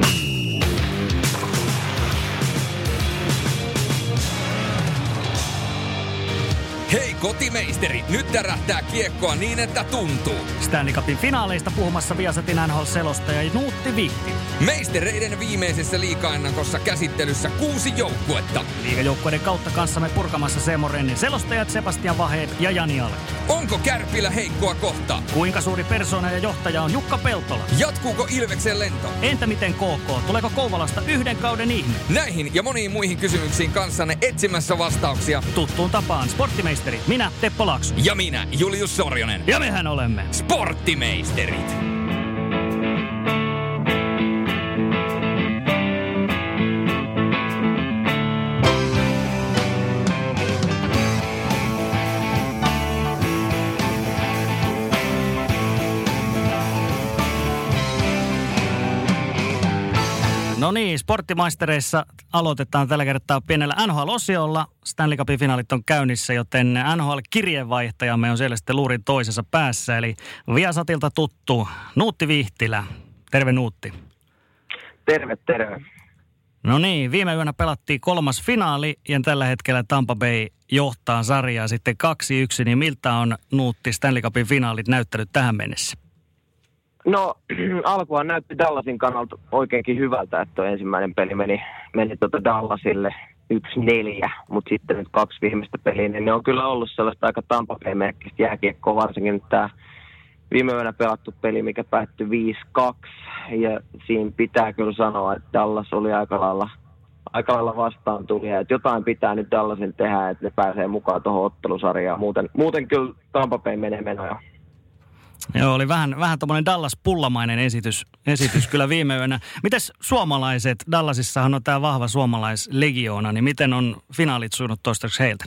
Mm-hmm. Kotimeisteri, nyt tärähtää kiekkoa niin, että tuntuu. Stanley Cupin finaaleista puhumassa Viasatin NHL-selostaja Nuutti Vihti. Meistereiden viimeisessä liikaennakossa käsittelyssä kuusi joukkuetta. Liigajoukkueiden kautta kanssamme purkamassa Seemo Rennin selostajat Sebastian Vaheet ja Jani Ale. Onko Kärpillä heikkoa kohtaa? Kuinka suuri persona ja johtaja on Jukka Peltola? Jatkuuko Ilveksen lento? Entä miten KK? Tuleeko Kouvalasta yhden kauden ihme? Näihin ja moniin muihin kysymyksiin kanssanne etsimässä vastauksia. Tuttuun tapaan sporttimeisteri minä Teppo Laksu. Ja minä Julius Sorjonen. Ja mehän olemme Sporttimeisterit. No niin, sporttimaistereissa aloitetaan tällä kertaa pienellä NHL-osiolla. Stanley Cupin finaalit on käynnissä, joten NHL-kirjeenvaihtajamme on siellä sitten luurin toisessa päässä. Eli Viasatilta tuttu Nuutti Vihtilä. Terve Nuutti. Terve, terve. No niin, viime yönä pelattiin kolmas finaali ja tällä hetkellä Tampa Bay johtaa sarjaa sitten 2-1. Niin miltä on Nuutti Stanley Cupin finaalit näyttänyt tähän mennessä? No alkuaan näytti Dallasin kannalta oikeinkin hyvältä, että ensimmäinen peli meni, meni tuota Dallasille 1-4, mutta sitten nyt kaksi viimeistä peliä, niin ne on kyllä ollut sellaista aika tampapeemerkkistä jääkiekkoa, varsinkin nyt tämä viime yönä pelattu peli, mikä päättyi 5-2, ja siinä pitää kyllä sanoa, että Dallas oli aika lailla, aika lailla vastaan tuli, että jotain pitää nyt Dallasin tehdä, että ne pääsee mukaan tuohon ottelusarjaan, muuten, muuten kyllä Tampa menee menoja. Joo, oli vähän, vähän tuommoinen Dallas-pullamainen esitys, esitys kyllä viime yönä. Mites suomalaiset, Dallasissahan on tämä vahva suomalaislegioona, niin miten on finaalit sujunut toistaiseksi heiltä?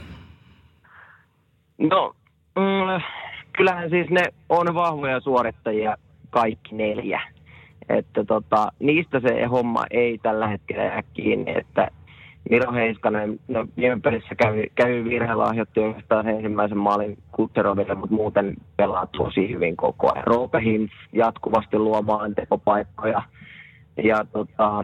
No, mm, kyllähän siis ne on vahvoja suorittajia kaikki neljä. Että tota, niistä se homma ei tällä hetkellä jää kiinni, että Miro Heiskanen, no viime pelissä kävi, kävi virheellä lahjoitti oikeastaan ensimmäisen maalin Kutteroville, mutta muuten pelaa tosi hyvin koko ajan. Roope Hintz jatkuvasti luo maalintekopaikkoja ja tota,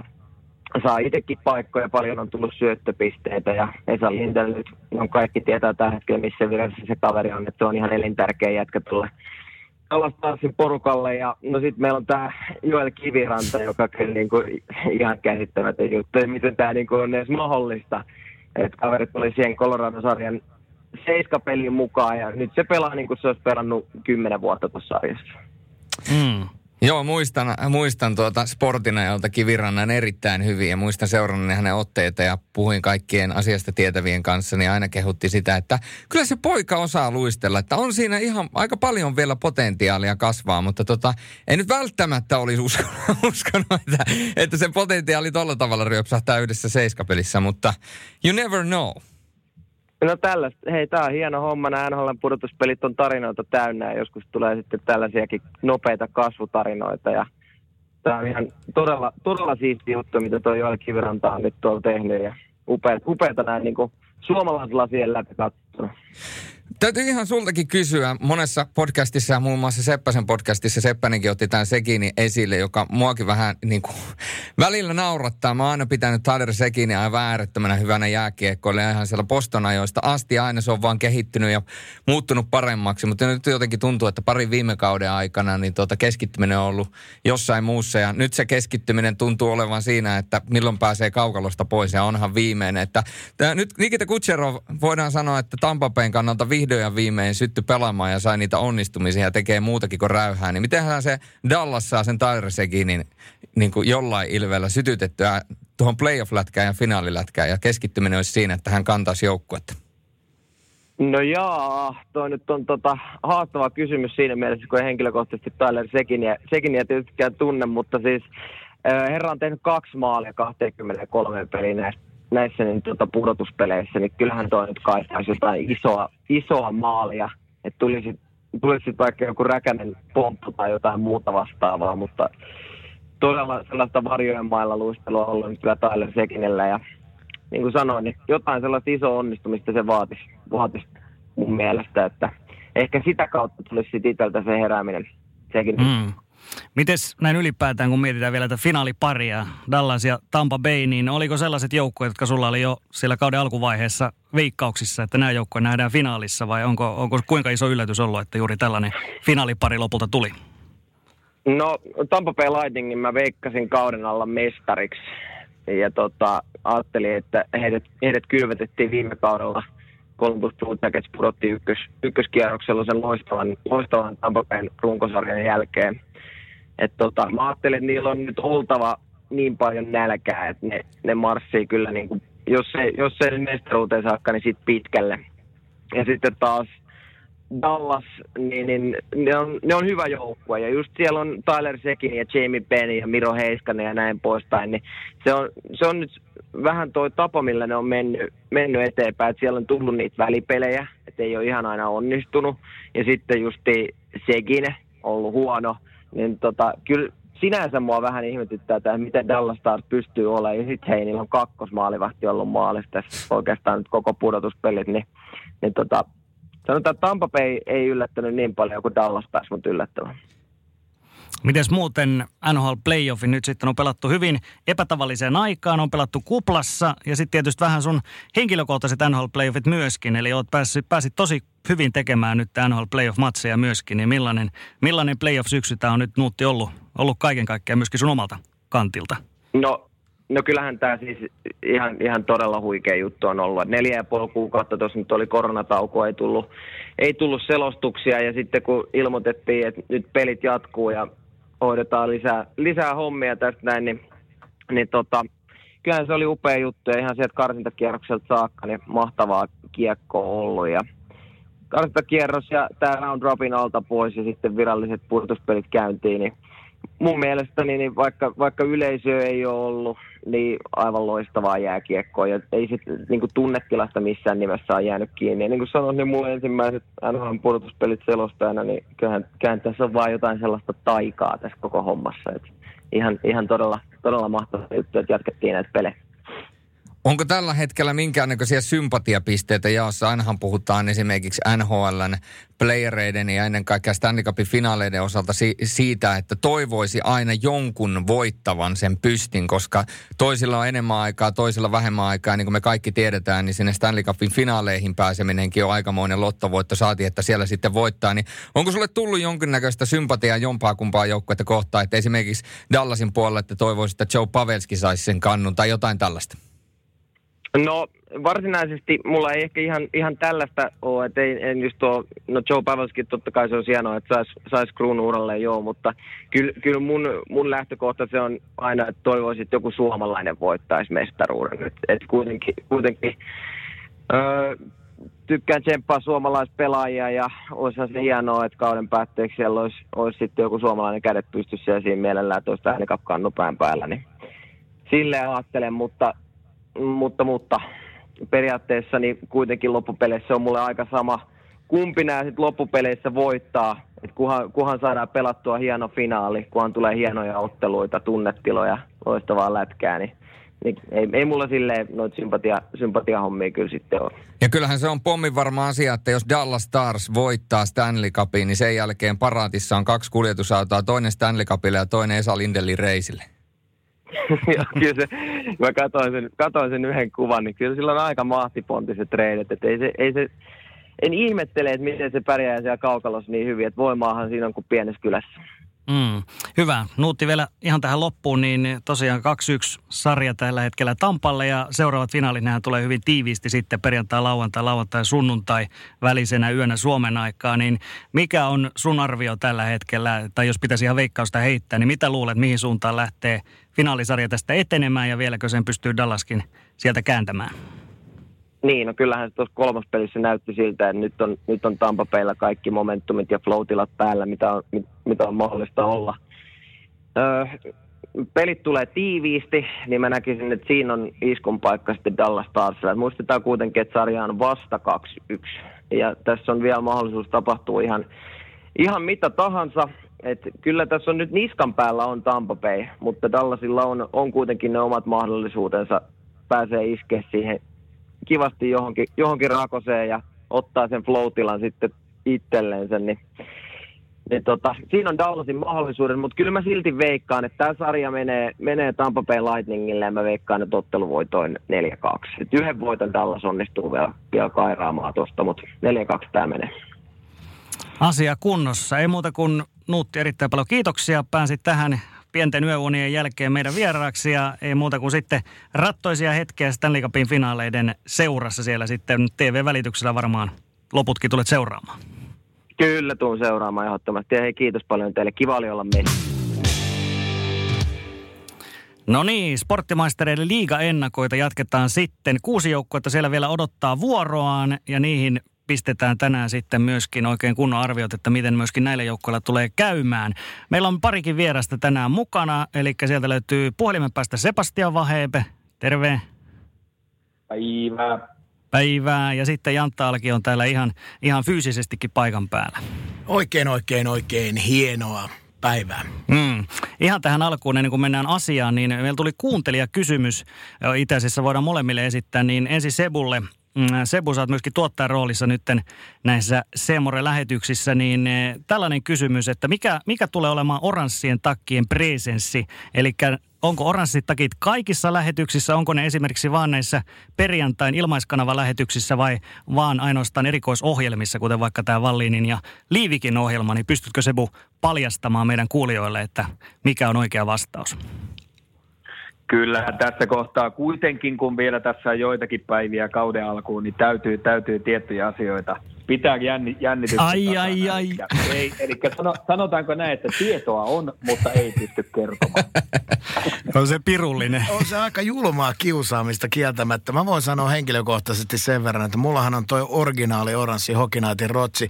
saa itsekin paikkoja, paljon on tullut syöttöpisteitä ja Esa Lindell nyt, no kaikki tietää tällä hetkellä, missä virheessä se kaveri on, että se on ihan elintärkeä jätkä tulle Talastarsin porukalle ja no sitten meillä on tämä Joel Kiviranta, joka kyllä niinku ihan käsittämätön juttu, miten tämä niinku on edes mahdollista. Että kaverit oli siihen Colorado-sarjan seiskapelin mukaan ja nyt se pelaa niin kuin se olisi pelannut kymmenen vuotta tuossa sarjassa. Mm. Joo, muistan, muistan tuota sportina, jolta Kivirannan erittäin hyvin ja muistan seurannani hänen otteita ja puhuin kaikkien asiasta tietävien kanssa, niin aina kehutti sitä, että kyllä se poika osaa luistella, että on siinä ihan aika paljon vielä potentiaalia kasvaa, mutta tota, ei nyt välttämättä olisi uskonut, uskonut että, että se potentiaali tolla tavalla ryöpsähtää yhdessä seiskapelissä, mutta you never know. No tällaista, hei tää on hieno homma, nämä NHL pudotuspelit on tarinoita täynnä ja joskus tulee sitten tällaisiakin nopeita kasvutarinoita. Ja tämä on ihan todella, todella siisti juttu, mitä tuo Joel Kiviranta on nyt tuolla tehnyt. Ja upeata, upeata näin niin suomalaislasien läpi katsona. Täytyy ihan sultakin kysyä. Monessa podcastissa ja muun muassa Seppäsen podcastissa Seppänenkin otti tämän Sekini esille, joka muakin vähän niin kuin, välillä naurattaa. Mä oon aina pitänyt Tyler Sekini aivan äärettömänä hyvänä jääkiekkoille ihan siellä postonajoista asti. Aina se on vaan kehittynyt ja muuttunut paremmaksi, mutta nyt jotenkin tuntuu, että pari viime kauden aikana niin tuota keskittyminen on ollut jossain muussa. Ja nyt se keskittyminen tuntuu olevan siinä, että milloin pääsee kaukalosta pois ja onhan viimeinen. Että, nyt Nikita Kutserov voidaan sanoa, että Tampapeen kannalta vihdoin ja viimein sytty pelaamaan ja sai niitä onnistumisia ja tekee muutakin kuin räyhää, niin mitenhän se Dallas saa sen Tyler Seginin niin kuin jollain ilveellä sytytettyä tuohon playoff-lätkään ja finaalilätkään ja keskittyminen olisi siinä, että hän kantaisi joukkuetta? No jaa, toi nyt on tota, haastava kysymys siinä mielessä, kun henkilökohtaisesti Tyler Seginiä, Seginiä tietystikään tunne, mutta siis herra on tehnyt kaksi maalia 23 peliin näistä näissä niin, tuota, pudotuspeleissä, niin kyllähän tuo nyt kaipaisi jotain isoa, isoa maalia, että tulisi, tulisi vaikka joku räkänen pomppu tai jotain muuta vastaavaa, mutta todella sellaista varjojen mailla luistelua on ollut kyllä Tyler Sekinellä ja niin kuin sanoin, niin jotain sellaista isoa onnistumista se vaatisi, vaatisi mun mielestä, että ehkä sitä kautta tulisi sitten itseltä se herääminen sekin. Mm. Mites näin ylipäätään, kun mietitään vielä tätä finaaliparia, Dallas ja Tampa Bay, niin oliko sellaiset joukkueet, jotka sulla oli jo siellä kauden alkuvaiheessa veikkauksissa, että nämä joukkueet nähdään finaalissa vai onko, onko kuinka iso yllätys ollut, että juuri tällainen finaalipari lopulta tuli? No Tampa Bay Lightningin mä veikkasin kauden alla mestariksi ja tota, ajattelin, että heidät, heidät kylvetettiin viime kaudella. Columbus Blue Jackets pudotti ykkös, ykköskierroksella sen loistavan, loistavan Tampa runkosarjan jälkeen. Et tota, mä ajattelin, että niillä on nyt oltava niin paljon nälkää, että ne, ne marssii kyllä, niin kuin, jos, se, jos se mestaruuteen saakka, niin sitten pitkälle. Ja sitten taas Dallas, niin, niin ne, on, ne on hyvä joukkue. Ja just siellä on Tyler Sekin ja Jamie Penny ja Miro Heiskanen ja näin poispäin. Niin se, on, se on nyt vähän toi tapa, millä ne on mennyt, mennyt eteenpäin. Että siellä on tullut niitä välipelejä, että ei ole ihan aina onnistunut. Ja sitten justi Segine ollut huono. Niin tota, kyllä sinänsä mua vähän ihmetyttää, että miten Dallas Stars pystyy olemaan. Ja sitten hei, niillä on kakkosmaalivahti ollut maalissa tässä oikeastaan nyt koko pudotuspelit. Niin, niin tota, sanotaan, että Tampa Bay ei yllättänyt niin paljon kuin Dallas pääsi mut yllättämään. Mites muuten NHL Playoffi nyt sitten on pelattu hyvin epätavalliseen aikaan, on pelattu kuplassa ja sitten tietysti vähän sun henkilökohtaiset NHL Playoffit myöskin, eli oot päässyt, pääsit tosi hyvin tekemään nyt NHL Playoff-matseja myöskin, niin millainen, millainen playoff-syksy tämä on nyt Nuutti ollut, ollut kaiken kaikkiaan myöskin sun omalta kantilta? No No kyllähän tämä siis ihan, ihan todella huikea juttu on ollut. Neljä ja puoli kuukautta tuossa nyt oli koronatauko, ei tullut, ei tullut selostuksia. Ja sitten kun ilmoitettiin, että nyt pelit jatkuu ja hoidetaan lisää, lisää hommia tästä näin, niin, niin tota, kyllähän se oli upea juttu. Ja ihan sieltä karsintakierrokselta saakka niin mahtavaa kiekkoa ollut. Ja karsintakierros ja tämä round robin alta pois ja sitten viralliset pudotuspelit käyntiin, niin mun mielestäni niin vaikka, vaikka yleisö ei ole ollut, niin aivan loistavaa jääkiekkoa. Ja ei sit niin kuin tunnetilasta missään nimessä ole jäänyt kiinni. Ja niin kuin sanoin, niin mulle ensimmäiset NHL pudotuspelit selostajana, niin kyllähän, kyllähän tässä on vaan jotain sellaista taikaa tässä koko hommassa. Et ihan, ihan todella, todella mahtavaa juttu, että jatkettiin näitä pelejä. Onko tällä hetkellä minkäännäköisiä sympatiapisteitä jaossa? Ainahan puhutaan esimerkiksi NHLn playereiden ja ennen kaikkea Stanley Cupin finaaleiden osalta si- siitä, että toivoisi aina jonkun voittavan sen pystin, koska toisilla on enemmän aikaa, toisilla vähemmän aikaa. Niin kuin me kaikki tiedetään, niin sinne Stanley Cupin finaaleihin pääseminenkin on aikamoinen lottovoitto. Saatiin, että siellä sitten voittaa. Niin onko sulle tullut jonkinnäköistä sympatiaa jompaa kumpaa joukkuetta kohtaan, että esimerkiksi Dallasin puolella, että toivoisi, että Joe Pavelski saisi sen kannun tai jotain tällaista? No varsinaisesti mulla ei ehkä ihan, ihan tällaista ole, että ei, en just tuo, no Joe Pavelski totta kai se on hienoa, että saisi sais kruunu uralleen joo, mutta kyllä, kyllä mun, mun lähtökohta se on aina, että toivoisin, että joku suomalainen voittaisi mestaruuden. Et, et kuitenkin, kuitenkin öö, tykkään tsemppaa suomalaispelaajia ja olisi se hienoa, että kauden päätteeksi siellä olisi, olisi sitten joku suomalainen kädet pystyssä ja siinä mielellään, että olisi kannupään päällä, niin silleen ajattelen, mutta mutta, mutta periaatteessa niin kuitenkin loppupeleissä on mulle aika sama, kumpi nämä sitten loppupeleissä voittaa. Et kunhan, kunhan saadaan pelattua hieno finaali, kunhan tulee hienoja otteluita, tunnetiloja, loistavaa lätkää, niin niin ei, ei mulla silleen noita sympatia, sympatiahommia kyllä sitten ole. Ja kyllähän se on pommin varma asia, että jos Dallas Stars voittaa Stanley Cupin, niin sen jälkeen paraatissa on kaksi kuljetusautoa, toinen Stanley Cupille ja toinen Esa Lindelin reisille. ja kyllä se, mä katsoin sen, katsoin sen yhden kuvan, niin kyllä sillä on aika mahtipontiset treidit, että ei se, ei se, en ihmettele, että miten se pärjää siellä kaukalossa niin hyvin, että voimaahan siinä on kuin pienessä kylässä. Mm, hyvä. Nuutti vielä ihan tähän loppuun, niin tosiaan 2-1 sarja tällä hetkellä Tampalle ja seuraavat finaalit nämä tulee hyvin tiiviisti sitten perjantai, lauantai, lauantai, sunnuntai välisenä yönä Suomen aikaa. Niin mikä on sun arvio tällä hetkellä, tai jos pitäisi ihan veikkausta heittää, niin mitä luulet, mihin suuntaan lähtee finaalisarja tästä etenemään ja vieläkö sen pystyy Dallaskin sieltä kääntämään? Niin, no kyllähän se tuossa kolmas pelissä näytti siltä, että nyt on, nyt on Tampapeilla kaikki momentumit ja floatilat päällä, mitä on, mitä on mahdollista olla. Öö, pelit tulee tiiviisti, niin mä näkisin, että siinä on iskun paikka sitten Dallas Starsilla. Muistetaan kuitenkin, että sarja on vasta 2-1. Ja tässä on vielä mahdollisuus tapahtua ihan, ihan mitä tahansa. Et kyllä tässä on nyt niskan päällä on Tampa Bay, mutta Dallasilla on, on kuitenkin ne omat mahdollisuutensa pääsee iskeä siihen kivasti johonkin, johonkin rakoseen ja ottaa sen floatilan sitten itselleensä, niin, niin tota, siinä on Dallasin mahdollisuuden, mutta kyllä mä silti veikkaan, että tämä sarja menee, menee Tampa Bay Lightningille ja mä veikkaan, että otteluvoitoin 4-2. Et yhden voiton Dallas onnistuu vielä, vielä kairaamaan tuosta, mutta 4-2 tämä menee. Asia kunnossa. Ei muuta kuin Nuutti erittäin paljon kiitoksia. Pääsit tähän pienten yöunien jälkeen meidän vieraaksi ja ei muuta kuin sitten rattoisia hetkiä Stanley Cupin finaaleiden seurassa siellä sitten TV-välityksellä varmaan loputkin tulet seuraamaan. Kyllä tuun seuraamaan ehdottomasti ja hei kiitos paljon teille. Kiva oli olla meissä. No niin, sporttimaistereiden liiga-ennakoita jatketaan sitten. Kuusi joukkuetta siellä vielä odottaa vuoroaan ja niihin pistetään tänään sitten myöskin oikein kunnon arviot, että miten myöskin näillä joukkoilla tulee käymään. Meillä on parikin vierasta tänään mukana, eli sieltä löytyy puhelimen päästä Sebastian Vahepe. Terve. Päivää. Päivää. Ja sitten Jantta Alki on täällä ihan, ihan fyysisestikin paikan päällä. Oikein, oikein, oikein hienoa päivää. Mm. Ihan tähän alkuun, ennen kuin mennään asiaan, niin meillä tuli kuuntelijakysymys. Itse asiassa voidaan molemmille esittää, niin ensin Sebulle. Mm, Sebu, sä oot myöskin tuottajan roolissa nyt näissä Seemore-lähetyksissä, niin eh, tällainen kysymys, että mikä, mikä tulee olemaan oranssien takkien presenssi? Eli onko oranssit takit kaikissa lähetyksissä, onko ne esimerkiksi vaan näissä perjantain ilmaiskanava-lähetyksissä vai vaan ainoastaan erikoisohjelmissa, kuten vaikka tämä Vallinin ja Liivikin ohjelma, niin pystytkö Sebu paljastamaan meidän kuulijoille, että mikä on oikea vastaus? Kyllä, tässä kohtaa kuitenkin, kun vielä tässä on joitakin päiviä kauden alkuun, niin täytyy, täytyy tiettyjä asioita pitää jänni, jännitystä. Ai, ai, ai. Ei, eli sano, sanotaanko näin, että tietoa on, mutta ei pysty kertomaan. on se pirullinen. On se aika julmaa kiusaamista kieltämättä. Mä voin sanoa henkilökohtaisesti sen verran, että mullahan on toi originaali oranssi Hokinaitin rotsi.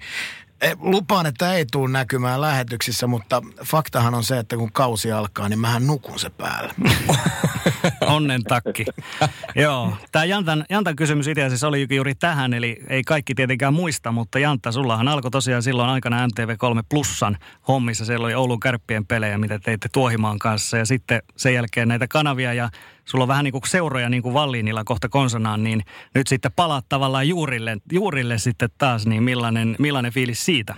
Eh, lupaan, että ei tule näkymään lähetyksissä, mutta faktahan on se, että kun kausi alkaa, niin mähän nukun se päällä. Onnen takki. Joo, tämä Jantan, Jantan kysymys itse asiassa oli juuri tähän, eli ei kaikki tietenkään muista, mutta Jantta, sullahan alkoi tosiaan silloin aikana MTV3 Plussan hommissa. Siellä oli Oulun kärppien pelejä, mitä teitte Tuohimaan kanssa, ja sitten sen jälkeen näitä kanavia ja sulla on vähän niin kuin seuroja niin kuin Valliinilla kohta konsanaan, niin nyt sitten palaat tavallaan juurille, juurille sitten taas, niin millainen, millainen fiilis siitä?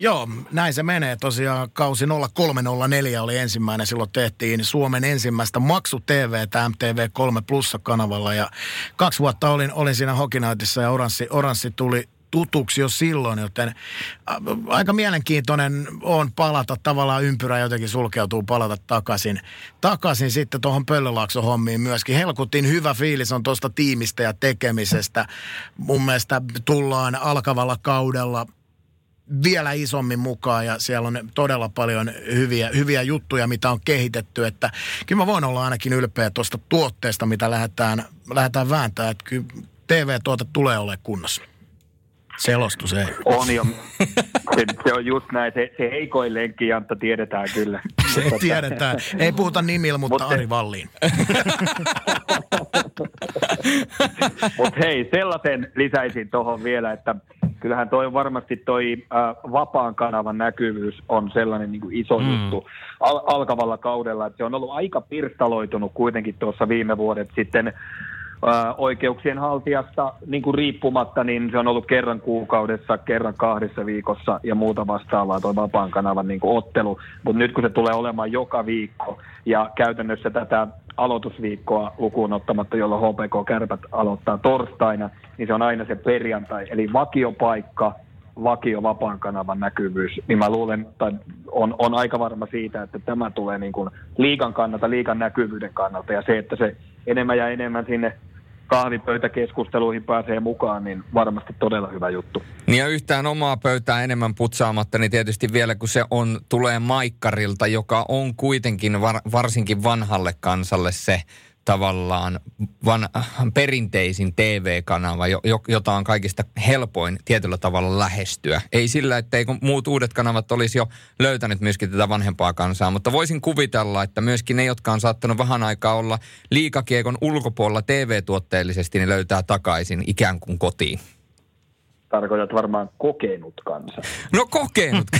Joo, näin se menee. Tosiaan kausi 0304 oli ensimmäinen. Silloin tehtiin Suomen ensimmäistä maksu TV MTV3 Plussa-kanavalla. Ja kaksi vuotta olin, olin siinä Hokinaitissa ja Oranssi, Oranssi tuli tutuksi jo silloin, joten aika mielenkiintoinen on palata, tavallaan ympyrä jotenkin sulkeutuu palata takaisin, takaisin sitten tuohon hommiin myöskin. Helkutin hyvä fiilis on tuosta tiimistä ja tekemisestä. Mun mielestä tullaan alkavalla kaudella vielä isommin mukaan ja siellä on todella paljon hyviä, hyviä juttuja, mitä on kehitetty. Että kyllä mä voin olla ainakin ylpeä tuosta tuotteesta, mitä lähdetään, lähdetään vääntämään. Että kyllä TV-tuote tulee olemaan kunnossa. Selostus ei. On jo. Se, se on just näin. Se, se heikoin lenkki, Jantta, tiedetään kyllä. Se mutta, tiedetään. Ei puhuta nimillä, mutta, mutta Ari Valliin. mutta hei, sellaisen lisäisin tuohon vielä, että kyllähän toi varmasti toi äh, vapaan kanavan näkyvyys on sellainen niin kuin iso mm. juttu al- alkavalla kaudella, että se on ollut aika pirstaloitunut kuitenkin tuossa viime vuodet sitten oikeuksien haltijasta niin kuin riippumatta, niin se on ollut kerran kuukaudessa, kerran kahdessa viikossa ja muuta vastaavaa tuo vapaan kanavan niin kuin ottelu. Mutta nyt kun se tulee olemaan joka viikko ja käytännössä tätä aloitusviikkoa lukuun ottamatta, jolloin HPK Kärpät aloittaa torstaina, niin se on aina se perjantai, eli vakiopaikka, vakio vapaan kanavan näkyvyys, niin mä luulen, tai on, on aika varma siitä, että tämä tulee niin kuin liikan kannalta, liikan näkyvyyden kannalta, ja se, että se enemmän ja enemmän sinne kahvipöytäkeskusteluihin pääsee mukaan, niin varmasti todella hyvä juttu. Niin ja yhtään omaa pöytää enemmän putsaamatta, niin tietysti vielä kun se on, tulee maikkarilta, joka on kuitenkin var, varsinkin vanhalle kansalle se tavallaan van, perinteisin TV-kanava, jo, jota on kaikista helpoin tietyllä tavalla lähestyä. Ei sillä, että ei muut uudet kanavat olisi jo löytänyt myöskin tätä vanhempaa kansaa, mutta voisin kuvitella, että myöskin ne, jotka on saattanut vähän aikaa olla liikakiekon ulkopuolella TV-tuotteellisesti, niin löytää takaisin ikään kuin kotiin. Tarkoitat varmaan kokenut kansa. No kokenut.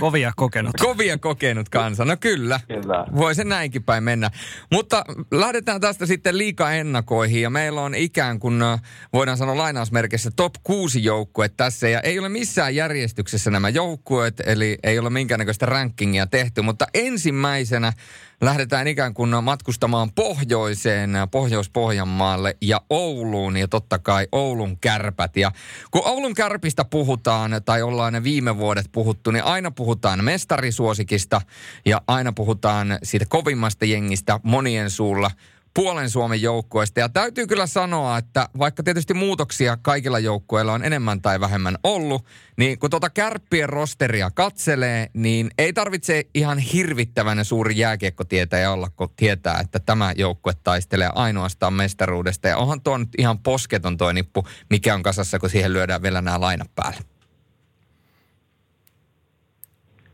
Kovia kokenut. Kovia kokenut kansa, no kyllä. Kyllä. Voi se näinkin päin mennä. Mutta lähdetään tästä sitten liika ennakoihin ja meillä on ikään kuin, äh, voidaan sanoa lainausmerkissä, top 6 joukkue tässä. Ja ei ole missään järjestyksessä nämä joukkueet, eli ei ole minkäännäköistä rankingia tehty. Mutta ensimmäisenä lähdetään ikään kuin matkustamaan pohjoiseen, Pohjois-Pohjanmaalle ja Ouluun ja totta kai Oulun kärpät. Ja kun Oulun kärpistä puhutaan tai ollaan ne viime vuodet puhuttu, niin aina puhutaan mestarisuosikista ja aina puhutaan siitä kovimmasta jengistä monien suulla – puolen Suomen joukkueesta. Ja täytyy kyllä sanoa, että vaikka tietysti muutoksia kaikilla joukkueilla on enemmän tai vähemmän ollut, niin kun tuota kärppien rosteria katselee, niin ei tarvitse ihan hirvittävän suuri jääkiekkotietäjä olla, kun tietää, että tämä joukkue taistelee ainoastaan mestaruudesta. Ja onhan tuo nyt ihan posketon tuo nippu, mikä on kasassa, kun siihen lyödään vielä nämä lainat päälle.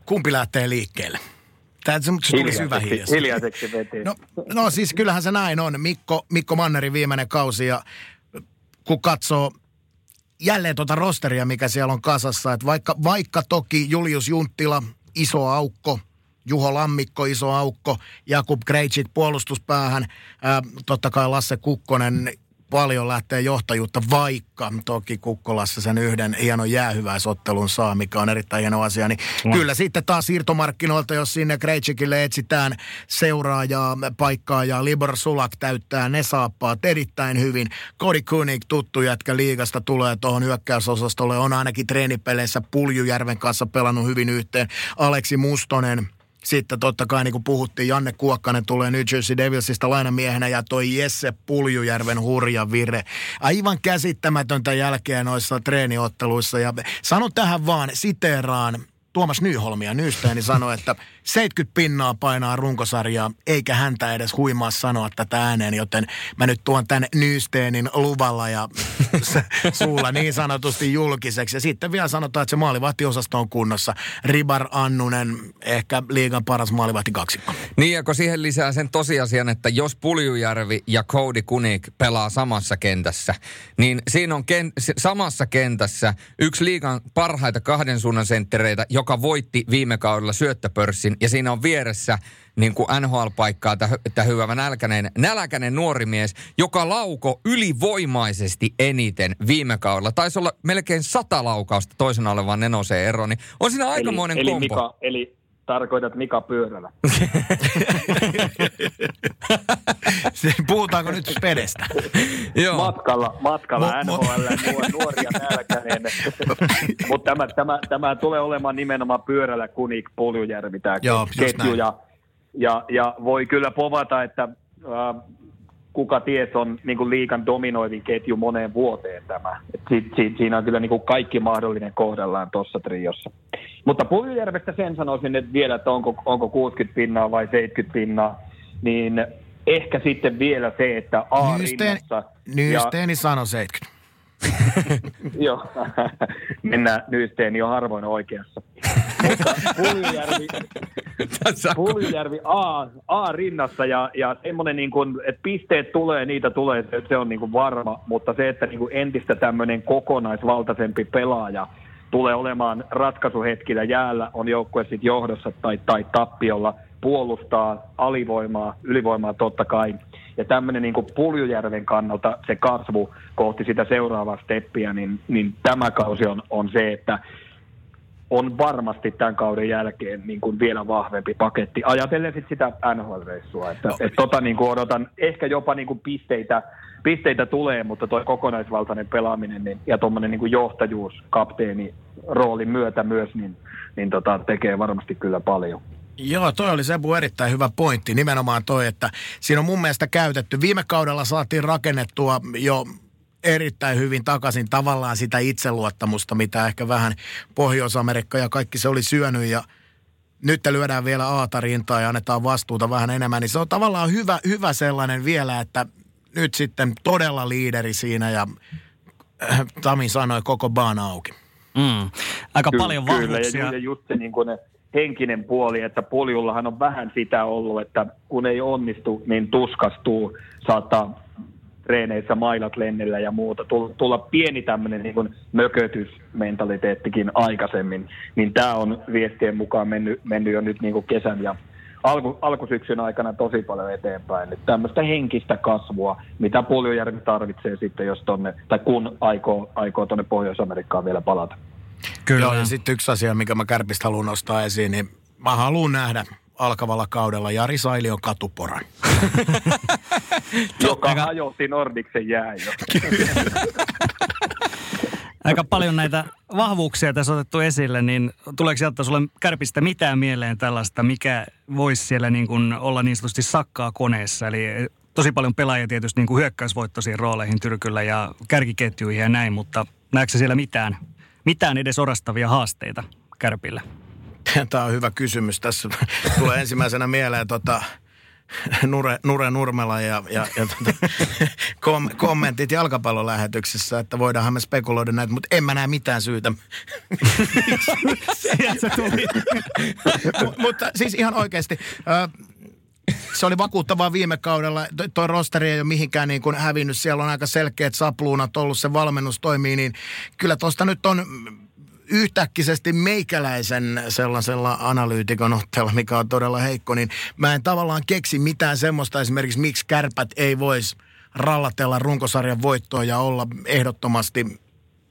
Kumpi lähtee liikkeelle? Tämä se tuli hyvä hiljaiseksi, hiljaiseksi veti. No, no siis kyllähän se näin on. Mikko, Mikko Mannerin viimeinen kausi ja kun katsoo jälleen tuota rosteria, mikä siellä on kasassa, että vaikka, vaikka toki Julius Junttila, iso aukko, Juho Lammikko, iso aukko, Jakub Krejcik puolustuspäähän, ää, totta kai Lasse Kukkonen paljon lähtee johtajuutta, vaikka toki Kukkolassa sen yhden hienon jäähyväisottelun saa, mikä on erittäin hieno asia. Niin no. Kyllä sitten taas siirtomarkkinoilta, jos sinne Krejcikille etsitään seuraajaa, paikkaa ja Libor Sulak täyttää ne saappaat erittäin hyvin. Cody Kunig, tuttu jätkä liigasta, tulee tuohon hyökkäysosastolle, on ainakin treenipeleissä Puljujärven kanssa pelannut hyvin yhteen. Aleksi Mustonen, sitten totta kai niin kuin puhuttiin, Janne Kuokkanen tulee New Jersey Devilsista lainamiehenä ja toi Jesse Puljujärven hurja vire. Aivan käsittämätöntä jälkeen noissa treeniotteluissa ja sanon tähän vaan, siteeraan Tuomas Nyholmia Nysteeni sanoi, että 70 pinnaa painaa runkosarjaa, eikä häntä edes huimaa sanoa tätä ääneen, joten mä nyt tuon tämän Nysteenin luvalla ja suulla niin sanotusti julkiseksi. Ja sitten vielä sanotaan, että se maalivahtiosasto on kunnossa. Ribar Annunen, ehkä liigan paras maalivahti kaksikko. Niin, ja kun siihen lisää sen tosiasian, että jos Puljujärvi ja Cody Kunik pelaa samassa kentässä, niin siinä on ken- samassa kentässä yksi liigan parhaita kahden suunnan senttereitä, joka voitti viime kaudella syöttöpörssin ja siinä on vieressä niin kuin NHL-paikkaa tämä hyvä nälkäinen, nälkäinen nuori mies, joka lauko ylivoimaisesti eniten viime kaudella. Taisi olla melkein sata laukausta toisena olevan nenoseen ero, niin on siinä aikamoinen eli, kompo. Eli, Mika, eli tarkoitat Mika Pyörälä. Puhutaanko nyt spedestä? Joo. Matkalla, matkalla mo, NHL, mo- nuoria nälkäinen. Mutta tämä, tämä, tämä, tulee olemaan nimenomaan Pyörälä, Kunik, Puljujärvi, tämä Joo, ketju. Ja, ja, ja, voi kyllä povata, että äh, kuka ties on niin kuin liikan dominoivin ketju moneen vuoteen tämä. Et si, si, siinä on kyllä niin kuin kaikki mahdollinen kohdallaan tuossa triossa. Mutta Puljujärvestä sen sanoisin että vielä, että onko, onko 60 pinnaa vai 70 pinnaa, niin ehkä sitten vielä se, että A Nysteen, rinnassa... Nysteeni ja... sanoi 70. Joo, mennään Nysteeni jo harvoin oikeassa. Puljujärvi, Puljujärvi A, A rinnassa ja, ja semmoinen, niin kuin, että pisteet tulee, niitä tulee, se, se on niin kuin varma, mutta se, että niin kuin entistä tämmöinen kokonaisvaltaisempi pelaaja tulee olemaan ratkaisuhetkillä jäällä, on joukkue sitten johdossa tai, tai tappiolla, puolustaa alivoimaa, ylivoimaa totta kai. Ja tämmöinen niin Puljujärven kannalta se kasvu kohti sitä seuraavaa steppiä, niin, niin tämä kausi on, on se, että on varmasti tämän kauden jälkeen niin kuin vielä vahvempi paketti. Ajatellen sit sitä NHL-reissua, että no. et tota niin kuin odotan, ehkä jopa niin kuin pisteitä, pisteitä tulee, mutta tuo kokonaisvaltainen pelaaminen niin, ja tuommoinen niin johtajuus kapteeni roolin myötä myös, niin, niin tota, tekee varmasti kyllä paljon. Joo, toi oli Sebu erittäin hyvä pointti. Nimenomaan toi, että siinä on mun mielestä käytetty. Viime kaudella saatiin rakennettua jo erittäin hyvin takaisin tavallaan sitä itseluottamusta, mitä ehkä vähän Pohjois-Amerikka ja kaikki se oli syönyt ja nyt lyödään vielä aatarintaa ja annetaan vastuuta vähän enemmän, niin se on tavallaan hyvä, hyvä sellainen vielä, että nyt sitten todella liideri siinä ja äh, Tami sanoi koko baan auki. Mm. Aika kyllä, paljon vahvuuksia. Kyllä, ja just se niin kuin ne henkinen puoli, että poljullahan on vähän sitä ollut, että kun ei onnistu, niin tuskastuu, saattaa treeneissä mailat lennellä ja muuta, tulla, pieni tämmöinen niin mökötysmentaliteettikin aikaisemmin, niin tämä on viestien mukaan mennyt, mennyt jo nyt niin kuin kesän ja alku, alkusyksyn aikana tosi paljon eteenpäin. Nyt tämmöistä henkistä kasvua, mitä Puljujärvi tarvitsee sitten, jos tonne, tai kun aikoo, aikoo tuonne Pohjois-Amerikkaan vielä palata. Kyllä. Joo, ja sitten yksi asia, mikä mä Kärpistä haluan nostaa esiin, niin mä haluan nähdä alkavalla kaudella Jari Sailion katuporan. Joka hajotti Nordiksen jää jo. Aika paljon näitä vahvuuksia tässä otettu esille, niin tuleeko sieltä sulle kärpistä mitään mieleen tällaista, mikä voisi siellä niin kuin olla niin sanotusti sakkaa koneessa? Eli tosi paljon pelaajia tietysti niin kuin hyökkäysvoittoisiin rooleihin Tyrkyllä ja kärkiketjuihin ja näin, mutta näetkö siellä mitään, mitään edes orastavia haasteita Kärpille? Tämä on hyvä kysymys. Tässä tulee ensimmäisenä mieleen tota, Nure, Nure Nurmela ja, ja, ja tota, kom, kommentit jalkapallolähetyksessä, että voidaanhan me spekuloida näitä, mutta en mä näe mitään syytä. se tuli. mutta siis ihan oikeasti, se oli vakuuttavaa viime kaudella. Tuo rosteri ei ole mihinkään niin kuin hävinnyt. Siellä on aika selkeät sapluunat ollut, se valmennus toimii, niin kyllä tuosta nyt on yhtäkkisesti meikäläisen sellaisella analyytikon otteella, mikä on todella heikko, niin mä en tavallaan keksi mitään semmoista esimerkiksi, miksi kärpät ei voisi rallatella runkosarjan voittoa ja olla ehdottomasti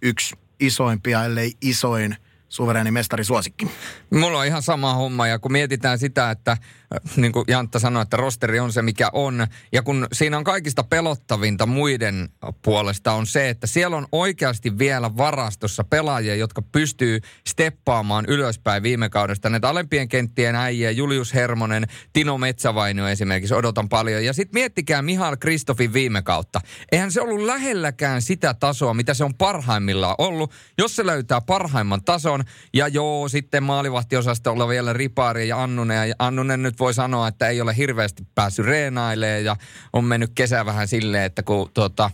yksi isoimpia, ellei isoin – suvereeni suosikki. Mulla on ihan sama homma ja kun mietitään sitä, että niin kuin Jantta sanoi, että rosteri on se mikä on. Ja kun siinä on kaikista pelottavinta muiden puolesta on se, että siellä on oikeasti vielä varastossa pelaajia, jotka pystyy steppaamaan ylöspäin viime kaudesta. Näitä alempien kenttien äijä, Julius Hermonen, Tino Metsävainio esimerkiksi odotan paljon. Ja sitten miettikää Mihail Kristofin viime kautta. Eihän se ollut lähelläkään sitä tasoa, mitä se on parhaimmillaan ollut. Jos se löytää parhaimman tason, on. Ja joo, sitten maalivahtiosastolla vielä Ripaari ja Annunen. Ja Annunen nyt voi sanoa, että ei ole hirveästi päässyt reenailemaan ja on mennyt kesä vähän silleen, että kun tuota,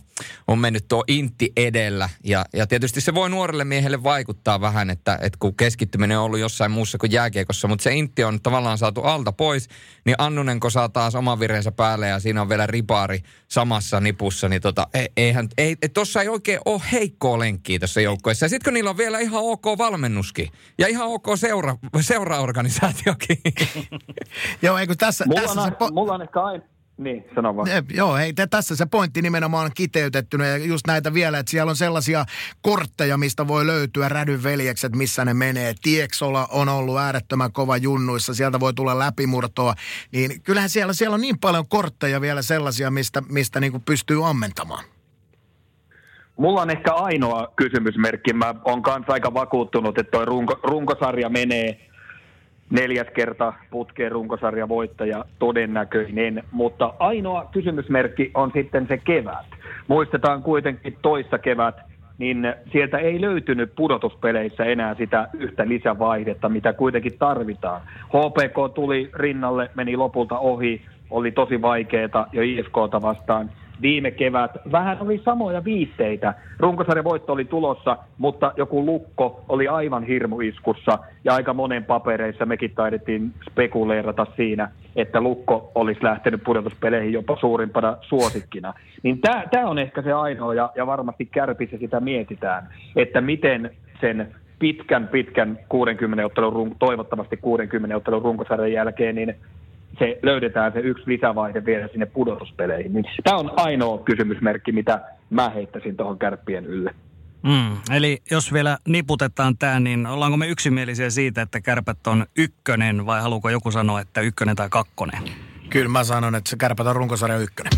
on mennyt tuo intti edellä. Ja, ja tietysti se voi nuorelle miehelle vaikuttaa vähän, että, että kun keskittyminen on ollut jossain muussa kuin jääkiekossa, mutta se intti on tavallaan saatu alta pois, niin Annunen kun saa taas oman vireensä päälle ja siinä on vielä Ripaari samassa nipussa, niin tota, e, eihän, ei, tuossa ei oikein ole heikkoa lenkkiä tässä joukkoissa. Ja sitten kun niillä on vielä ihan ok valmennus, valmennuskin. Ja ihan ok seura, seuraorganisaatiokin. Joo, eikö tässä... Mulla, tässä on, se po- mulla on ehkä aina... Niin, sano vaan. Ne, joo, hei, te, tässä se pointti nimenomaan kiteytettynä ja just näitä vielä, että siellä on sellaisia kortteja, mistä voi löytyä rädyn veljekset, missä ne menee. Tieksola on ollut äärettömän kova junnuissa, sieltä voi tulla läpimurtoa. Niin kyllähän siellä, siellä on niin paljon kortteja vielä sellaisia, mistä, mistä niin pystyy ammentamaan. Mulla on ehkä ainoa kysymysmerkki. Mä oon kanssa aika vakuuttunut, että toi runko, runkosarja menee neljäs kerta putkeen runkosarja voittaja todennäköinen, mutta ainoa kysymysmerkki on sitten se kevät. Muistetaan kuitenkin toista kevät, niin sieltä ei löytynyt pudotuspeleissä enää sitä yhtä lisävaihdetta, mitä kuitenkin tarvitaan. HPK tuli rinnalle, meni lopulta ohi, oli tosi vaikeaa jo IFKta vastaan viime kevät. Vähän oli samoja viitteitä. Runkosarjan voitto oli tulossa, mutta joku lukko oli aivan hirmuiskussa ja aika monen papereissa mekin taidettiin spekuleerata siinä, että lukko olisi lähtenyt pudotuspeleihin jopa suurimpana suosikkina. Niin tämä on ehkä se ainoa ja, ja varmasti kärpissä sitä mietitään, että miten sen pitkän, pitkän 60 ottelun, toivottavasti 60 ottelun runkosarjan jälkeen, niin se löydetään se yksi lisävaihe vielä sinne pudotuspeleihin. Niin tämä on ainoa kysymysmerkki, mitä mä heittäisin tuohon kärppien ylle. Mm, eli jos vielä niputetaan tämä, niin ollaanko me yksimielisiä siitä, että kärpät on ykkönen vai haluuko joku sanoa, että ykkönen tai kakkonen? Kyllä mä sanon, että se kärpät on runkosarja ykkönen.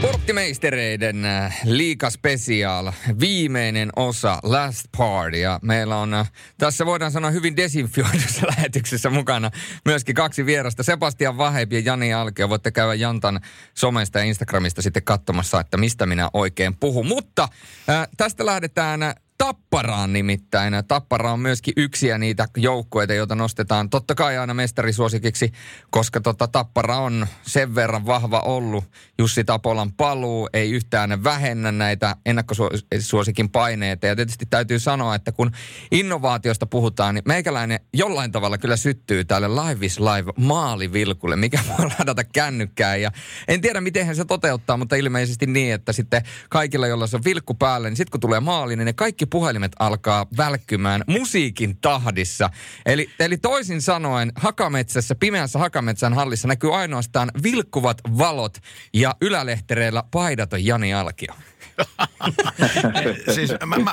Sporttimeistereiden äh, liika special, viimeinen osa, last party. Ja meillä on äh, tässä voidaan sanoa hyvin desinfioidussa lähetyksessä mukana myöskin kaksi vierasta. Sebastian Vaheb ja Jani Alkio. Voitte käydä Jantan somesta ja Instagramista sitten katsomassa, että mistä minä oikein puhun. Mutta äh, tästä lähdetään Tapparaan nimittäin. Tappara on myöskin yksiä niitä joukkueita, joita nostetaan totta kai aina mestarisuosikiksi, koska tota, Tappara on sen verran vahva ollut. Jussi Tapolan paluu ei yhtään vähennä näitä ennakkosuosikin paineita. Ja tietysti täytyy sanoa, että kun innovaatiosta puhutaan, niin meikäläinen jollain tavalla kyllä syttyy tälle Live is Live maalivilkulle, mikä voi ladata kännykkään. Ja en tiedä, miten se toteuttaa, mutta ilmeisesti niin, että sitten kaikilla, joilla se on vilkku päällä, niin sitten kun tulee maali, niin ne kaikki puhelimet alkaa välkkymään musiikin tahdissa. Eli, eli toisin sanoen, Hakametsässä, pimeässä Hakametsän hallissa näkyy ainoastaan vilkkuvat valot ja ylälehtereillä paidaton Jani Alkio. siis mä, mä,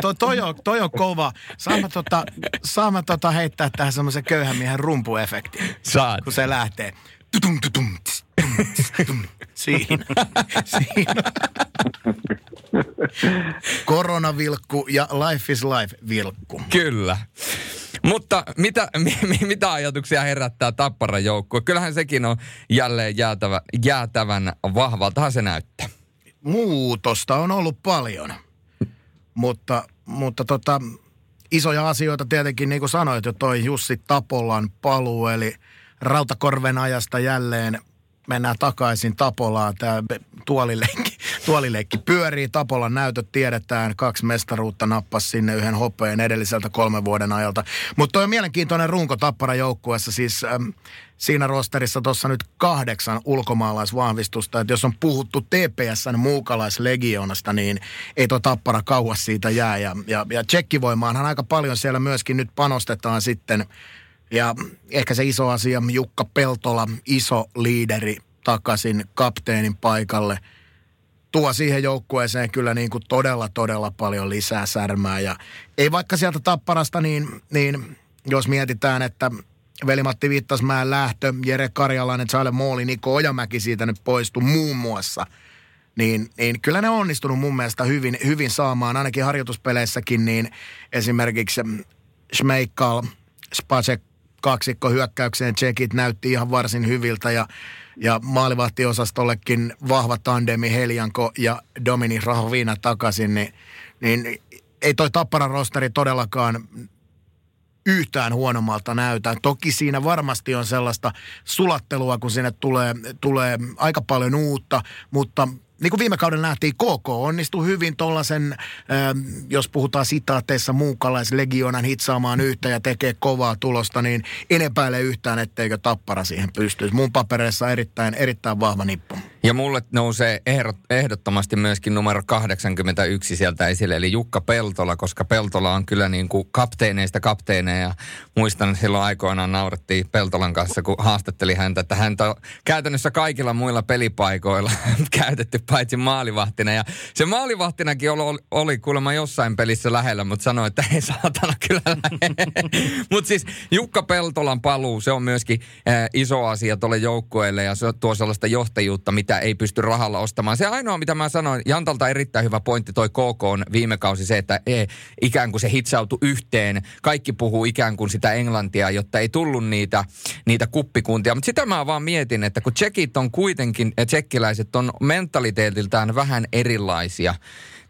toi, toi, on, toi on kova. Saan mä, tota, saan mä tota heittää tähän semmoisen köyhän miehen rumpuefekti. Saat. Kun se lähtee. Tutum, tutum, tss, tum, tss, tum. Siinä. Siinä. Koronavilkku ja Life is Life vilkku. Kyllä. Mutta mitä, mi, mitä ajatuksia herättää Tapparan joukkue? Kyllähän sekin on jälleen jäätävä, jäätävän vahvaltahan se näyttää. Muutosta on ollut paljon, mutta, mutta tota, isoja asioita tietenkin, niin kuin sanoit jo, toi Jussi Tapolan paluu, eli Rautakorven ajasta jälleen mennään takaisin Tapolaan. Tämä tuolileikki, tuolileikki pyörii. Tapolan näytöt tiedetään. Kaksi mestaruutta nappas sinne yhden hopeen edelliseltä kolmen vuoden ajalta. Mutta on mielenkiintoinen runko Tappara joukkueessa. Siis äm, siinä rosterissa tuossa nyt kahdeksan ulkomaalaisvahvistusta. Että jos on puhuttu TPSn muukalaislegionasta, niin ei tuo Tappara kauas siitä jää. Ja, ja, ja tsekkivoimaanhan aika paljon siellä myöskin nyt panostetaan sitten – ja ehkä se iso asia, Jukka Peltola, iso liideri takaisin kapteenin paikalle, tuo siihen joukkueeseen kyllä niin kuin todella, todella paljon lisää särmää. Ja ei vaikka sieltä tapparasta, niin, niin jos mietitään, että Veli-Matti Vittasmäen lähtö, Jere Karjalainen, Charles Mooli, Niko Ojamäki siitä nyt poistu muun muassa, niin, niin kyllä ne on onnistunut mun mielestä hyvin, hyvin saamaan, ainakin harjoituspeleissäkin, niin esimerkiksi Schmeikkal, Spacek kaksikko hyökkäykseen tsekit näytti ihan varsin hyviltä ja, ja maalivahtiosastollekin vahva tandemi Helianko ja Domini Rahovina takaisin, niin, niin ei toi Tapparan rosteri todellakaan yhtään huonommalta näytä. Toki siinä varmasti on sellaista sulattelua, kun sinne tulee, tulee aika paljon uutta, mutta niin kuin viime kauden nähtiin, KK onnistui hyvin tuollaisen, ähm, jos puhutaan sitaateissa muukalaislegionan hitsaamaan yhtä ja tekee kovaa tulosta, niin en epäile yhtään, etteikö Tappara siihen pystyisi. Mun papereissa erittäin, erittäin vahva nippu. Ja mulle nousee ehdot, ehdottomasti myöskin numero 81 sieltä esille, eli Jukka Peltola, koska Peltola on kyllä niin kuin kapteeneista kapteeneja. Muistan silloin aikoinaan naurettiin Peltolan kanssa, kun haastatteli häntä, että häntä on käytännössä kaikilla muilla pelipaikoilla käytetty paitsi maalivahtina. Ja se maalivahtinakin oli, oli kuulemma jossain pelissä lähellä, mutta sanoi, että ei saatana kyllä Mutta siis Jukka Peltolan paluu, se on myöskin äh, iso asia tuolle joukkueelle ja se tuo sellaista johtajuutta, mitä ei pysty rahalla ostamaan. Se ainoa, mitä mä sanoin, Jantalta erittäin hyvä pointti toi KK on viime kausi se, että ei, ikään kuin se hitsautui yhteen. Kaikki puhuu ikään kuin sitä englantia, jotta ei tullut niitä, niitä kuppikuntia. Mutta sitä mä vaan mietin, että kun tsekit on kuitenkin, tsekkiläiset on mentaliteetiltään vähän erilaisia,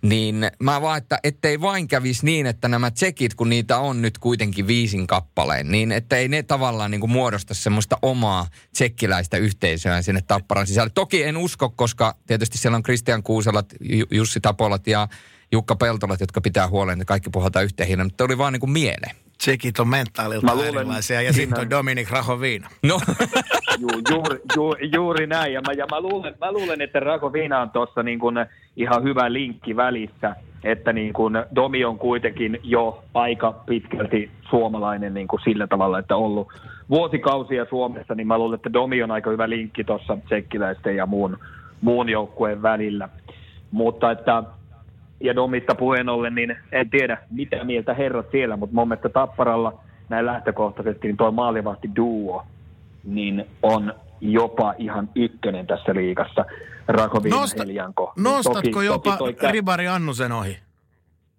niin mä vaan, että ettei vain kävisi niin, että nämä tsekit, kun niitä on nyt kuitenkin viisin kappaleen, niin että ei ne tavallaan niin kuin muodosta semmoista omaa tsekkiläistä yhteisöä sinne Tapparan sisälle. Toki en usko, koska tietysti siellä on Kristian Kuuselat, Jussi Tapolat ja Jukka Peltolat, jotka pitää huolen, että kaikki puhutaan yhteen hiileen, mutta oli vaan niin kuin mieleen. Tsekit on mentaalilta luulen, erilaisia ja sitten on Dominik Rahoviina. No. Ju, juuri, ju, juuri näin. Ja mä, ja mä, luulen, mä luulen, että Rahoviina on tuossa niin kuin ihan hyvä linkki välissä, että niin kuin Domi on kuitenkin jo aika pitkälti suomalainen niin kuin sillä tavalla, että ollut vuosikausia Suomessa, niin mä luulen, että Domi on aika hyvä linkki tuossa tsekkiläisten ja muun, muun joukkueen välillä. Mutta että ja Domista puheen ollen, niin en tiedä mitä mieltä herrat siellä, mutta mun mielestä Tapparalla näin lähtökohtaisesti niin tuo maalivahti duo niin on jopa ihan ykkönen tässä liigassa. Rakovin Nosta, Elianko. Nostatko toki, jopa toki toi, Ribari Annusen ohi?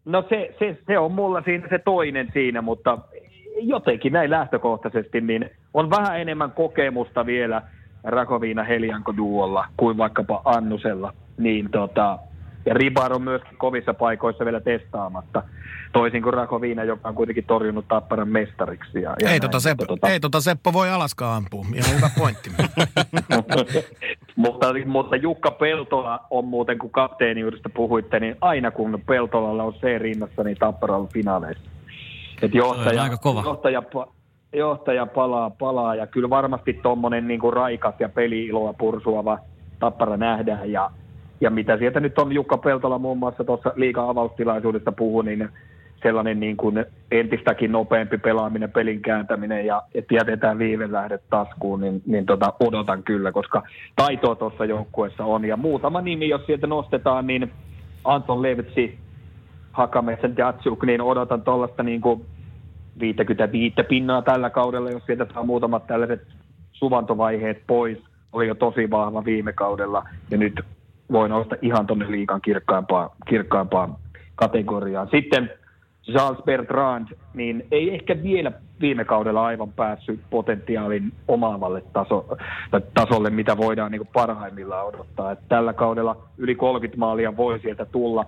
No se, se, se on mulla siinä se toinen siinä, mutta jotenkin näin lähtökohtaisesti, niin on vähän enemmän kokemusta vielä Rakoviina Helianko duolla kuin vaikkapa Annusella. Niin tota, Ja Ribar on myöskin kovissa paikoissa vielä testaamatta. Toisin kuin Rakoviina, joka on kuitenkin torjunut Tapparan mestariksi. Ja, ja ei, tota Seppo, tota... ei tota Seppo voi Alaska ampua. Ihan hyvä pointti. mutta, mutta Jukka Peltola on muuten, kun kapteeniudesta puhuitte, niin aina kun Peltolalla on se rinnassa, niin Tappara on finaaleissa. Et johtaja, aika kova. Johtaja, johtaja palaa, palaa ja kyllä varmasti tuommoinen niin raikas ja peli-iloa pursuava tappara nähdään ja, ja mitä sieltä nyt on Jukka Peltola muun muassa tuossa liikaa avaustilaisuudesta puhui, niin sellainen niin kuin entistäkin nopeampi pelaaminen, pelin kääntäminen ja että jätetään viivelähdet taskuun, niin, niin tota, odotan kyllä, koska taitoa tuossa joukkueessa on. Ja muutama nimi, jos sieltä nostetaan, niin Anton Levitsi, Hakametsän Jatsuk, niin odotan tuollaista niin kuin 55 pinnaa tällä kaudella, jos sieltä saa muutamat tällaiset suvantovaiheet pois. Oli jo tosi vahva viime kaudella ja nyt voi nousta ihan tuonne liikan kirkkaampaan, kirkkaampaan kategoriaan. Sitten Charles Bertrand, niin ei ehkä vielä viime kaudella aivan päässyt potentiaalin omaavalle taso, tasolle, mitä voidaan niin parhaimmillaan odottaa. Et tällä kaudella yli 30 maalia voi sieltä tulla.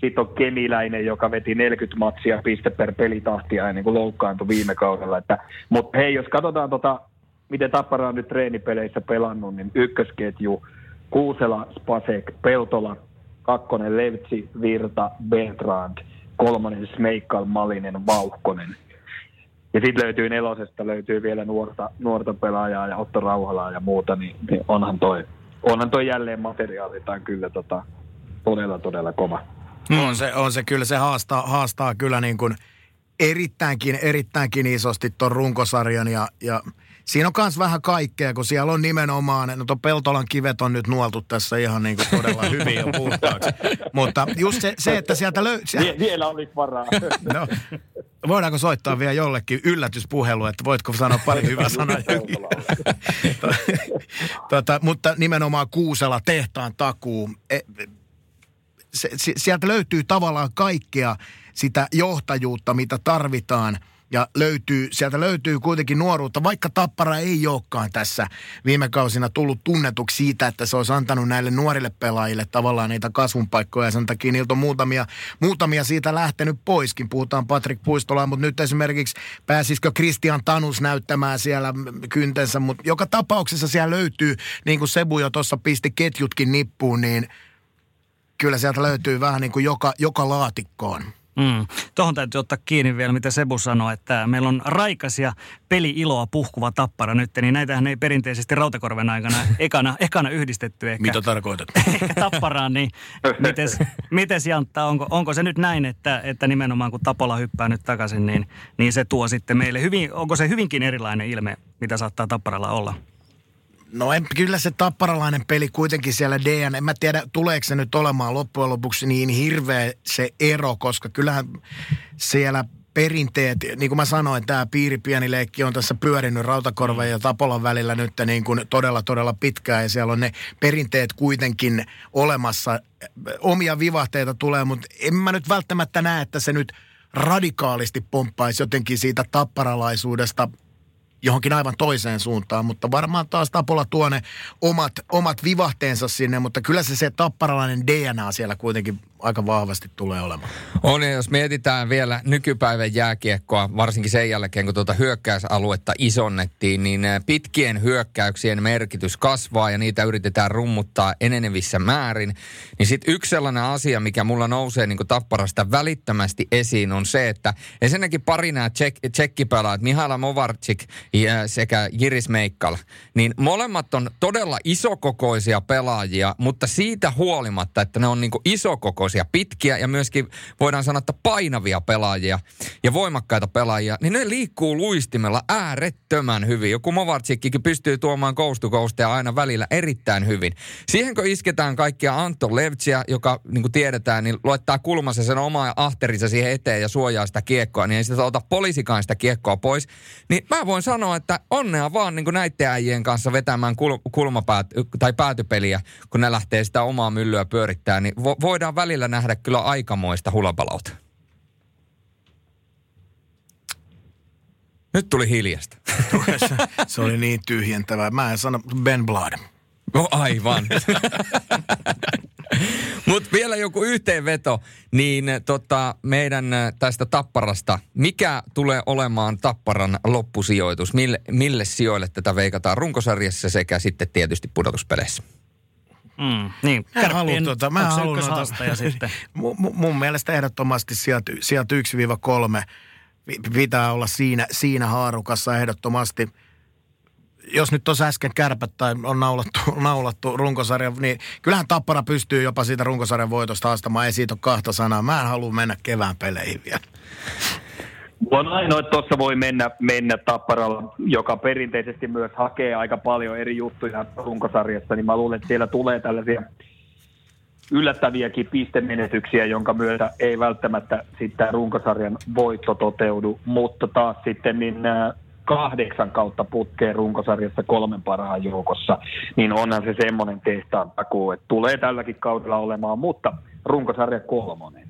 Sitten on Kemiläinen, joka veti 40 matsia piste per pelitahtia ja niin loukkaantui viime kaudella. Että, mutta hei, jos katsotaan tota, miten Tappara on nyt treenipeleissä pelannut, niin ykkösketju Kuusela, Spasek, Peltola, kakkonen Levtsi, Virta, Bertrand, kolmonen Smeikkal, Malinen, Vauhkonen. Ja sitten löytyy nelosesta, löytyy vielä nuorta, nuorta pelaajaa ja Otto Rauhalaa ja muuta, niin, niin onhan toi, onhan toi jälleen materiaali, tai kyllä tota, todella, todella kova. Mm. On se, on se kyllä, se haastaa, haastaa kyllä niin kuin erittäinkin, erittäinkin isosti tuon runkosarjan ja, ja siinä on myös vähän kaikkea, kun siellä on nimenomaan, no tuon Peltolan kivet on nyt nuoltu tässä ihan niin kuin todella hyvin jo puhtaaksi. Mutta just se, se että sieltä löytyy... Vie, vielä olisi varaa. no, voidaanko soittaa vielä jollekin yllätyspuhelu, että voitko sanoa pari hyvää sanaa? tota, mutta nimenomaan Kuusela tehtaan takuu. E, se, sieltä löytyy tavallaan kaikkea sitä johtajuutta, mitä tarvitaan – ja löytyy, sieltä löytyy kuitenkin nuoruutta, vaikka Tappara ei olekaan tässä viime kausina tullut tunnetuksi siitä, että se olisi antanut näille nuorille pelaajille tavallaan niitä kasvunpaikkoja. Ja sen takia niiltä on muutamia, muutamia siitä lähtenyt poiskin. Puhutaan Patrick Puistolaa, mutta nyt esimerkiksi pääsisikö Christian Tanus näyttämään siellä kyntensä. Mutta joka tapauksessa siellä löytyy, niin kuin Sebu jo tuossa pisti ketjutkin nippuun, niin – kyllä sieltä löytyy vähän niin kuin joka, joka laatikkoon. Mm. Tuohon täytyy ottaa kiinni vielä, mitä Sebu sanoi, että meillä on raikas ja peli-iloa puhkuva tappara nyt, niin näitähän ei perinteisesti Rautakorven aikana ekana, ekana yhdistetty. Ehkä, mitä tarkoitat? Ehkä tapparaan, niin mites, mites Jantta, onko, onko se nyt näin, että, että nimenomaan kun Tapola hyppää nyt takaisin, niin, niin se tuo sitten meille hyvin, onko se hyvinkin erilainen ilme, mitä saattaa tapparalla olla? No en, kyllä se tapparalainen peli kuitenkin siellä DN, en mä tiedä tuleeko se nyt olemaan loppujen lopuksi niin hirveä se ero, koska kyllähän siellä perinteet, niin kuin mä sanoin, tämä pieni leikki on tässä pyörinyt Rautakorven ja Tapolan välillä nyt niin kuin todella, todella pitkään ja siellä on ne perinteet kuitenkin olemassa. Omia vivahteita tulee, mutta en mä nyt välttämättä näe, että se nyt radikaalisti pomppaisi jotenkin siitä tapparalaisuudesta johonkin aivan toiseen suuntaan, mutta varmaan taas Tapola tuo ne omat, omat vivahteensa sinne, mutta kyllä se se tapparalainen DNA siellä kuitenkin aika vahvasti tulee olemaan. On, jos mietitään vielä nykypäivän jääkiekkoa, varsinkin sen jälkeen, kun tuota hyökkäysaluetta isonnettiin, niin eh, pitkien hyökkäyksien merkitys kasvaa ja niitä yritetään rummuttaa enenevissä määrin. Niin sitten yksi sellainen asia, mikä mulla nousee niin tapparasta välittömästi esiin, on se, että ensinnäkin pari nämä tsek, tsekkipelaajat, Mihaila Movarczyk ja sekä Jiris Meikkal, niin molemmat on todella isokokoisia pelaajia, mutta siitä huolimatta, että ne on niin isokokoisia, kokoisia, pitkiä ja myöskin voidaan sanoa, että painavia pelaajia ja voimakkaita pelaajia, niin ne liikkuu luistimella äärettömän hyvin. Joku Movartsikkikin pystyy tuomaan koustukoustea aina välillä erittäin hyvin. Siihen kun isketään kaikkia Anton Levtsiä, joka niin kuin tiedetään, niin luettaa kulmassa sen omaa ahterinsa siihen eteen ja suojaa sitä kiekkoa, niin ei sitä ota poliisikaan sitä kiekkoa pois. Niin mä voin sanoa, että onnea vaan niin kuin näiden äijien kanssa vetämään kul- kulmapäät- tai päätypeliä, kun ne lähtee sitä omaa myllyä pyörittää, niin vo- voidaan välillä välillä nähdä kyllä aikamoista hulapalauta. Nyt tuli hiljasta. Se oli niin tyhjentävää. Mä en sano Ben Blood. No aivan. Mutta vielä joku yhteenveto, niin tota, meidän tästä Tapparasta, mikä tulee olemaan Tapparan loppusijoitus? Mille, mille sijoille tätä veikataan runkosarjassa sekä sitten tietysti pudotuspeleissä? Mm, niin, Mä haluan tota, mä haluan tota, sitten. mun, mun mielestä ehdottomasti sieltä, sieltä 1-3 pitää olla siinä, siinä haarukassa ehdottomasti. Jos nyt tuossa äsken kärpät tai on naulattu, naulattu runkosarja, niin kyllähän Tappara pystyy jopa siitä runkosarjan voitosta haastamaan. Ei siitä ole kahta sanaa. Mä en halua mennä kevään peleihin vielä. On ainoa, että tuossa voi mennä, mennä Tapparalla, joka perinteisesti myös hakee aika paljon eri juttuja runkosarjassa, niin mä luulen, että siellä tulee tällaisia yllättäviäkin pistemenetyksiä, jonka myötä ei välttämättä sitten runkosarjan voitto toteudu, mutta taas sitten niin äh, kahdeksan kautta putkeen runkosarjassa kolmen parhaan joukossa, niin onhan se semmoinen tehtaan takuu, että tulee tälläkin kaudella olemaan, mutta runkosarja kolmonen,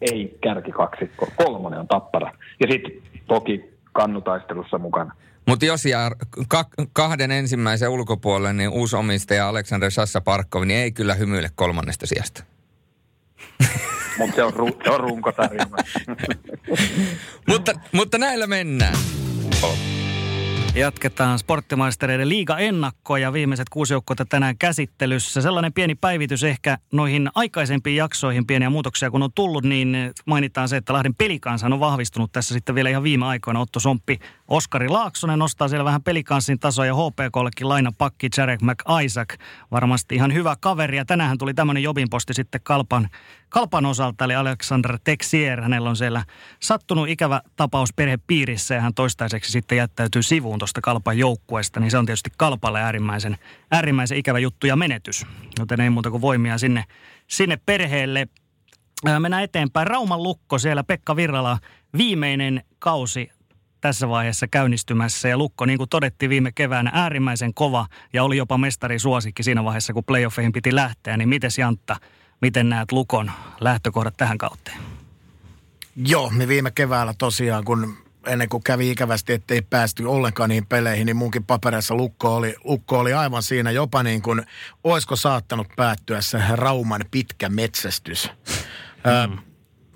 ei kärki kaksikko, kolmonen on tappara. Ja sitten toki kannutaistelussa mukana. Mutta jos jää ka- kahden ensimmäisen ulkopuolelle, niin uusi omistaja Aleksander Sassa Parkov, niin ei kyllä hymyile kolmannesta sijasta. Mutta se on, ru- se on runkosarja. mutta, mutta näillä mennään. Jatketaan sporttimaistereiden liiga ennakkoa ja viimeiset kuusi joukkoa tänään käsittelyssä. Sellainen pieni päivitys ehkä noihin aikaisempiin jaksoihin, pieniä muutoksia kun on tullut, niin mainitaan se, että Lahden pelikansa on vahvistunut tässä sitten vielä ihan viime aikoina. Otto Somppi, Oskari Laaksonen nostaa siellä vähän pelikanssin tasoa ja HPKllekin laina pakki Jarek McIsaac. Varmasti ihan hyvä kaveri ja tänään tuli tämmöinen jobinposti sitten Kalpan Kalpan osalta, eli Alexander Texier, hänellä on siellä sattunut ikävä tapaus perhepiirissä ja hän toistaiseksi sitten jättäytyy sivuun tuosta Kalpan joukkueesta, niin se on tietysti Kalpalle äärimmäisen, äärimmäisen ikävä juttu ja menetys. Joten ei muuta kuin voimia sinne, sinne perheelle. Mennään eteenpäin. Rauman lukko siellä Pekka Virrala viimeinen kausi tässä vaiheessa käynnistymässä. Ja Lukko, niin kuin todettiin viime keväänä, äärimmäisen kova ja oli jopa mestari suosikki siinä vaiheessa, kun playoffeihin piti lähteä. Niin miten Jantta, Miten näet Lukon lähtökohdat tähän kauteen? Joo, me viime keväällä tosiaan, kun ennen kuin kävi ikävästi, ettei päästy ollenkaan niihin peleihin, niin munkin papereissa Lukko oli, Lukko oli aivan siinä jopa niin kuin, olisiko saattanut päättyä se Rauman pitkä metsästys. Mm.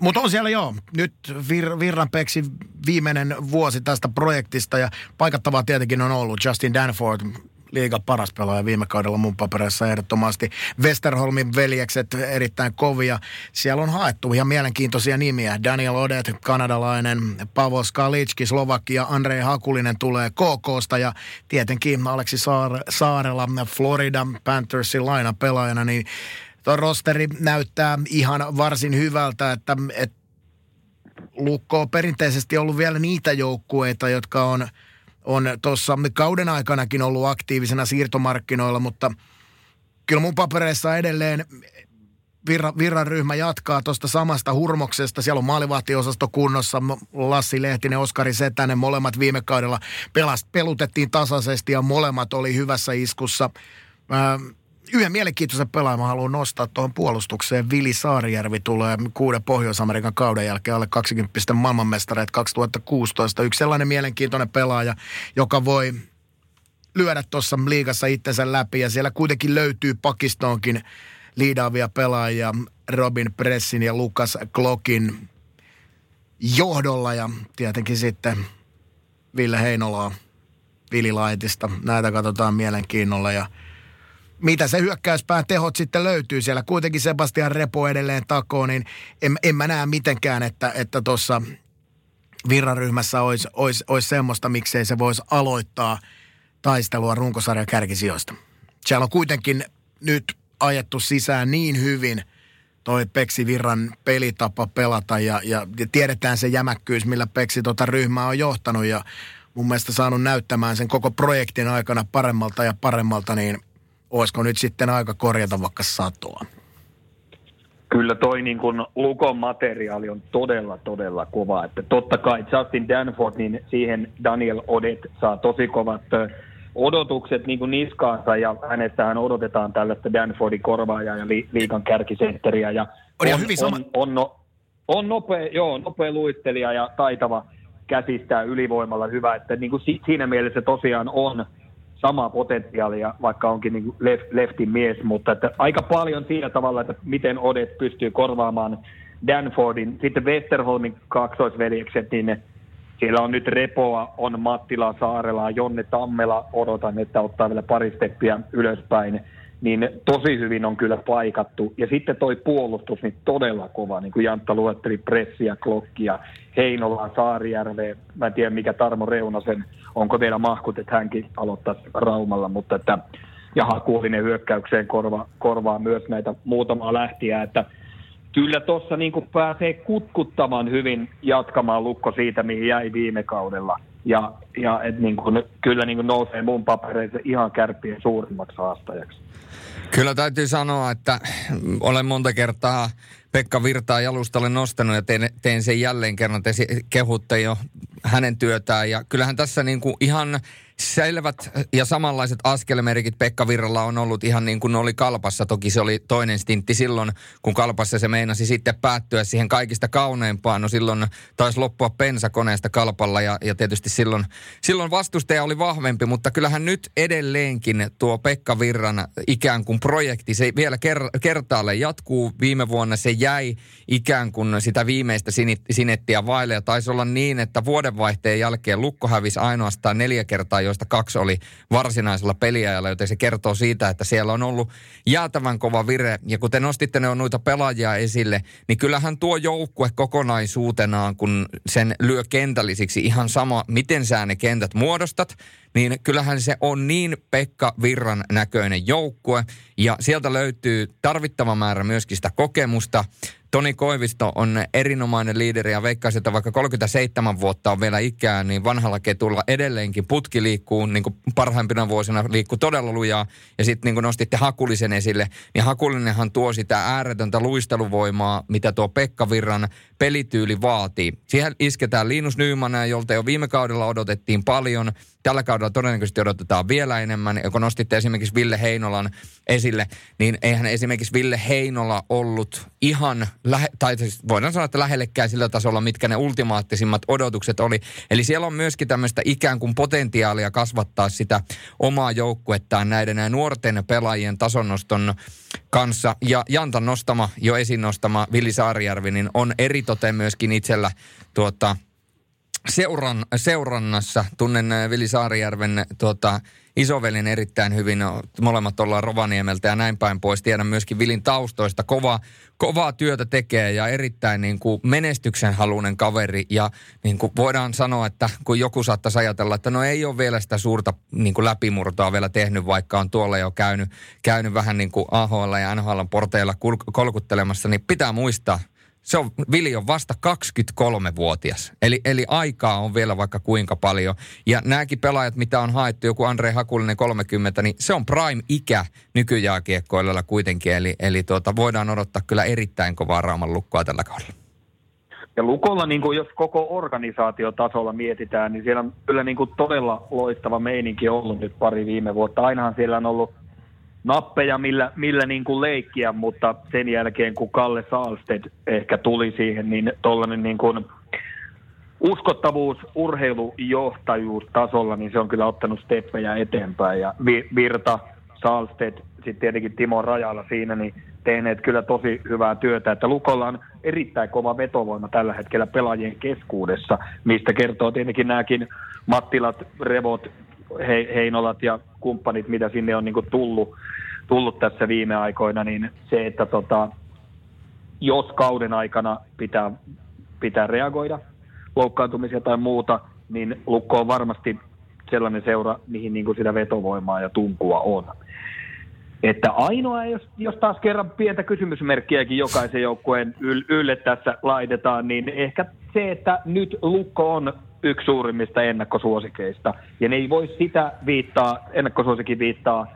Mutta on siellä joo, nyt Vir, Virranpeksi viimeinen vuosi tästä projektista ja paikattavaa tietenkin on ollut Justin Danford, liiga paras pelaaja viime kaudella mun papereissa ehdottomasti. Westerholmin veljekset erittäin kovia. Siellä on haettu ihan mielenkiintoisia nimiä. Daniel Odet, kanadalainen, Pavo Skalitski, Slovakia, Andrei Hakulinen tulee KKsta ja tietenkin Aleksi Saar- Saarela, Florida Panthersin lainapelaajana, niin tuo rosteri näyttää ihan varsin hyvältä, että, että Lukko on perinteisesti ollut vielä niitä joukkueita, jotka on – on tuossa kauden aikanakin ollut aktiivisena siirtomarkkinoilla, mutta kyllä mun papereissa edelleen Virra, Virran ryhmä jatkaa tuosta samasta hurmoksesta. Siellä on maalivahtiosasto kunnossa, Lassi Lehtinen, Oskari Setänen, molemmat viime kaudella pelast, pelutettiin tasaisesti ja molemmat oli hyvässä iskussa. Ää, yhden mielenkiintoisen pelaajan haluan nostaa tuohon puolustukseen. Vili Saarijärvi tulee kuuden Pohjois-Amerikan kauden jälkeen alle 20 maailmanmestareet 2016. Yksi sellainen mielenkiintoinen pelaaja, joka voi lyödä tuossa liigassa itsensä läpi ja siellä kuitenkin löytyy Pakistoonkin liidaavia pelaajia Robin Pressin ja Lukas Glockin johdolla ja tietenkin sitten Ville Heinolaa, Vili Laitista. Näitä katsotaan mielenkiinnolla ja – mitä se hyökkäyspään tehot sitten löytyy siellä. Kuitenkin Sebastian Repo edelleen takoo, niin en, en mä näe mitenkään, että että tuossa virraryhmässä olisi, olisi, olisi semmoista, miksei se voisi aloittaa taistelua runkosarjan kärkisijoista. Siellä on kuitenkin nyt ajettu sisään niin hyvin toi Peksi Virran pelitapa pelata ja, ja, ja tiedetään se jämäkkyys, millä Peksi tota ryhmää on johtanut ja mun mielestä saanut näyttämään sen koko projektin aikana paremmalta ja paremmalta, niin – olisiko nyt sitten aika korjata vaikka satoa? Kyllä toi niin kun Lukon materiaali on todella, todella kova. Että totta kai Justin Danford, niin siihen Daniel Odet saa tosi kovat odotukset niin kuin niskaansa ja hänestähän odotetaan tällaista Danfordin korvaajaa ja li, liikan kärkisentteriä. Ja on, on, hyvin sama. on, on, no, on nopea, joo, nopea luistelija ja taitava käsistää ylivoimalla hyvä, että niin kuin siinä mielessä tosiaan on samaa potentiaalia, vaikka onkin niin lef, leftin mies, mutta että aika paljon sillä tavalla, että miten Odet pystyy korvaamaan Danfordin. Sitten Westerholmin kaksoisveljekset, niin ne, siellä on nyt Repoa, on Mattila, Saarela, Jonne Tammela, odotan, että ottaa vielä pari steppiä ylöspäin niin tosi hyvin on kyllä paikattu. Ja sitten toi puolustus, niin todella kova, niin kuin Jantta luetteli pressiä, klokkia, Heinolaan, Saarijärveen. Mä en tiedä, mikä Tarmo Reunasen, onko teillä mahkut, että hänkin aloittaa Raumalla, mutta että ja Hakulinen hyökkäykseen korva, korvaa myös näitä muutamaa lähtiä, että kyllä tuossa niin pääsee kutkuttamaan hyvin jatkamaan lukko siitä, mihin jäi viime kaudella. Ja, ja et niin kuin, kyllä niin kuin nousee mun papereissa ihan kärppien suurimmaksi haastajaksi. Kyllä täytyy sanoa, että olen monta kertaa Pekka Virtaa jalustalle nostanut ja teen, teen sen jälleen kerran. Te kehutte jo hänen työtään ja kyllähän tässä niin kuin ihan selvät ja samanlaiset askelmerkit Pekka Virralla on ollut ihan niin kuin oli Kalpassa. Toki se oli toinen stintti silloin, kun Kalpassa se meinasi sitten päättyä siihen kaikista kauneimpaan. No silloin taisi loppua pensakoneesta Kalpalla ja, ja tietysti silloin, silloin vastustaja oli vahvempi, mutta kyllähän nyt edelleenkin tuo Pekka Virran ikään kuin projekti, se vielä ker- kertaalle jatkuu. Viime vuonna se jäi ikään kuin sitä viimeistä sinettiä vaille ja taisi olla niin, että vuodenvaihteen jälkeen Lukko hävisi ainoastaan neljä kertaa joista kaksi oli varsinaisella peliajalla, joten se kertoo siitä, että siellä on ollut jäätävän kova vire. Ja kun te nostitte ne on noita pelaajia esille, niin kyllähän tuo joukkue kokonaisuutenaan, kun sen lyö kentällisiksi ihan sama, miten sä ne kentät muodostat, niin kyllähän se on niin Pekka Virran näköinen joukkue. Ja sieltä löytyy tarvittava määrä myöskin sitä kokemusta. Toni Koivisto on erinomainen liideri ja veikkaisin, että vaikka 37 vuotta on vielä ikää, niin vanhalla ketulla edelleenkin putki liikkuu, niin kuin parhaimpina vuosina liikkuu todella lujaa. Ja sitten niin kuin nostitte Hakulisen esille, niin Hakulinenhan tuo sitä ääretöntä luisteluvoimaa, mitä tuo Pekka Virran pelityyli vaatii. Siihen isketään Linus Nymana, jolta jo viime kaudella odotettiin paljon. Tällä kaudella todennäköisesti odotetaan vielä enemmän. Ja kun nostitte esimerkiksi Ville Heinolan esille, niin eihän esimerkiksi Ville Heinola ollut ihan, lähe, tai siis voidaan sanoa, että lähellekään sillä tasolla, mitkä ne ultimaattisimmat odotukset oli. Eli siellä on myöskin tämmöistä ikään kuin potentiaalia kasvattaa sitä omaa joukkuettaan näiden nuorten pelaajien tasonnoston kanssa. Ja Jantan nostama, jo esiin nostama Vili Saarijärvi, niin on eritoten myöskin itsellä tuota, seuran, seurannassa. Tunnen äh, Vili Saarijärven tuota, isovelin erittäin hyvin. No, molemmat ollaan Rovaniemeltä ja näin päin pois. Tiedän myöskin Vilin taustoista. Kova, kovaa työtä tekee ja erittäin niin kuin menestyksen halunen kaveri. Ja niin kuin voidaan sanoa, että kun joku saattaisi ajatella, että no ei ole vielä sitä suurta niin kuin läpimurtoa vielä tehnyt, vaikka on tuolla jo käynyt, käynyt vähän niin kuin AHL ja NHL porteilla kolkuttelemassa, niin pitää muistaa – se on, Vili on vasta 23-vuotias. Eli, eli aikaa on vielä vaikka kuinka paljon. Ja nämäkin pelaajat, mitä on haettu, joku Andre Hakulinen 30, niin se on prime-ikä nykyjääkiekkoilla kuitenkin. Eli, eli tuota, voidaan odottaa kyllä erittäin kovaa raaman lukkoa tällä kaudella. Ja Lukolla, niin kuin jos koko organisaatiotasolla mietitään, niin siellä on kyllä niin kuin todella loistava meininki ollut nyt pari viime vuotta. Ainahan siellä on ollut nappeja, millä, millä niin kuin leikkiä, mutta sen jälkeen kun Kalle Saalsted ehkä tuli siihen, niin tuollainen niin kuin uskottavuus urheilujohtajuus tasolla, niin se on kyllä ottanut steppejä eteenpäin. Ja Virta, Saalsted, sitten tietenkin Timo Rajala siinä, niin tehneet kyllä tosi hyvää työtä. Että Lukolla on erittäin kova vetovoima tällä hetkellä pelaajien keskuudessa, mistä kertoo tietenkin nämäkin Mattilat, Revot, Heinolat ja kumppanit, mitä sinne on niin kuin tullut, tullut tässä viime aikoina, niin se, että tota, jos kauden aikana pitää, pitää reagoida loukkaantumisia tai muuta, niin Lukko on varmasti sellainen seura, mihin niin kuin sitä vetovoimaa ja tunkua on. Että ainoa, jos, jos taas kerran pientä kysymysmerkkiäkin jokaisen joukkueen ylle tässä laitetaan, niin ehkä se, että nyt Lukko on yksi suurimmista ennakkosuosikeista. Ja ne ei voi sitä viittaa, ennakkosuosikin viittaa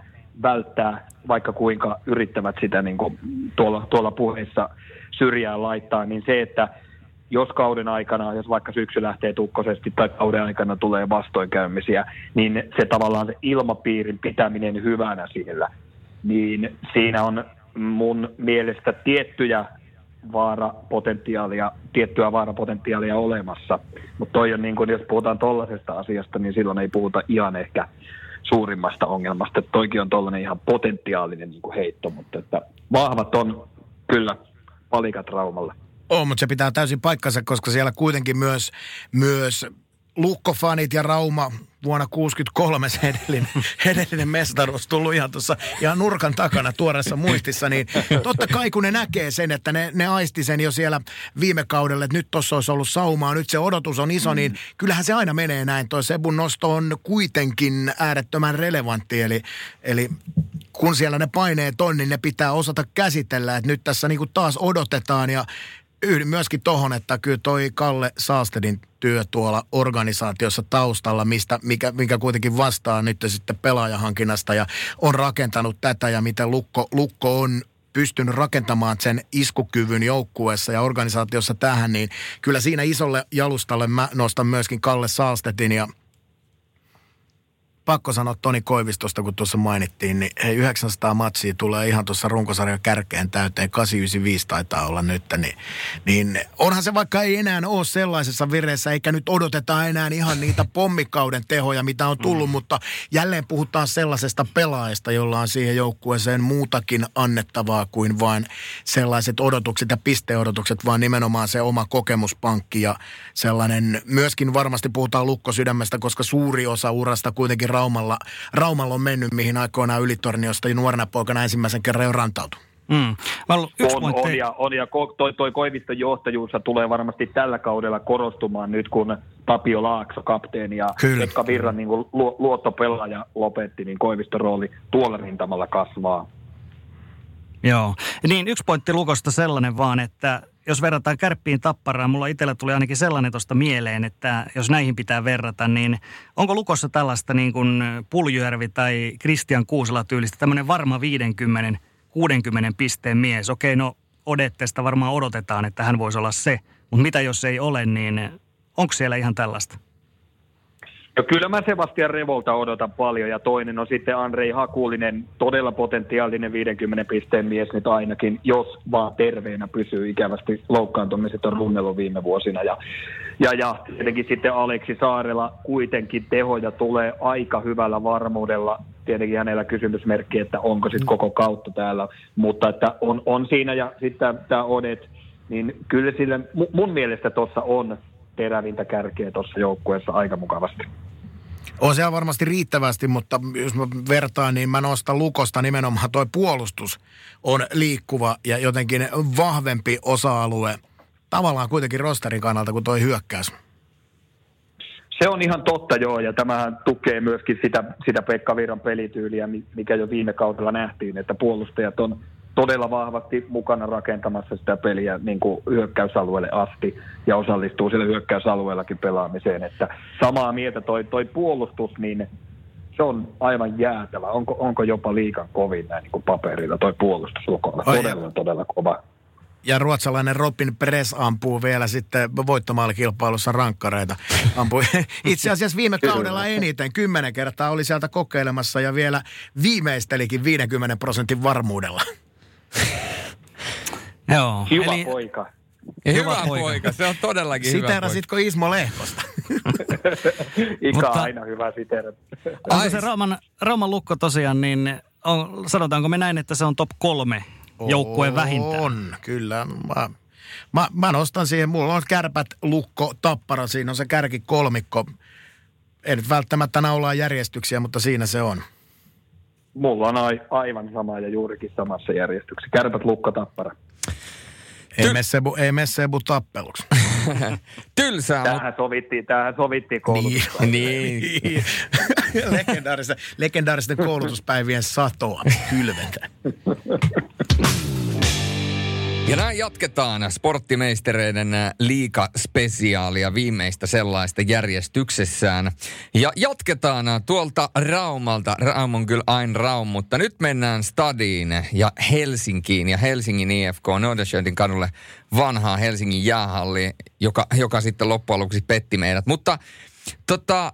välttää, vaikka kuinka yrittävät sitä niin kuin tuolla, tuolla puheissa syrjään laittaa, niin se, että jos kauden aikana, jos vaikka syksy lähtee tukkosesti tai kauden aikana tulee vastoinkäymisiä, niin se tavallaan se ilmapiirin pitäminen hyvänä siellä, niin siinä on mun mielestä tiettyjä vaarapotentiaalia, tiettyä vaarapotentiaalia olemassa. Mutta toi on niin kun, jos puhutaan tollaisesta asiasta, niin silloin ei puhuta ihan ehkä suurimmasta ongelmasta. Että toikin on tuollainen ihan potentiaalinen niin heitto, mutta että vahvat on kyllä palikat Raumalle. On, mutta se pitää täysin paikkansa, koska siellä kuitenkin myös, myös Lukkofanit ja Rauma vuonna 63 se edellinen, edellinen mestaruus tullut ihan tuossa ihan nurkan takana tuoreessa muistissa, niin totta kai kun ne näkee sen, että ne, ne aisti sen jo siellä viime kaudella, että nyt tuossa olisi ollut saumaa, nyt se odotus on iso, niin kyllähän se aina menee näin. Toi Sebun nosto on kuitenkin äärettömän relevantti, eli, eli kun siellä ne paineet on, niin ne pitää osata käsitellä, että nyt tässä niinku taas odotetaan ja yhdyn myöskin tohon, että kyllä toi Kalle Saastedin työ tuolla organisaatiossa taustalla, mistä, mikä, mikä kuitenkin vastaa nyt sitten pelaajahankinnasta ja on rakentanut tätä ja miten Lukko, Lukko on pystynyt rakentamaan sen iskukyvyn joukkueessa ja organisaatiossa tähän, niin kyllä siinä isolle jalustalle mä nostan myöskin Kalle Saastetin ja pakko sanoa Toni Koivistosta, kun tuossa mainittiin, niin hei, 900 matsia tulee ihan tuossa runkosarjan kärkeen täyteen, 895 taitaa olla nyt, niin, niin onhan se vaikka ei enää ole sellaisessa vireessä, eikä nyt odoteta enää ihan niitä pommikauden tehoja, mitä on tullut, mm. mutta jälleen puhutaan sellaisesta pelaajasta, jolla on siihen joukkueeseen muutakin annettavaa kuin vain sellaiset odotukset ja pisteodotukset, vaan nimenomaan se oma kokemuspankki ja sellainen, myöskin varmasti puhutaan lukkosydämestä, koska suuri osa urasta kuitenkin Raumalla, Raumalla on mennyt, mihin aikoinaan Ylitorniosta nuorena poikana ensimmäisen kerran jo rantautui. Mm. On, on, ja, on, ja toi, toi Koiviston johtajuus tulee varmasti tällä kaudella korostumaan nyt, kun Tapio Laakso, kapteeni ja Kyllä. jotka Virran niin kuin, luottopelaaja lopetti, niin Koiviston rooli tuolla rintamalla kasvaa. Joo. Niin yksi pointti Lukosta sellainen vaan, että jos verrataan kärppiin tapparaan, mulla itsellä tuli ainakin sellainen tuosta mieleen, että jos näihin pitää verrata, niin onko Lukossa tällaista niin kuin Puljujärvi tai Kristian Kuusela tyylistä tämmöinen varma 50, 60 pisteen mies? Okei, no Odettesta varmaan odotetaan, että hän voisi olla se, mutta mitä jos ei ole, niin onko siellä ihan tällaista? No kyllä mä Sebastian Revolta odotan paljon ja toinen on sitten Andrei Hakulinen, todella potentiaalinen 50 pisteen mies nyt ainakin, jos vaan terveenä pysyy ikävästi. Loukkaantumiset on runnellut viime vuosina ja, ja, ja tietenkin sitten Aleksi Saarela kuitenkin tehoja tulee aika hyvällä varmuudella. Tietenkin hänellä kysymysmerkki, että onko sitten koko kautta täällä, mutta että on, on siinä ja sitten tämä Odet, niin kyllä sille mun mielestä tuossa on terävintä kärkeä tuossa joukkueessa aika mukavasti. On siellä varmasti riittävästi, mutta jos mä vertaan, niin mä nostan lukosta nimenomaan toi puolustus on liikkuva ja jotenkin vahvempi osa-alue tavallaan kuitenkin rosterin kannalta kuin toi hyökkäys. Se on ihan totta joo, ja tämähän tukee myöskin sitä, sitä Pekka Viran pelityyliä, mikä jo viime kaudella nähtiin, että puolustajat on todella vahvasti mukana rakentamassa sitä peliä niin kuin hyökkäysalueelle asti ja osallistuu sille hyökkäysalueellakin pelaamiseen. Että samaa mieltä toi, toi puolustus, niin se on aivan jäätävä. Onko, onko jopa liikan kovin näin niin kuin paperilla toi puolustus Todella, todella kova. Ja ruotsalainen Robin Press ampuu vielä sitten voittomaalikilpailussa rankkareita. Ampui itse asiassa viime kaudella eniten, kymmenen kertaa oli sieltä kokeilemassa ja vielä viimeistelikin 50 prosentin varmuudella. Joo. Hyvä eli... poika. Hyvä, hyvä poika. poika. se on todellakin hyvä Siterasitko Ismo Lehkosta? Ika Mutta, aina hyvä siterata. Onko se Rooman, Rooman lukko tosiaan, niin on, sanotaanko me näin, että se on top kolme joukkueen vähintään? On, kyllä. Mä, mä, mä nostan siihen, mulla on kärpät, lukko, tappara, siinä on se kärki kolmikko. Ei nyt välttämättä naulaa järjestyksiä, mutta siinä se on. Mulla on aivan sama ja juurikin samassa järjestyksessä. Kärpät, lukko, tappara. Ei mene Sebu, ei mene Sebu tappeluksi. Tylsää. Tähän sovittiin, tähän sovittiin koulutuspäivien. Niin. niin. legendaaristen, legendaaristen koulutuspäivien satoa kylvetään. Ja näin jatketaan sporttimeistereiden liika-spesiaalia viimeistä sellaista järjestyksessään. Ja jatketaan tuolta Raumalta. Raum on kyllä aina Raum, mutta nyt mennään Stadiin ja Helsinkiin ja Helsingin IFK Norderschöldin kadulle vanhaa Helsingin jäähalli, joka, joka sitten loppujen lopuksi petti meidät. Mutta tota,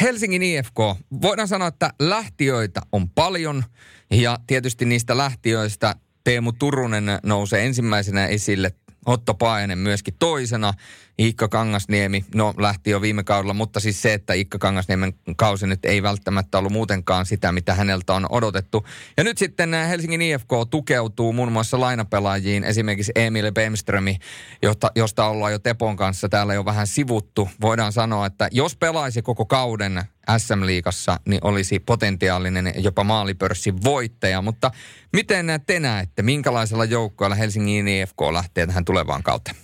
Helsingin IFK, voidaan sanoa, että lähtiöitä on paljon ja tietysti niistä lähtiöistä Teemu Turunen nousee ensimmäisenä esille. Otto Paajanen myöskin toisena, Ikka Kangasniemi, no lähti jo viime kaudella, mutta siis se, että Ikka Kangasniemen kausi nyt ei välttämättä ollut muutenkaan sitä, mitä häneltä on odotettu. Ja nyt sitten Helsingin IFK tukeutuu muun muassa lainapelaajiin, esimerkiksi Emil Bemströmi, josta, josta ollaan jo Tepon kanssa täällä jo vähän sivuttu. Voidaan sanoa, että jos pelaisi koko kauden SM-liigassa, niin olisi potentiaalinen jopa maalipörssin voittaja. Mutta miten te näette, minkälaisella joukkoilla Helsingin IFK lähtee tähän tulevaan kauteen?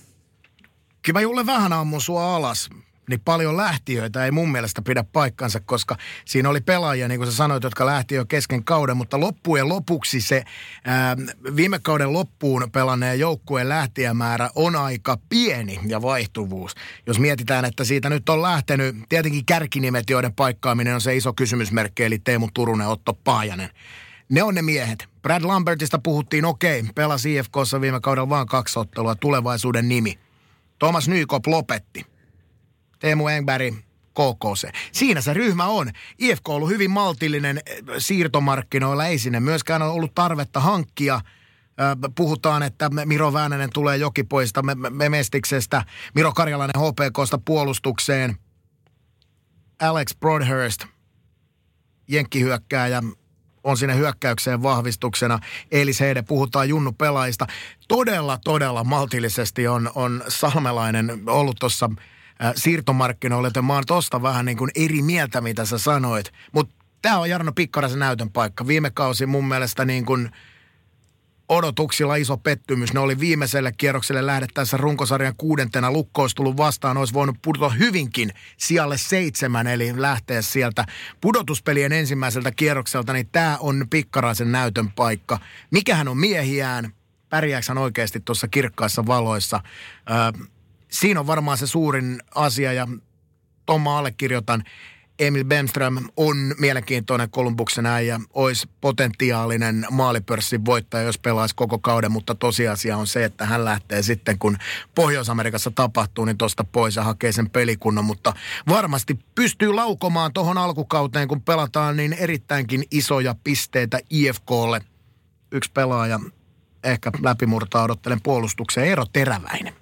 Kyllä mä Julle vähän ammun sua alas niin paljon lähtiöitä ei mun mielestä pidä paikkansa, koska siinä oli pelaajia, niin kuin sä sanoit, jotka lähti jo kesken kauden, mutta loppujen lopuksi se ää, viime kauden loppuun pelanneen joukkueen lähtijämäärä on aika pieni ja vaihtuvuus. Jos mietitään, että siitä nyt on lähtenyt, tietenkin kärkinimet, joiden paikkaaminen on se iso kysymysmerkki, eli Teemu Turunen, Otto Paajanen. Ne on ne miehet. Brad Lambertista puhuttiin, okei, pelasi IFKssa viime kaudella vain kaksi ottelua, tulevaisuuden nimi. Thomas Nykop lopetti Teemu Engberg, KKC. Siinä se ryhmä on. IFK on ollut hyvin maltillinen eh, siirtomarkkinoilla, ei sinne myöskään ole ollut tarvetta hankkia. Puhutaan, että Miro Väänänen tulee jokipoista Memestiksestä, Miro Karjalainen HPKsta puolustukseen, Alex Broadhurst, jenkkihyökkääjä, on sinne hyökkäykseen vahvistuksena. Eilis Heide, puhutaan Junnu pelaajista. Todella, todella maltillisesti on, on Salmelainen ollut tuossa siirtomarkkinoille, joten mä oon tosta vähän niin kuin eri mieltä, mitä sä sanoit. Mutta tämä on Jarno Pikkarasen näytön paikka. Viime kausi mun mielestä niin kuin odotuksilla iso pettymys. Ne oli viimeiselle kierrokselle lähdettäessä runkosarjan kuudentena lukko tullut vastaan. Olisi voinut pudota hyvinkin sijalle seitsemän, eli lähteä sieltä pudotuspelien ensimmäiseltä kierrokselta. Niin tämä on Pikkaraisen näytön paikka. Mikähän on miehiään? Pärjääkö hän oikeasti tuossa kirkkaissa valoissa? Öö, siinä on varmaan se suurin asia ja Tomma allekirjoitan. Emil Bemström on mielenkiintoinen Kolumbuksen äijä, olisi potentiaalinen maalipörssin voittaja, jos pelaisi koko kauden, mutta tosiasia on se, että hän lähtee sitten, kun Pohjois-Amerikassa tapahtuu, niin tuosta pois ja hakee sen pelikunnan, mutta varmasti pystyy laukomaan tuohon alkukauteen, kun pelataan niin erittäinkin isoja pisteitä IFKlle. Yksi pelaaja ehkä läpimurtaa odottelen puolustukseen, Eero Teräväinen.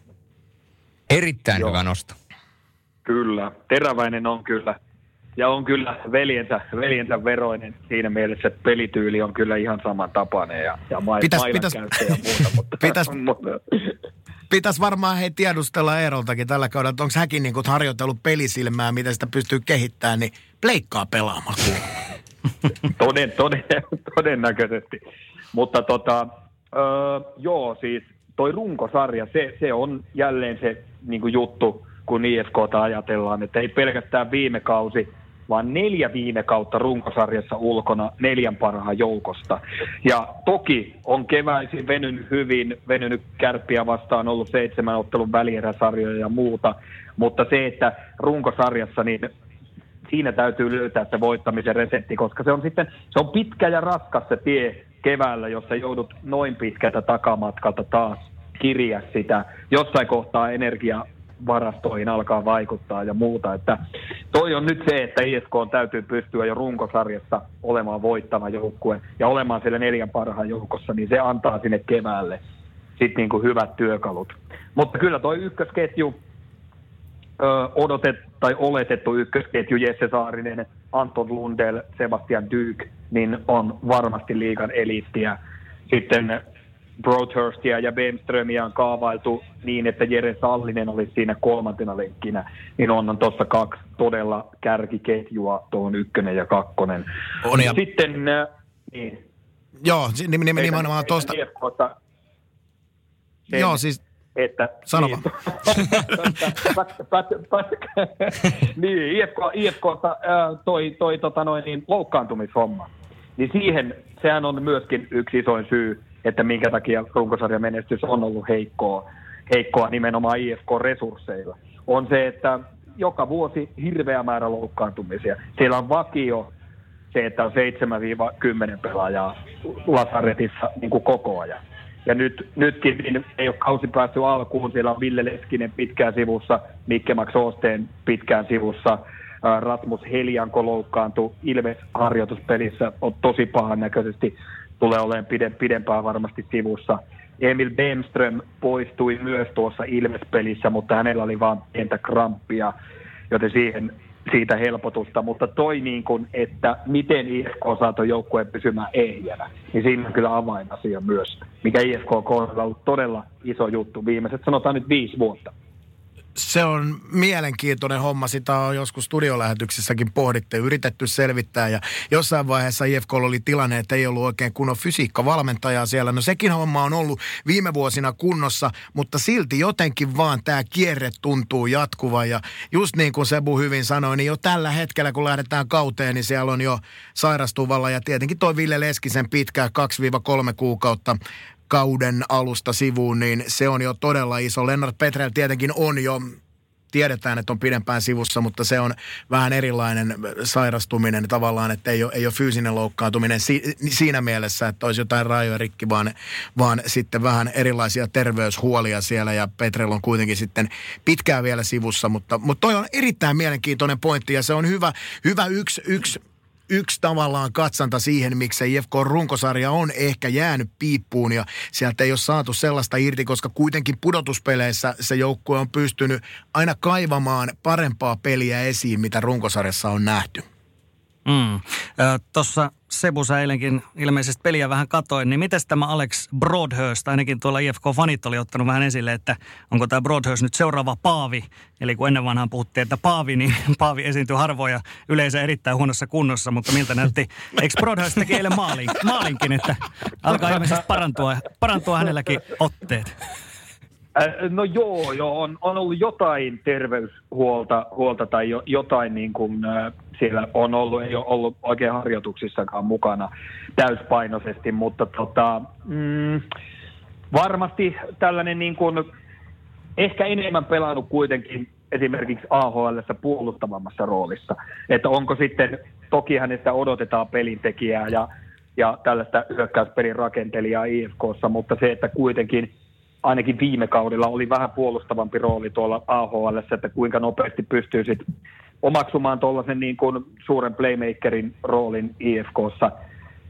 Erittäin Joo. hyvä nosto. Kyllä, teräväinen on kyllä. Ja on kyllä veljensä, veljensä veroinen siinä mielessä, että pelityyli on kyllä ihan samantapainen ja, ja ma- pitäis, pitäis, ja muuta. Mutta, pitäis, pitäis varmaan hei tiedustella Eeroltakin tällä kaudella, että onko häkin niin harjoitellut pelisilmää, miten sitä pystyy kehittämään, niin pleikkaa pelaamaan. toden, toden, todennäköisesti. Mutta tota, öö, joo, siis toi runkosarja, se, se on jälleen se niin kuin juttu, kun IFKta ajatellaan, että ei pelkästään viime kausi, vaan neljä viime kautta runkosarjassa ulkona neljän parhaan joukosta. Ja toki on keväisin venynyt hyvin, venynyt kärppiä vastaan, ollut seitsemän ottelun välieräsarjoja ja muuta, mutta se, että runkosarjassa, niin siinä täytyy löytää se voittamisen resepti, koska se on sitten, se on pitkä ja raskas se tie keväällä, jossa joudut noin pitkältä takamatkalta taas kirja sitä. Jossain kohtaa energia varastoihin alkaa vaikuttaa ja muuta. Että toi on nyt se, että ISK on täytyy pystyä jo runkosarjassa olemaan voittava joukkue ja olemaan siellä neljän parhaan joukossa, niin se antaa sinne keväälle sitten niin kuin hyvät työkalut. Mutta kyllä toi ykkösketju, odotet, tai oletettu ykkösketju Jesse Saarinen, Anton Lundell, Sebastian Dyk, niin on varmasti liigan eliittiä. Sitten Broadhurstia ja Bemströmiä on kaavailtu niin, että Jere Sallinen olisi siinä kolmantena lenkkinä, niin on, on tuossa kaksi todella kärkiketjua, tuohon ykkönen ja kakkonen. On ja... Sitten, äh, niin. Joo, nimenomaan tuosta. Joo, siis että... Sano niin, niin, IFK, IFK toi, toi tota noin, niin, loukkaantumishomma. Niin siihen, sehän on myöskin yksi isoin syy, että minkä takia runkosarjan menestys on ollut heikkoa, heikkoa nimenomaan IFK-resursseilla. On se, että joka vuosi hirveä määrä loukkaantumisia. Siellä on vakio se, että on 7-10 pelaajaa Lasaretissa niin kuin koko ajan. Ja nyt, nytkin niin ei ole kausi päässyt alkuun. Siellä on Ville Leskinen pitkään sivussa, Mikke Max Osteen pitkään sivussa. Rasmus Helianko loukkaantui Ilves harjoituspelissä, on tosi pahan näköisesti tulee olemaan pide, pidempään varmasti sivussa. Emil Bemström poistui myös tuossa Ilves-pelissä, mutta hänellä oli vain pientä kramppia, joten siihen siitä helpotusta, mutta toi niin kuin, että miten IFK saa tuon joukkueen pysymään ehjänä, niin siinä on kyllä avainasia myös, mikä IFK on ollut todella iso juttu viimeiset, sanotaan nyt viisi vuotta se on mielenkiintoinen homma. Sitä on joskus studiolähetyksissäkin pohdittu yritetty selvittää. Ja jossain vaiheessa IFK oli tilanne, että ei ollut oikein kunnon fysiikkavalmentajaa siellä. No sekin homma on ollut viime vuosina kunnossa, mutta silti jotenkin vaan tämä kierre tuntuu jatkuva. Ja just niin kuin Sebu hyvin sanoi, niin jo tällä hetkellä kun lähdetään kauteen, niin siellä on jo sairastuvalla. Ja tietenkin toi Ville Leskisen pitkä 2-3 kuukautta kauden alusta sivuun, niin se on jo todella iso. Lennart Petrel tietenkin on jo tiedetään, että on pidempään sivussa, mutta se on vähän erilainen sairastuminen tavallaan, että ei ole, ei ole fyysinen loukkaantuminen si, siinä mielessä, että olisi jotain rajoja rikki, vaan, vaan sitten vähän erilaisia terveyshuolia siellä ja Petrel on kuitenkin sitten pitkään vielä sivussa, mutta, mutta toi on erittäin mielenkiintoinen pointti ja se on hyvä, hyvä yksi, yksi yksi tavallaan katsanta siihen, miksi IFK-runkosarja on ehkä jäänyt piippuun ja sieltä ei ole saatu sellaista irti, koska kuitenkin pudotuspeleissä se joukkue on pystynyt aina kaivamaan parempaa peliä esiin, mitä runkosarjassa on nähty. Mm. Tuossa Sebusa eilenkin ilmeisesti peliä vähän katoin, niin miten tämä Alex Broadhurst, ainakin tuolla IFK-fanit oli ottanut vähän esille, että onko tämä Broadhurst nyt seuraava Paavi, eli kun ennen vanhaan puhuttiin, että Paavi, niin Paavi esiintyy harvoin ja yleensä erittäin huonossa kunnossa, mutta miltä näytti, eikö Broadhurst teki eilen maalin, maalinkin, että alkaa ilmeisesti parantua, parantua hänelläkin otteet? Äh, no joo, joo on, on ollut jotain terveyshuolta huolta tai jo, jotain niin kuin, äh, siellä on ollut, ei ole ollut oikein harjoituksissakaan mukana täyspainoisesti, mutta tota, mm, varmasti tällainen niin kuin, ehkä enemmän pelannut kuitenkin esimerkiksi AHL puolustavammassa roolissa. Että onko sitten, toki hänestä odotetaan pelintekijää ja, ja tällaista hyökkäyspelin rakentelijaa IFKssa, mutta se, että kuitenkin – ainakin viime kaudella oli vähän puolustavampi rooli tuolla AHL, että kuinka nopeasti pystyy sit omaksumaan tuollaisen niin kuin suuren playmakerin roolin IFKssa,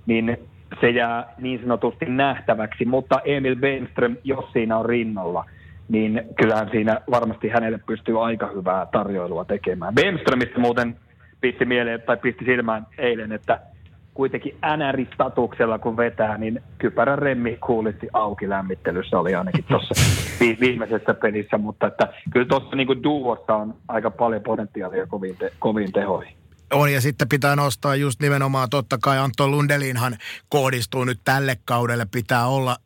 niin se jää niin sanotusti nähtäväksi, mutta Emil Benström, jos siinä on rinnalla, niin kyllähän siinä varmasti hänelle pystyy aika hyvää tarjoilua tekemään. Benströmistä muuten pisti mieleen tai pisti silmään eilen, että kuitenkin NR-statuksella kun vetää, niin kypärän remmi kuulitti auki lämmittelyssä oli ainakin tuossa viimeisessä pelissä, mutta että kyllä tuossa niin duossa on aika paljon potentiaalia koviin, te, koviin tehoihin. On ja sitten pitää nostaa just nimenomaan totta kai Antto Lundelinhan kohdistuu nyt tälle kaudelle. Pitää olla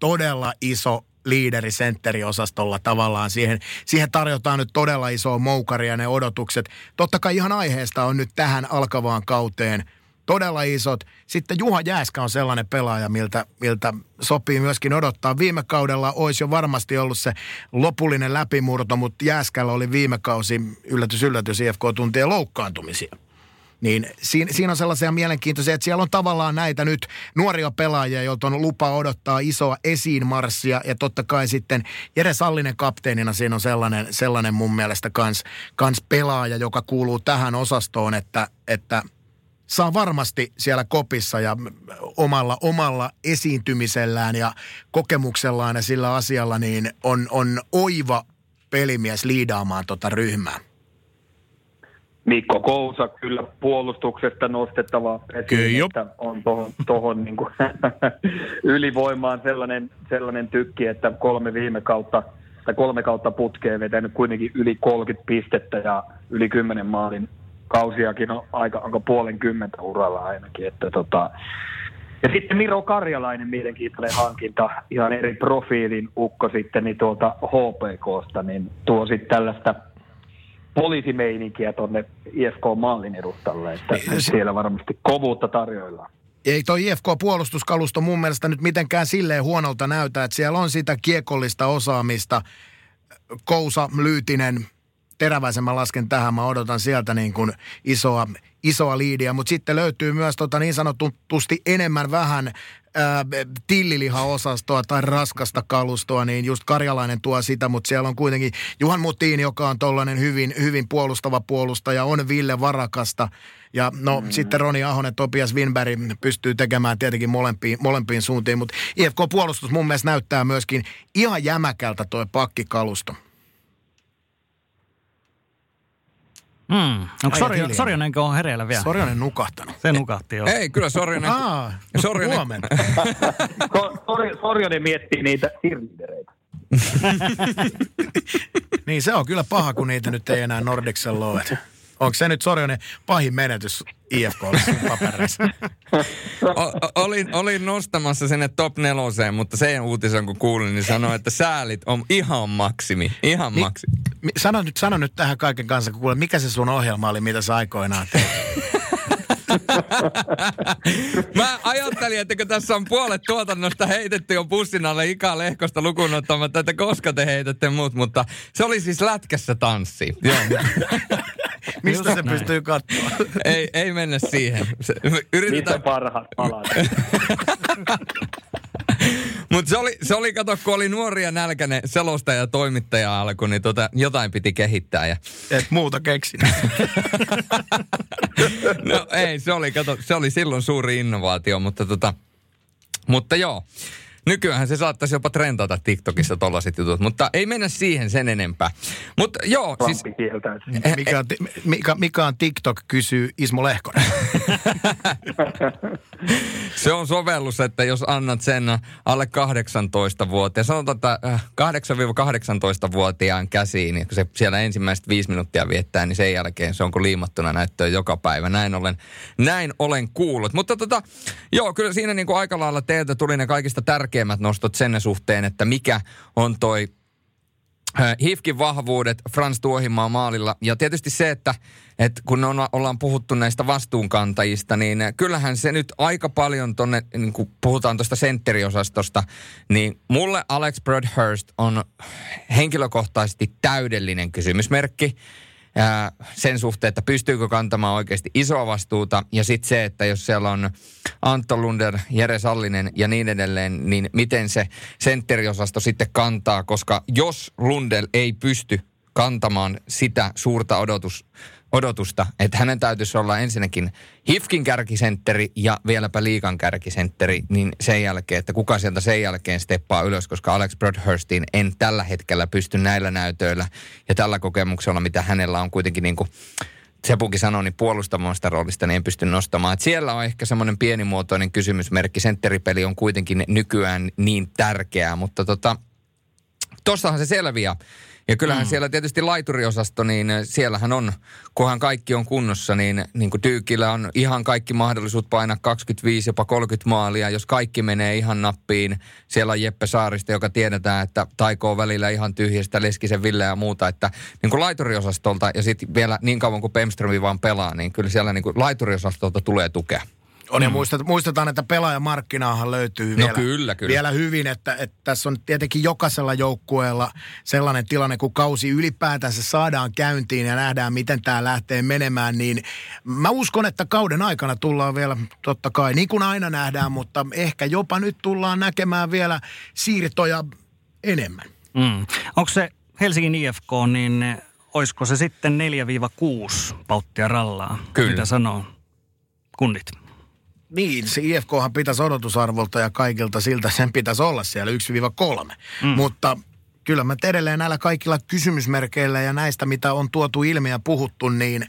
todella iso liideri sentteriosastolla tavallaan. Siihen, siihen tarjotaan nyt todella isoa moukaria ne odotukset. Totta kai ihan aiheesta on nyt tähän alkavaan kauteen – todella isot. Sitten Juha Jääskä on sellainen pelaaja, miltä, miltä sopii myöskin odottaa. Viime kaudella olisi jo varmasti ollut se lopullinen läpimurto, mutta Jääskällä oli viime kausi, yllätys yllätys, IFK tuntien loukkaantumisia. Niin siinä, siinä on sellaisia mielenkiintoisia, että siellä on tavallaan näitä nyt nuoria pelaajia, joilta on lupa odottaa isoa esiinmarssia. Ja totta kai sitten Jere Sallinen kapteenina siinä on sellainen, sellainen mun mielestä kans, kans pelaaja, joka kuuluu tähän osastoon, että, että – saa varmasti siellä kopissa ja omalla, omalla esiintymisellään ja kokemuksellaan ja sillä asialla niin on, on oiva pelimies liidaamaan tota ryhmää. Mikko Kousa kyllä puolustuksesta nostettava esiin, että on tuohon, tohon niin ylivoimaan sellainen, sellainen tykki, että kolme viime kautta tai kolme kautta putkeen vetänyt kuitenkin yli 30 pistettä ja yli 10 maalin kausiakin on aika, onko puolen kymmentä uralla ainakin. Että tota. Ja sitten Miro Karjalainen, mielenkiintoinen hankinta, ihan eri profiilin ukko sitten niin tuolta HPKsta, niin tuo sitten tällaista poliisimeininkiä tuonne IFK-mallin edustalle, että se... siellä varmasti kovuutta tarjoillaan. Ei toi IFK-puolustuskalusto mun mielestä nyt mitenkään silleen huonolta näytä, että siellä on sitä kiekollista osaamista. Kousa, Lyytinen, teräväisemmän lasken tähän. Mä odotan sieltä niin kuin isoa, isoa liidiä, mutta sitten löytyy myös tota niin sanotusti enemmän vähän tillilihaosastoa tai raskasta kalustoa, niin just Karjalainen tuo sitä, mutta siellä on kuitenkin Juhan Mutiin, joka on tollainen hyvin, hyvin puolustava puolustaja, on Ville Varakasta, Ja no mm. sitten Roni Ahonen, Topias Winberg pystyy tekemään tietenkin molempiin, molempiin suuntiin, mutta IFK-puolustus mun mielestä näyttää myöskin ihan jämäkältä toi pakkikalusto. Mm. Onko Sorjo, Sorjonenko on hereillä vielä? Sorjonen nukahtanut. Se nukahti jo. Ei, kyllä Sorjonen. Aa, Sorjonen. huomenna. Sor, Sorjonen miettii niitä sirvidereitä. niin se on kyllä paha, kun niitä nyt ei enää Nordicsella ole. Onko se nyt Sorjonen pahin menetys IFK papereissa? O- olin, olin nostamassa sinne top neloseen, mutta sen uutisen kun kuulin, niin sanoin, että säälit on ihan maksimi. Ihan Mi- maksimi. Mi- sano, nyt, sano nyt tähän kaiken kanssa, kun kuule, mikä se sun ohjelma oli, mitä sä aikoinaan teit? Mä ajattelin, että kun tässä on puolet tuotannosta heitetty jo pussin alle Ika Lehkosta lukuun ottamatta, että koska te heitätte muut, mutta se oli siis lätkässä tanssi. Joo. Mistä Just se näin. pystyy katsoa? ei, ei mennä siihen. Se, Niitä yritetään, parhaat palat. mutta se oli, se oli, kato, kun oli nuoria nälkäinen selostaja ja toimittaja alku, niin tota, jotain piti kehittää. Ja, Et muuta keksin. no ei, se oli, kato, se oli silloin suuri innovaatio, mutta tota, mutta joo. Nykyään se saattaisi jopa trendata TikTokissa tollaset jutut, mutta ei mennä siihen sen enempää. Mutta joo, siis Lampi kieltäytyy. Mikä on, mikä, mikä on TikTok, kysyy Ismo Lehkonen. se on sovellus, että jos annat sen alle 18-vuotiaan, sanotaan, että äh, 8-18-vuotiaan käsiin, niin kun se siellä ensimmäiset viisi minuuttia viettää, niin sen jälkeen se onko liimattuna näyttöön joka päivä. Näin olen, näin olen kuullut. Mutta tota, joo, kyllä siinä niin kuin aika lailla teiltä tuli ne kaikista tärkeimmät nostot sen suhteen, että mikä on toi Äh, HIFKin vahvuudet Frans Tuohimaa maalilla. Ja tietysti se, että, että kun on, ollaan puhuttu näistä vastuunkantajista, niin kyllähän se nyt aika paljon tonne, niin kun puhutaan tuosta sentteriosastosta, niin mulle Alex Broadhurst on henkilökohtaisesti täydellinen kysymysmerkki ää, sen suhteen, että pystyykö kantamaan oikeasti isoa vastuuta. Ja sitten se, että jos siellä on Antto Lunder, Jere Sallinen ja niin edelleen, niin miten se sentteriosasto sitten kantaa, koska jos Lundell ei pysty kantamaan sitä suurta odotus, odotusta, että hänen täytyisi olla ensinnäkin HIFKin kärkisentteri ja vieläpä liikan kärkisentteri, niin sen jälkeen, että kuka sieltä sen jälkeen steppaa ylös, koska Alex Broadhurstiin en tällä hetkellä pysty näillä näytöillä ja tällä kokemuksella, mitä hänellä on kuitenkin niin kuin Sepukin sanoi, niin puolustamasta roolista niin en pysty nostamaan. Et siellä on ehkä semmoinen pienimuotoinen kysymysmerkki. Sentteripeli on kuitenkin nykyään niin tärkeää, mutta tota, tossahan se selviää. Ja kyllähän mm. siellä tietysti laituriosasto, niin siellähän on, kunhan kaikki on kunnossa, niin, niin kuin Tyykillä on ihan kaikki mahdollisuus painaa 25, jopa 30 maalia. Jos kaikki menee ihan nappiin, siellä on Jeppe Saarista, joka tiedetään, että taikoo välillä ihan tyhjästä Leskisen Ville ja muuta. Että niin kuin laituriosastolta ja sitten vielä niin kauan kuin Pemströmi vaan pelaa, niin kyllä siellä niin kuin laituriosastolta tulee tukea. On ja muistet, muistetaan, että pelaajamarkkinaahan löytyy No vielä, kyllä, kyllä. vielä hyvin, että, että tässä on tietenkin jokaisella joukkueella sellainen tilanne, kun kausi ylipäätänsä saadaan käyntiin ja nähdään, miten tämä lähtee menemään, niin mä uskon, että kauden aikana tullaan vielä, totta kai, niin kuin aina nähdään, mutta ehkä jopa nyt tullaan näkemään vielä siirtoja enemmän. Mm. Onko se Helsingin IFK, niin olisiko se sitten 4-6 pauttia rallaa? Kyllä. Mitä sanoo kunnit? Niin, se IFKhan pitäisi odotusarvolta ja kaikilta siltä sen pitäisi olla siellä 1-3. Mm. Mutta kyllä mä edelleen näillä kaikilla kysymysmerkeillä ja näistä, mitä on tuotu ilmi ja puhuttu, niin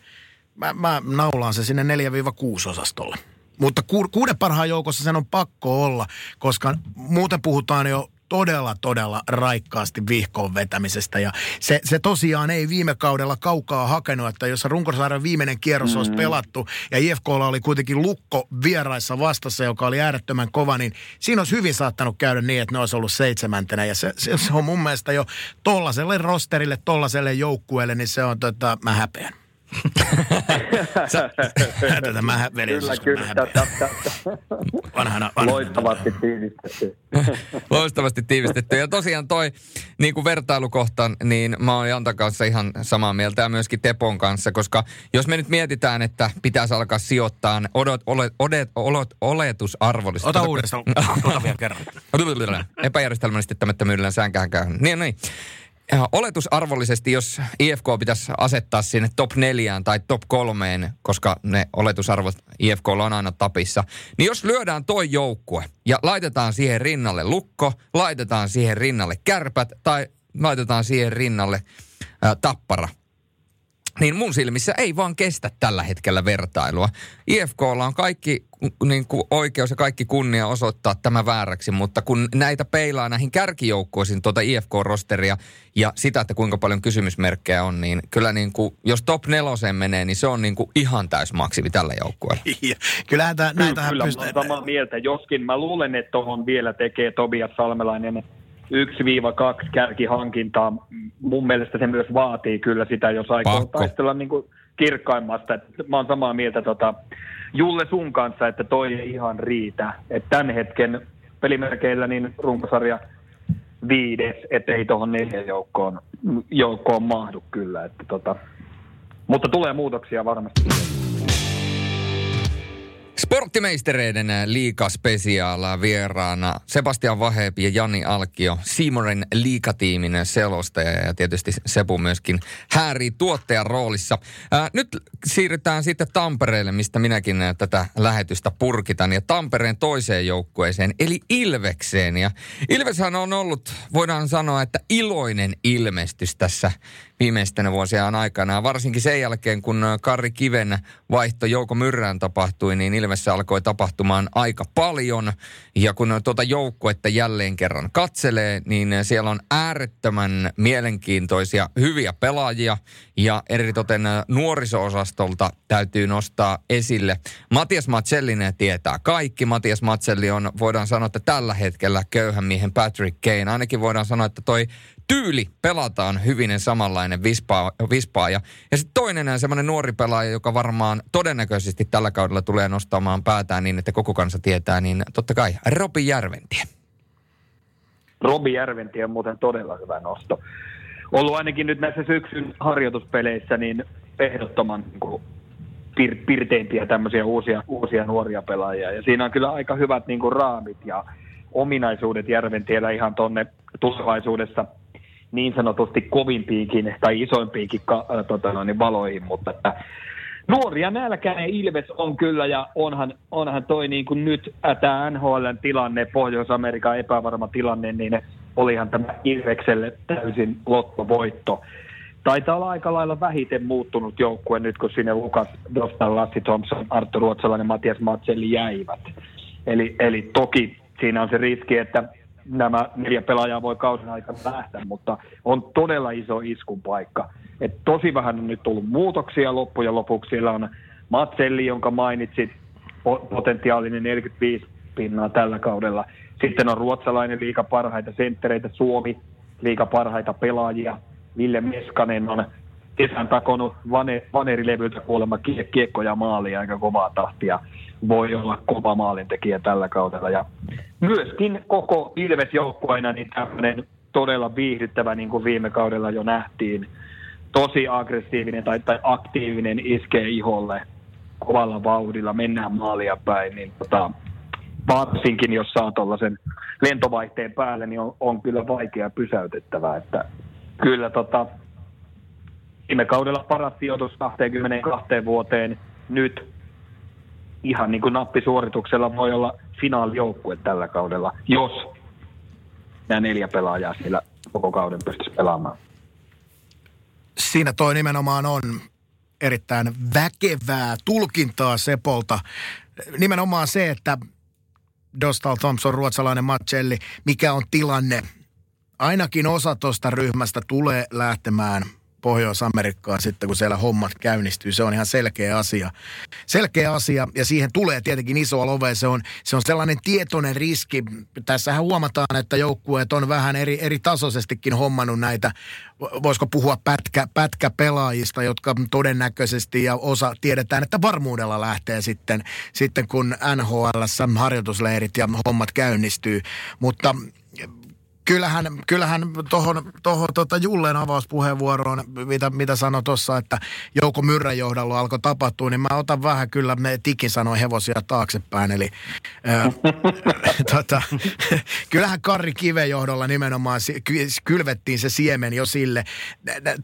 mä, mä naulaan se sinne 4-6 osastolle. Mutta ku, kuuden parhaan joukossa sen on pakko olla, koska muuten puhutaan jo todella, todella raikkaasti vihkoon vetämisestä. Ja se, se tosiaan ei viime kaudella kaukaa hakenut, että jos runkosarjan viimeinen kierros mm. olisi pelattu ja IFKlla oli kuitenkin lukko vieraissa vastassa, joka oli äärettömän kova, niin siinä olisi hyvin saattanut käydä niin, että ne olisi ollut seitsemäntenä. Ja se, se, se on mun mielestä jo tollaselle rosterille, tollaselle joukkueelle, niin se on tota, mä häpeän. Tätä mä vedin, Kyllä, kyllä. mä Tä- häpeän. tä- tä- Vanhana, vanhana. Loistavasti tiivistetty. Loistavasti tiivistetty. Ja tosiaan toi niin kuin vertailukohta, niin mä oon Jantan kanssa ihan samaa mieltä ja myöskin Tepon kanssa, koska jos me nyt mietitään, että pitäisi alkaa sijoittaa odot, olet, olet, olet, oletusarvollisesti. Ota uudestaan, ota vielä kerran. Epäjärjestelmällisesti tämättömyydellä säänkähän käy. Niin, niin. oletusarvollisesti, jos IFK pitäisi asettaa sinne top neljään tai top kolmeen, koska ne oletusarvot IFK on aina tapissa, niin jos lyödään toi joukkue ja laitetaan siihen rinnalle lukko, laitetaan siihen rinnalle kärpät tai laitetaan siihen rinnalle ää, tappara – niin mun silmissä ei vaan kestä tällä hetkellä vertailua. IFKlla on kaikki niin kuin oikeus ja kaikki kunnia osoittaa tämä vääräksi, mutta kun näitä peilaa näihin kärkijoukkoihin tuota IFK-rosteria ja sitä, että kuinka paljon kysymysmerkkejä on, niin kyllä niin kuin, jos top neloseen menee, niin se on niin kuin ihan täys maksimi tällä joukkueella. Kyllähän tämä, näitähän kyllä, pystyy... Kyllä, samaa mieltä. Joskin mä luulen, että tuohon vielä tekee Tobias Salmelainen 1-2 kärkihankintaa. Mun mielestä se myös vaatii kyllä sitä, jos aikoo Pakko. taistella niin kuin kirkkaimmasta. Et mä oon samaa mieltä tota, Julle sun kanssa, että toi ei ihan riitä. Et tämän hetken pelimerkeillä niin runkosarja viides, ettei tuohon neljän joukkoon, joukkoon mahdu kyllä. Että tota, mutta tulee muutoksia varmasti. Sporttimeistereiden liikaspesiaalaa vieraana Sebastian Vahepi ja Jani Alkio, Seymorin liikatiimin selostaja ja tietysti Sepu myöskin hääri tuottajan roolissa. Ää, nyt siirrytään sitten Tampereelle, mistä minäkin tätä lähetystä purkitan ja Tampereen toiseen joukkueeseen, eli Ilvekseen. Ja Ilveshän on ollut, voidaan sanoa, että iloinen ilmestys tässä viimeisten vuosien aikana. Varsinkin sen jälkeen, kun Karri Kiven vaihto Jouko Myrrään tapahtui, niin Ilvessä alkoi tapahtumaan aika paljon. Ja kun tuota joukkuetta jälleen kerran katselee, niin siellä on äärettömän mielenkiintoisia, hyviä pelaajia. Ja eritoten nuoriso-osastolta täytyy nostaa esille. Matias Matsellinen tietää kaikki. Matias Matselli on, voidaan sanoa, että tällä hetkellä köyhän miehen Patrick Kane. Ainakin voidaan sanoa, että toi tyyli pelataan hyvinen samanlainen vispaa, vispaaja. Ja sitten toinen semmoinen nuori pelaaja, joka varmaan todennäköisesti tällä kaudella tulee nostamaan päätään niin, että koko kansa tietää, niin totta kai Robi Järventie. Robi Järventie on muuten todella hyvä nosto. Ollut ainakin nyt näissä syksyn harjoituspeleissä niin ehdottoman niin kuin, pir, pirteimpiä tämmöisiä uusia, uusia nuoria pelaajia. Ja siinä on kyllä aika hyvät niin kuin, raamit ja ominaisuudet Järventiellä ihan tonne tulevaisuudessa – niin sanotusti kovimpiinkin tai isoimpiinkin ka, äh, tota no, niin valoihin, mutta että nuoria nälkäinen Ilves on kyllä ja onhan, onhan toi niin kuin nyt äh, tämä NHLn tilanne, Pohjois-Amerikan epävarma tilanne, niin olihan tämä Ilvekselle täysin lottovoitto. Taitaa olla aika lailla vähiten muuttunut joukkue nyt, kun sinne Lukas Dostal, Lassi Thompson, Arttu Ruotsalainen, Matias Matselli jäivät. Eli, eli toki siinä on se riski, että nämä neljä pelaajaa voi kausin aikana lähteä, mutta on todella iso iskun paikka. Et tosi vähän on nyt tullut muutoksia loppujen lopuksi. Siellä on Matselli, jonka mainitsit, potentiaalinen 45 pinnaa tällä kaudella. Sitten on ruotsalainen liika parhaita senttereitä, Suomi liika parhaita pelaajia. Ville Meskanen on kesän takonut vane, vanerilevyltä kuulemma kiekkoja maalia aika kovaa tahtia. Voi olla kova maalintekijä tällä kaudella. Ja myöskin koko Ilves-joukkueena niin tämmöinen todella viihdyttävä, niin kuin viime kaudella jo nähtiin. Tosi aggressiivinen tai, tai aktiivinen iskee iholle kovalla vauhdilla, mennään maalia päin, niin tota, varsinkin jos saa tuollaisen lentovaihteen päälle, niin on, on kyllä vaikea pysäytettävää. Että kyllä tota, viime kaudella paras sijoitus 22 vuoteen. Nyt ihan niin kuin nappisuorituksella voi olla finaalijoukkue tällä kaudella, jos nämä neljä pelaajaa siellä koko kauden pystyisi pelaamaan. Siinä toi nimenomaan on erittäin väkevää tulkintaa Sepolta. Nimenomaan se, että Dostal Thompson, ruotsalainen Matselli, mikä on tilanne? Ainakin osa tuosta ryhmästä tulee lähtemään – Pohjois-Amerikkaan sitten, kun siellä hommat käynnistyy. Se on ihan selkeä asia. Selkeä asia ja siihen tulee tietenkin iso love. Se on, se on sellainen tietoinen riski. Tässähän huomataan, että joukkueet on vähän eri, eri tasoisestikin hommannut näitä, voisiko puhua pätkä, pätkäpelaajista, jotka todennäköisesti ja osa tiedetään, että varmuudella lähtee sitten, sitten kun NHL harjoitusleirit ja hommat käynnistyy. Mutta kyllähän, kyllähän tuohon toho, tota Jullen avauspuheenvuoroon, mitä, mitä sanoi tuossa, että Jouko Myrrän johdolla alkoi tapahtua, niin mä otan vähän kyllä, ne Tikin sanoi hevosia taaksepäin. Eli ää, tota, kyllähän Karri Kiven johdolla nimenomaan kylvettiin se siemen jo sille.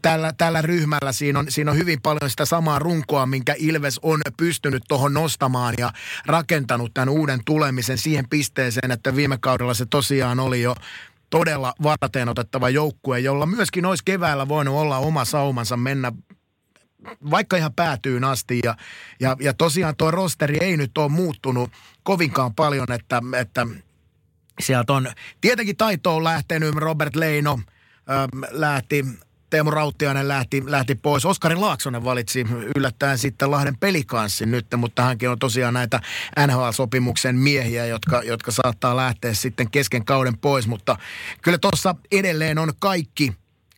Tällä, tällä ryhmällä siinä on, siinä on hyvin paljon sitä samaa runkoa, minkä Ilves on pystynyt tuohon nostamaan ja rakentanut tämän uuden tulemisen siihen pisteeseen, että viime kaudella se tosiaan oli jo todella varten otettava joukkue, jolla myöskin olisi keväällä voinut olla oma saumansa mennä vaikka ihan päätyyn asti. Ja, ja, ja tosiaan tuo rosteri ei nyt ole muuttunut kovinkaan paljon, että, että sieltä on tietenkin taitoon lähtenyt Robert Leino, lähti Teemu Rauttiainen lähti, lähti pois. Oskari Laaksonen valitsi yllättäen sitten Lahden pelikanssin nyt, mutta hänkin on tosiaan näitä NHL-sopimuksen miehiä, jotka, jotka saattaa lähteä sitten kesken kauden pois. Mutta kyllä tuossa edelleen on kaikki,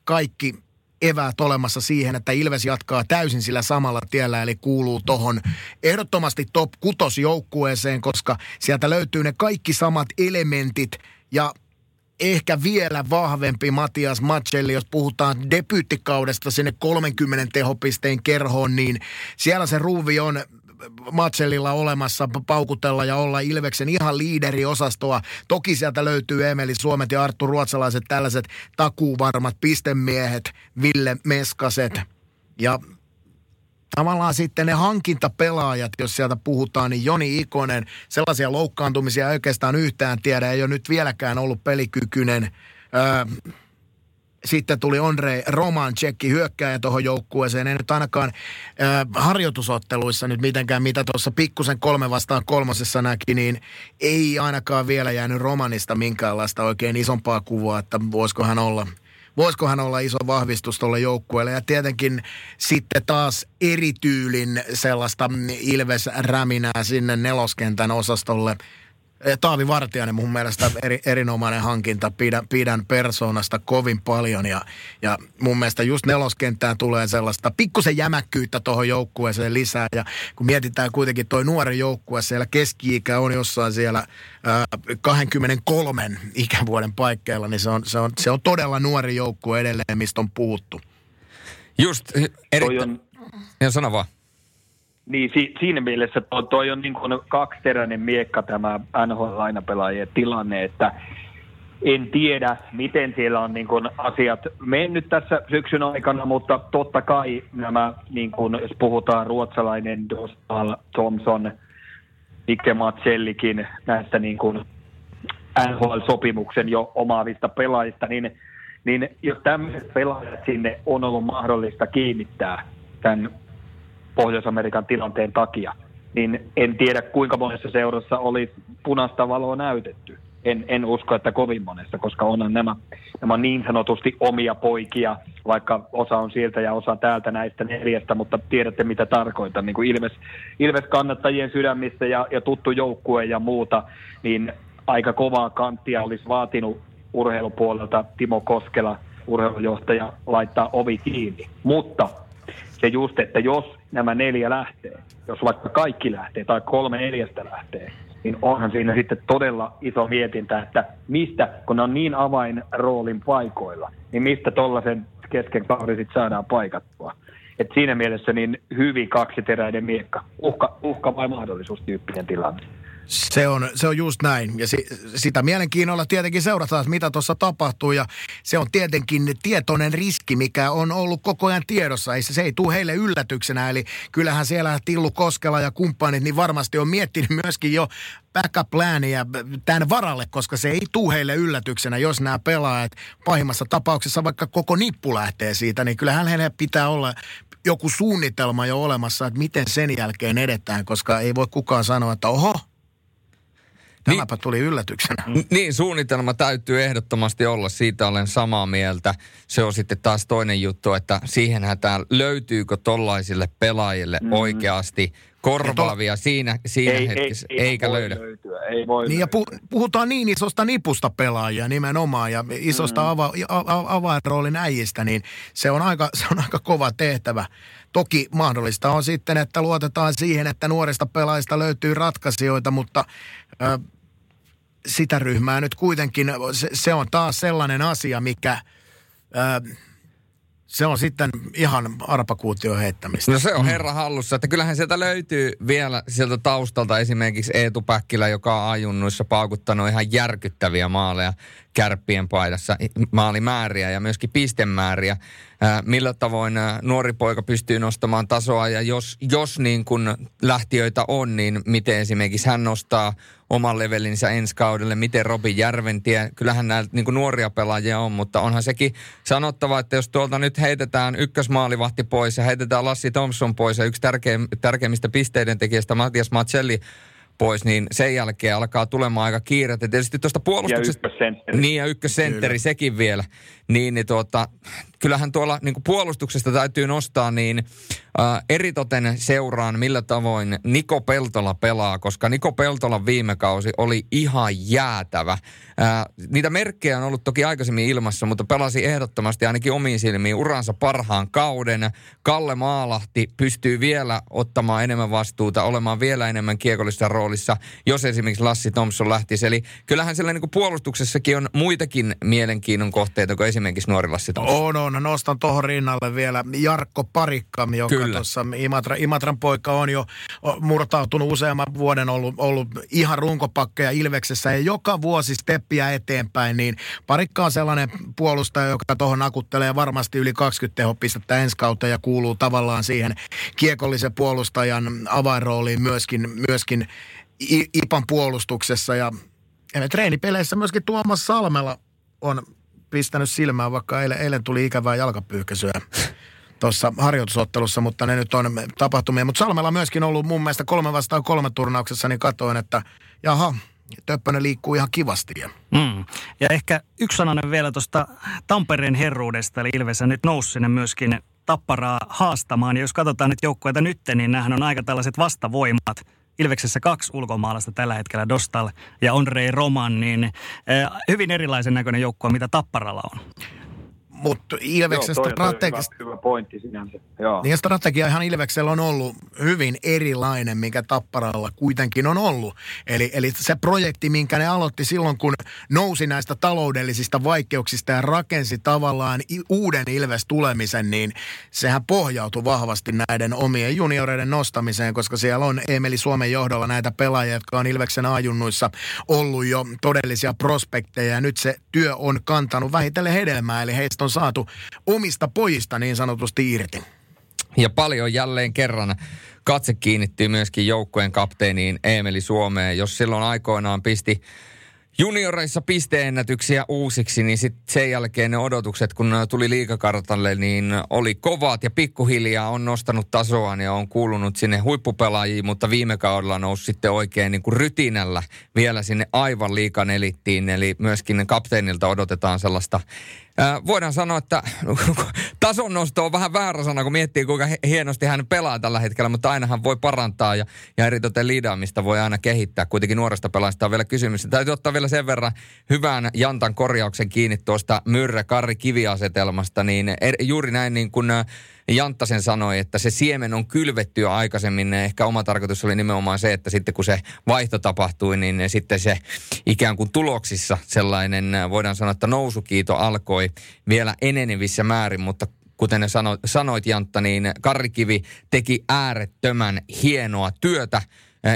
kaikki eväät olemassa siihen, että Ilves jatkaa täysin sillä samalla tiellä, eli kuuluu tohon ehdottomasti top kutosjoukkueeseen, koska sieltä löytyy ne kaikki samat elementit ja ehkä vielä vahvempi Matias Macelli, jos puhutaan debyyttikaudesta sinne 30 tehopisteen kerhoon, niin siellä se ruuvi on Matsellilla olemassa paukutella ja olla Ilveksen ihan liideriosastoa. Toki sieltä löytyy Emeli Suomet ja Arttu Ruotsalaiset, tällaiset takuuvarmat pistemiehet, Ville Meskaset. Ja tavallaan sitten ne hankintapelaajat, jos sieltä puhutaan, niin Joni Ikonen, sellaisia loukkaantumisia ei oikeastaan yhtään tiedä, ei ole nyt vieläkään ollut pelikykyinen. Öö, sitten tuli Andre Roman tsekki hyökkääjä tuohon joukkueeseen. Ei nyt ainakaan äh, harjoitusotteluissa nyt mitenkään, mitä tuossa pikkusen kolme vastaan kolmosessa näki, niin ei ainakaan vielä jäänyt Romanista minkäänlaista oikein isompaa kuvaa, että voisiko hän olla – voisikohan olla iso vahvistus tuolle joukkueelle. Ja tietenkin sitten taas erityylin sellaista Ilves-räminää sinne neloskentän osastolle – Taavi Vartijainen mun mielestä eri, erinomainen hankinta. Pidän, pidän persoonasta kovin paljon ja, ja mun mielestä just neloskenttään tulee sellaista pikkusen jämäkkyyttä tuohon joukkueeseen lisää. Ja kun mietitään kuitenkin toi nuori joukkue, siellä keski-ikä on jossain siellä äh, 23 ikävuoden paikkeilla, niin se on, se on, se on todella nuori joukkue edelleen, mistä on puhuttu. Just erittäin... On... Ja sano vaan. Niin si, siinä mielessä toi, toi on niin kuin kaksiteräinen miekka tämä NHL-lainapelaajien tilanne, että en tiedä, miten siellä on niin kuin asiat mennyt tässä syksyn aikana, mutta totta kai nämä, niin kuin, jos puhutaan ruotsalainen Dostal, Thompson, Nikke Matsellikin näistä niin kuin NHL-sopimuksen jo omaavista pelaajista, niin, niin jos tämmöiset pelaajat sinne on ollut mahdollista kiinnittää tämän Pohjois-Amerikan tilanteen takia, niin en tiedä kuinka monessa seurassa oli punaista valoa näytetty. En, en usko, että kovin monessa, koska onhan nämä, nämä niin sanotusti omia poikia, vaikka osa on sieltä ja osa täältä näistä neljästä, mutta tiedätte mitä tarkoitan. Niin kuin Ilves, Ilves kannattajien sydämissä ja, ja tuttu joukkue ja muuta, niin aika kovaa kanttia olisi vaatinut urheilupuolelta Timo Koskela, urheilujohtaja, laittaa ovi kiinni. Mutta se just, että jos nämä neljä lähtee, jos vaikka kaikki lähtee tai kolme neljästä lähtee, niin onhan siinä sitten todella iso mietintä, että mistä, kun ne on niin avainroolin paikoilla, niin mistä tuollaisen kesken kauden sitten saadaan paikattua. Et siinä mielessä niin hyvin kaksiteräinen miekka, uhka, uhka vai mahdollisuus tyyppinen tilanne. Se on, se on just näin. Ja si, sitä mielenkiinnolla tietenkin seurataan, mitä tuossa tapahtuu. Ja se on tietenkin tietoinen riski, mikä on ollut koko ajan tiedossa. Ei, se, se ei tule heille yllätyksenä. Eli kyllähän siellä Tillu Koskela ja kumppanit niin varmasti on miettinyt myöskin jo backup plania tämän varalle, koska se ei tule heille yllätyksenä, jos nämä pelaajat pahimmassa tapauksessa vaikka koko nippu lähtee siitä, niin kyllähän heille pitää olla joku suunnitelma jo olemassa, että miten sen jälkeen edetään, koska ei voi kukaan sanoa, että oho, Tämäpä niin, tuli yllätyksenä. Niin, suunnitelma täytyy ehdottomasti olla. Siitä olen samaa mieltä. Se on sitten taas toinen juttu, että siihen hätään löytyykö tollaisille pelaajille mm. oikeasti korvaavia siinä, siinä ei, hetkessä, ei, ei eikä löydä. Löytyä, ei voi niin ja pu- puhutaan niin isosta nipusta pelaajia nimenomaan ja isosta mm. ava- a- avainroolin äijistä, niin se on, aika, se on aika kova tehtävä. Toki mahdollista on sitten, että luotetaan siihen, että nuorista pelaajista löytyy ratkaisijoita, mutta sitä ryhmää nyt kuitenkin, se, se on taas sellainen asia, mikä... Ää, se on sitten ihan arpakuutio heittämistä. No se on herra hallussa, että kyllähän sieltä löytyy vielä sieltä taustalta esimerkiksi Eetu Päkkilä, joka on ajunnuissa paukuttanut ihan järkyttäviä maaleja kärppien paidassa, maalimääriä ja myöskin pistemääriä. Millä tavoin nuori poika pystyy nostamaan tasoa ja jos, jos niin kun lähtiöitä on, niin miten esimerkiksi hän nostaa oman levelinsä ensi kaudelle, miten Robin Järventie, kyllähän näitä niin nuoria pelaajia on, mutta onhan sekin sanottava, että jos tuolta nyt heitetään ykkösmaalivahti pois ja heitetään Lassi Thompson pois ja yksi tärkeim, tärkeimmistä pisteiden tekijästä Matias Macelli pois, niin sen jälkeen alkaa tulemaan aika kiire. Ja tietysti tuosta puolustuksesta... Ja ykkössentteri. Niin, ja ykkössentteri, sekin vielä. Niin, niin tuota, kyllähän tuolla niin puolustuksesta täytyy nostaa niin äh, eritoten seuraan, millä tavoin Niko Peltola pelaa, koska Niko Peltolan viime kausi oli ihan jäätävä. Äh, niitä merkkejä on ollut toki aikaisemmin ilmassa, mutta pelasi ehdottomasti ainakin omiin silmiin uransa parhaan kauden. Kalle Maalahti pystyy vielä ottamaan enemmän vastuuta, olemaan vielä enemmän kiekollista roolissa, jos esimerkiksi Lassi Thompson lähtisi. Eli kyllähän siellä niin puolustuksessakin on muitakin mielenkiinnon kohteita kuin esimerkiksi nuori Lassi Thompson. On, on. Nostan tuohon rinnalle vielä Jarkko Parikkam, joka tuossa Imatra, Imatran poika on jo murtautunut useamman vuoden ollut, ollut ihan runkopakkeja Ilveksessä ja joka vuosi steppiä eteenpäin, niin Parikka on sellainen puolustaja, joka tuohon nakuttelee varmasti yli 20 tehopistettä ensi kautta ja kuuluu tavallaan siihen kiekollisen puolustajan avainrooliin myöskin, myöskin IPAN puolustuksessa ja ja treenipeleissä myöskin Tuomas Salmela on pistänyt silmään, vaikka eilen, eilen tuli ikävää jalkapyyhkäisyä tuossa harjoitusottelussa, mutta ne nyt on tapahtumia. Mutta Salmella on myöskin ollut mun mielestä kolme vastaan kolme turnauksessa, niin katoin, että jaha, Töppönen liikkuu ihan kivasti. Mm. Ja ehkä yksi sananen vielä tuosta Tampereen herruudesta, eli Ilvesä nyt nousi sinne myöskin tapparaa haastamaan. Ja jos katsotaan nyt joukkueita nyt, niin nämähän on aika tällaiset vastavoimat – Ilveksessä kaksi ulkomaalaista tällä hetkellä, Dostal ja Andrei Roman, niin eh, hyvin erilaisen näköinen joukkue, mitä Tapparalla on. Mutta Ilveksen Joo, strategista... Hyvä, hyvä pointti sinänsä. Joo. Niin strategia ihan Ilveksellä on ollut hyvin erilainen, mikä Tapparalla kuitenkin on ollut. Eli, eli se projekti, minkä ne aloitti silloin, kun nousi näistä taloudellisista vaikeuksista ja rakensi tavallaan uuden Ilves tulemisen, niin sehän pohjautui vahvasti näiden omien junioreiden nostamiseen, koska siellä on Emeli Suomen johdolla näitä pelaajia, jotka on Ilveksen ajunnuissa ollut jo todellisia prospekteja. Ja nyt se työ on kantanut vähitellen hedelmää, eli heistä on on saatu omista pojista niin sanotusti irti. Ja paljon jälleen kerran katse kiinnittyy myöskin joukkueen kapteeniin Eemeli Suomeen. Jos silloin aikoinaan pisti junioreissa pisteennätyksiä uusiksi, niin sitten sen jälkeen ne odotukset, kun tuli liikakartalle, niin oli kovat ja pikkuhiljaa on nostanut tasoaan ja on kuulunut sinne huippupelaajiin, mutta viime kaudella nousi sitten oikein niin kuin rytinällä vielä sinne aivan liikan elittiin, eli myöskin kapteenilta odotetaan sellaista voidaan sanoa, että tason nosto on vähän väärä sana, kun miettii, kuinka hienosti hän pelaa tällä hetkellä, mutta ainahan voi parantaa ja, ja eritoten liidaamista voi aina kehittää. Kuitenkin nuoresta pelaajasta on vielä kysymys. Täytyy ottaa vielä sen verran hyvän Jantan korjauksen kiinni tuosta Myrre Karri kiviasetelmasta, niin er, juuri näin niin kuin Janttasen sanoi, että se siemen on kylvetty jo aikaisemmin. Ehkä oma tarkoitus oli nimenomaan se, että sitten kun se vaihto tapahtui, niin sitten se ikään kuin tuloksissa sellainen, voidaan sanoa, että nousukiito alkoi vielä enenevissä määrin, mutta kuten sanoit Jantta, niin Karrikivi teki äärettömän hienoa työtä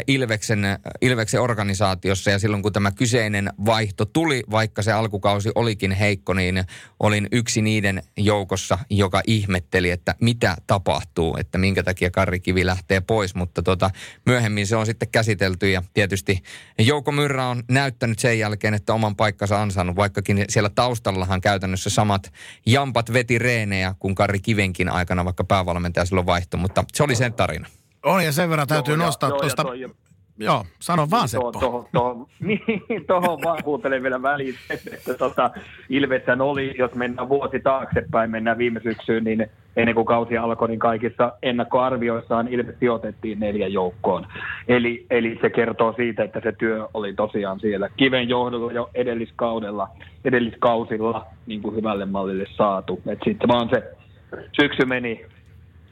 Ilveksen, Ilveksen organisaatiossa. Ja silloin kun tämä kyseinen vaihto tuli, vaikka se alkukausi olikin heikko, niin olin yksi niiden joukossa, joka ihmetteli, että mitä tapahtuu, että minkä takia Karri Kivi lähtee pois, mutta tota, myöhemmin se on sitten käsitelty ja tietysti Jouko Myrrä on näyttänyt sen jälkeen, että oman paikkansa ansainnut, vaikkakin siellä taustallahan käytännössä samat jampat veti reenejä kuin Karri Kivenkin aikana, vaikka päävalmentaja silloin vaihtui, mutta se oli sen tarina. On ja sen verran täytyy joo, nostaa tuosta... Joo, sano vaan Seppo. Tuohon, tuohon, niin, tuohon vaan kuuntelen vielä väliin, että tota, Ilvetsän oli, jos mennään vuosi taaksepäin, mennään viime syksyyn, niin ennen kuin kausi alkoi, niin kaikissa ennakkoarvioissaan Ilves sijoitettiin neljä joukkoon. Eli, eli se kertoo siitä, että se työ oli tosiaan siellä kiven johdolla jo edelliskaudella, edelliskausilla niin kuin hyvälle mallille saatu. Sitten vaan se syksy meni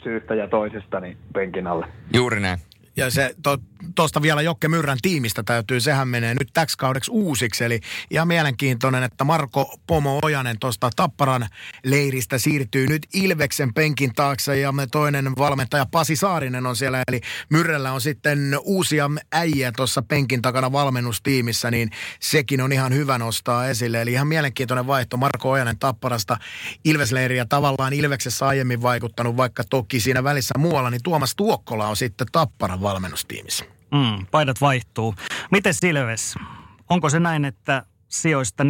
syystä ja toisesta niin penkin alle. Juuri näin. Ja se to, tuosta vielä Jokke Myrrän tiimistä täytyy, sehän menee nyt täksi kaudeksi uusiksi. Eli ihan mielenkiintoinen, että Marko Pomo Ojanen tuosta Tapparan leiristä siirtyy nyt Ilveksen penkin taakse ja me toinen valmentaja Pasi Saarinen on siellä. Eli Myrrellä on sitten uusia äijä tuossa penkin takana valmennustiimissä, niin sekin on ihan hyvä nostaa esille. Eli ihan mielenkiintoinen vaihto Marko Ojanen Tapparasta Ilvesleiriä tavallaan Ilveksessä aiemmin vaikuttanut, vaikka toki siinä välissä muualla, niin Tuomas Tuokkola on sitten Tapparan valmennustiimissä. Mm, paidat vaihtuu. Miten Silves? Onko se näin, että sijoista 4-6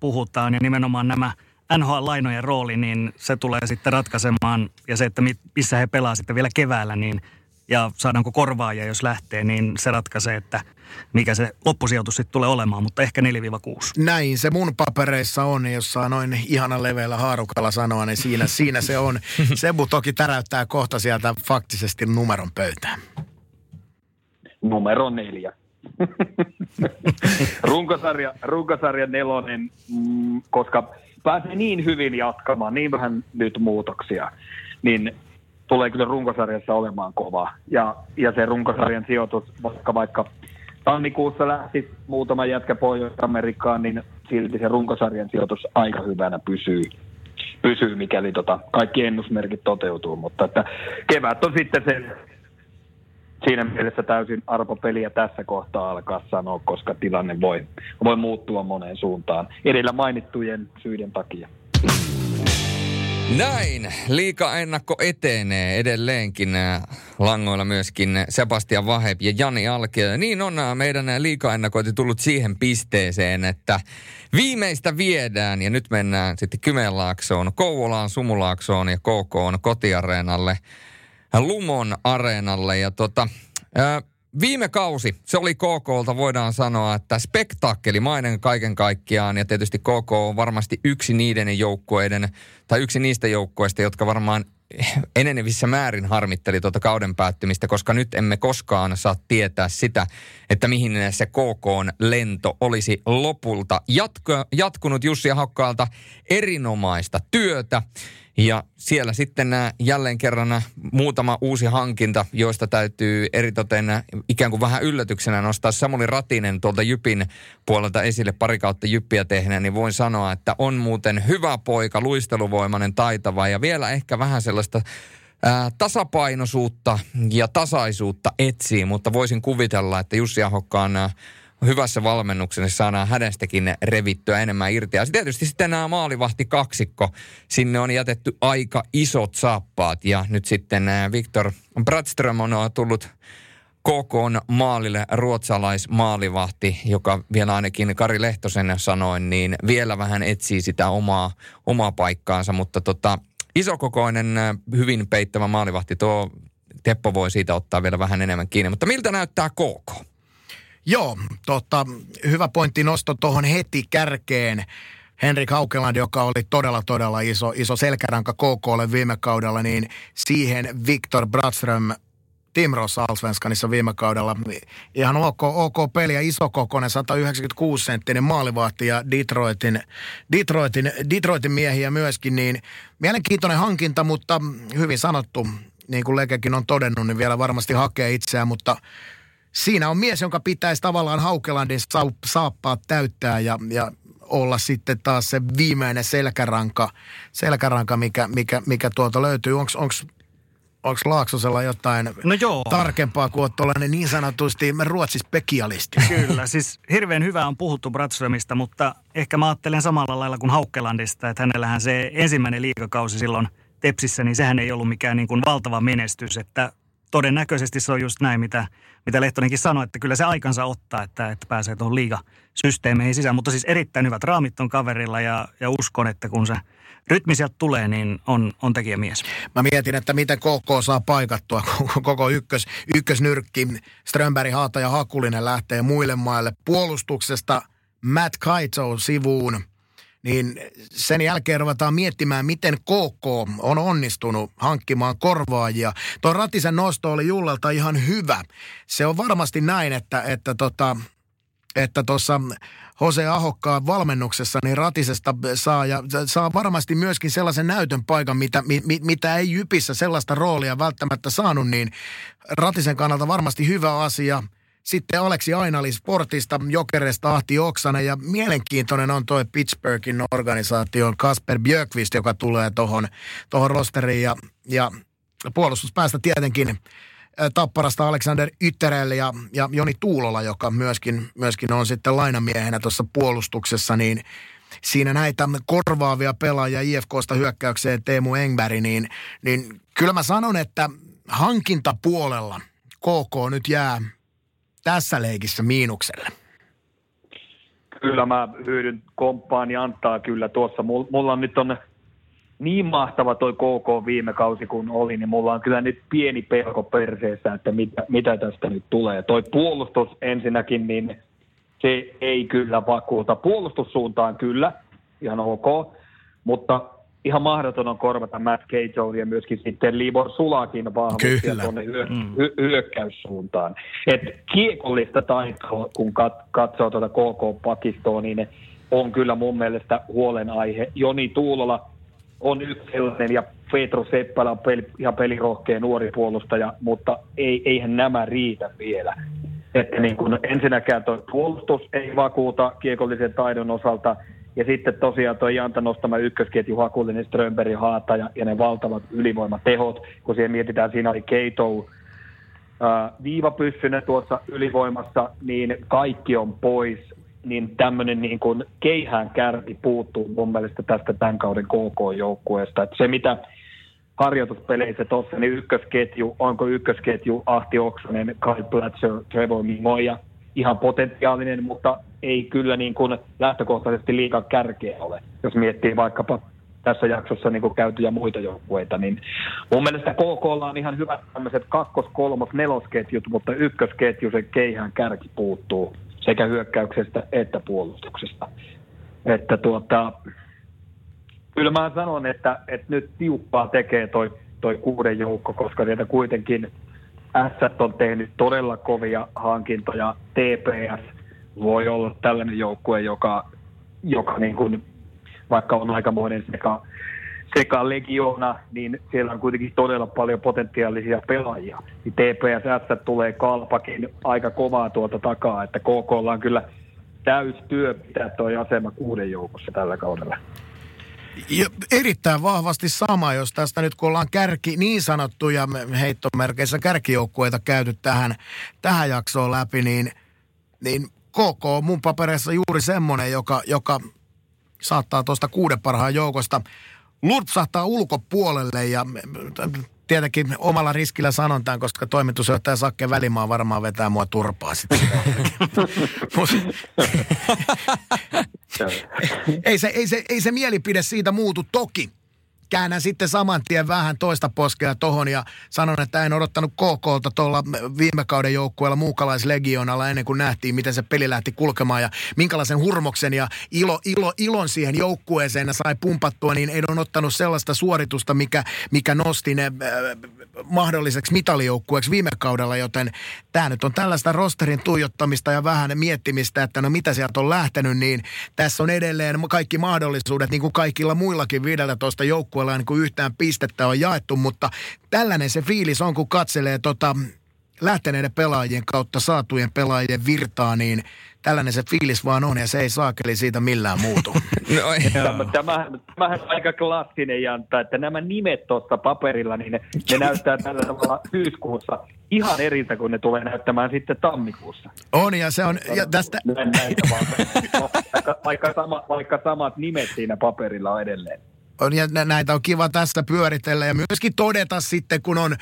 puhutaan ja nimenomaan nämä NHL-lainojen rooli, niin se tulee sitten ratkaisemaan ja se, että missä he pelaa sitten vielä keväällä, niin ja saadaanko korvaajia, jos lähtee, niin se ratkaisee, että mikä se loppusijoitus sitten tulee olemaan, mutta ehkä 4-6. Näin se mun papereissa on, jos saa noin ihana leveällä haarukalla sanoa, niin siinä, siinä se on. Sebu toki täräyttää kohta sieltä faktisesti numeron pöytään numero neljä. runkosarja, runkosarja nelonen, mm, koska pääsee niin hyvin jatkamaan, niin vähän nyt muutoksia, niin tulee kyllä runkosarjassa olemaan kova. Ja, ja se runkosarjan sijoitus, vaikka vaikka tammikuussa lähti muutama jätkä Pohjois-Amerikkaan, niin silti se runkosarjan sijoitus aika hyvänä pysyy, pysyy mikäli tota, kaikki ennusmerkit toteutuu. Mutta että kevät on sitten se siinä mielessä täysin arvopeliä tässä kohtaa alkaa sanoa, koska tilanne voi, voi muuttua moneen suuntaan edellä mainittujen syiden takia. Näin, liika-ennakko etenee edelleenkin äh, langoilla myöskin Sebastian Vahep ja Jani Alkio. Niin on äh, meidän liika-ennakointi tullut siihen pisteeseen, että viimeistä viedään ja nyt mennään sitten Kymenlaaksoon, Kouvolaan, Sumulaaksoon ja KK on kotiareenalle. Lumon areenalle. Ja tota, ää, viime kausi, se oli KKlta voidaan sanoa, että spektaakkelimainen kaiken kaikkiaan. Ja tietysti KK on varmasti yksi niiden joukkueiden, tai yksi niistä joukkueista, jotka varmaan enenevissä määrin harmitteli tuota kauden päättymistä, koska nyt emme koskaan saa tietää sitä, että mihin se KK lento olisi lopulta jatko, jatkunut Jussi Hakkaalta erinomaista työtä. Ja siellä sitten nämä jälleen kerran muutama uusi hankinta, joista täytyy eritoten ikään kuin vähän yllätyksenä nostaa Samuli Ratinen tuolta Jypin puolelta esille pari kautta Jyppiä tehneen, niin voin sanoa, että on muuten hyvä poika, luisteluvoimainen, taitava ja vielä ehkä vähän sellaista ää, tasapainoisuutta ja tasaisuutta etsii, mutta voisin kuvitella, että Jussi Ahokkaan hyvässä valmennuksessa saadaan hänestäkin revittyä enemmän irti. Ja tietysti sitten nämä maalivahti kaksikko, sinne on jätetty aika isot saappaat ja nyt sitten Viktor Bradström on tullut KK maalille ruotsalaismaalivahti, joka vielä ainakin Kari Lehtosen sanoin, niin vielä vähän etsii sitä omaa, omaa paikkaansa, mutta tota, isokokoinen, hyvin peittävä maalivahti, tuo Teppo voi siitä ottaa vielä vähän enemmän kiinni. Mutta miltä näyttää KK? Joo, tota, hyvä pointti nosto tuohon heti kärkeen. Henrik Haukeland, joka oli todella, todella iso, iso selkäranka KKlle viime kaudella, niin siihen Viktor Bratström Timrossa Allsvenskanissa viime kaudella. Ihan ok, ok peli ja isokokoinen 196 senttinen maalivahti ja Detroitin, Detroitin, Detroitin miehiä myöskin, niin mielenkiintoinen hankinta, mutta hyvin sanottu, niin kuin Lekekin on todennut, niin vielä varmasti hakee itseään, mutta siinä on mies, jonka pitäisi tavallaan Haukelandin saappaat täyttää ja, ja olla sitten taas se viimeinen selkäranka, selkäranka mikä, mikä, mikä tuolta löytyy. Onko onko Laaksosella jotain no joo. tarkempaa kuin tuollainen niin sanotusti ruotsispekialisti? Kyllä, siis hirveän hyvää on puhuttu Bratströmistä, mutta ehkä mä ajattelen samalla lailla kuin Haukkelandista, että hänellähän se ensimmäinen liikakausi silloin Tepsissä, niin sehän ei ollut mikään niin kuin valtava menestys, että todennäköisesti se on just näin, mitä, mitä Lehtonenkin sanoi, että kyllä se aikansa ottaa, että, että pääsee tuohon liigasysteemeihin sisään. Mutta siis erittäin hyvät raamit on kaverilla ja, ja uskon, että kun se rytmi sieltä tulee, niin on, on tekijämies. Mä mietin, että miten KK saa paikattua koko ykkös, ykkösnyrkki. Strömberg, Haata ja Hakulinen lähtee muille maille puolustuksesta. Matt Kaito sivuun niin sen jälkeen ruvetaan miettimään, miten KK on onnistunut hankkimaan korvaajia. Tuo Ratisen nosto oli Jullelta ihan hyvä. Se on varmasti näin, että, että tota, että tuossa Jose Ahokkaan valmennuksessa, niin Ratisesta saa, ja saa varmasti myöskin sellaisen näytön paikan, mitä, mi, mitä ei Jypissä sellaista roolia välttämättä saanut, niin Ratisen kannalta varmasti hyvä asia. Sitten Aleksi Ainali Sportista, Jokeresta Ahti Oksanen. Ja mielenkiintoinen on toi Pittsburghin organisaation Kasper Björkvist, joka tulee tuohon tohon rosteriin. Ja, ja puolustuspäästä tietenkin Tapparasta Alexander Ytterelle ja, ja Joni Tuulola, joka myöskin, myöskin on sitten lainamiehenä tuossa puolustuksessa, niin siinä näitä korvaavia pelaajia IFKsta hyökkäykseen Teemu Engberg, niin, niin kyllä mä sanon, että hankintapuolella KK nyt jää tässä leikissä miinukselle. Kyllä mä hyydyn komppaani antaa kyllä tuossa. Mulla on nyt on niin mahtava toi KK viime kausi kun oli, niin mulla on kyllä nyt pieni pelko perseessä, että mitä, mitä tästä nyt tulee. Toi puolustus ensinnäkin, niin se ei kyllä vakuuta. Puolustussuuntaan kyllä, ihan ok, mutta ihan mahdoton on korvata Matt Cato ja myöskin sitten Libor Sulakin vahvuuksia tuonne hyö, mm. hy, hyökkäyssuuntaan. Et kiekollista taitoa, kun kat, katsoo tuota KK-pakistoa, niin on kyllä mun mielestä huolenaihe. Joni Tuulola on yksi sellainen ja Petro Seppälä on peli, ihan pelirohkea nuori puolustaja, mutta ei, eihän nämä riitä vielä. Että niin kun ensinnäkään tuo puolustus ei vakuuta kiekollisen taidon osalta, ja sitten tosiaan tuo Janta nostama ykkösketju Hakulinen, Strömberg Haata ja, ja ne valtavat ylivoimatehot, kun siihen mietitään, siinä oli Keito viivapyssynen tuossa ylivoimassa, niin kaikki on pois niin tämmöinen niin kuin keihään kärki puuttuu mun mielestä tästä tämän kauden KK-joukkueesta. Se, mitä harjoituspeleissä tuossa, niin ykkösketju, onko ykkösketju Ahti Oksanen, Kyle Platzer, Trevor Mimoja, ihan potentiaalinen, mutta ei kyllä niin kuin lähtökohtaisesti liikaa kärkeä ole, jos miettii vaikkapa tässä jaksossa niin käytyjä muita joukkueita, niin mun mielestä KK on ihan hyvät tämmöiset kakkos-, kolmos-, nelosketjut, mutta ykkösketju, se keihään kärki puuttuu sekä hyökkäyksestä että puolustuksesta. Että tuota, kyllä mä sanon, että, että nyt tiukkaa tekee toi, toi kuuden joukko, koska sieltä kuitenkin S on tehnyt todella kovia hankintoja. TPS voi olla tällainen joukkue, joka, joka niin kuin, vaikka on aikamoinen sekä sekä Legiona, niin siellä on kuitenkin todella paljon potentiaalisia pelaajia. Niin TPS tulee kalpakin aika kovaa tuolta takaa, että KK on kyllä työ pitää tuo asema kuuden joukossa tällä kaudella. Ja erittäin vahvasti sama, jos tästä nyt kun ollaan kärki, niin sanottuja heittomerkeissä kärkijoukkueita käyty tähän, tähän jaksoon läpi, niin, niin KK on mun papereissa juuri semmoinen, joka, joka saattaa tuosta kuuden parhaan joukosta lurpsahtaa ulkopuolelle ja tietenkin omalla riskillä sanontaan, koska toimitusjohtaja Sakke Välimaa varmaan vetää mua turpaa sitten. ei, se, ei, se, ei se mielipide siitä muutu toki käännän sitten saman tien vähän toista poskea tohon ja sanon, että en odottanut KKlta tuolla viime kauden joukkueella muukalaislegionalla ennen kuin nähtiin, miten se peli lähti kulkemaan ja minkälaisen hurmoksen ja ilo, ilo, ilon siihen joukkueeseen sai pumpattua, niin en ole ottanut sellaista suoritusta, mikä, mikä nosti ne äh, mahdolliseksi mitalijoukkueeksi viime kaudella, joten tämä nyt on tällaista rosterin tuijottamista ja vähän miettimistä, että no mitä sieltä on lähtenyt, niin tässä on edelleen kaikki mahdollisuudet, niin kuin kaikilla muillakin 15 joukkueella, niin kuin yhtään pistettä on jaettu, mutta tällainen se fiilis on, kun katselee tota lähteneiden pelaajien kautta saatujen pelaajien virtaa, niin tällainen se fiilis vaan on ja se ei saakeli siitä millään muutu. no, tämä, tämä, tämähän on aika klassinen Janta, että nämä nimet tuossa paperilla, niin ne, ne näyttää tällä tavalla syyskuussa ihan eriltä, kun ne tulee näyttämään sitten tammikuussa. On ja se on, ja tästä... vaikka, vaikka, sama, vaikka samat nimet siinä paperilla on edelleen on, ja näitä on kiva tästä pyöritellä ja myöskin todeta sitten, kun on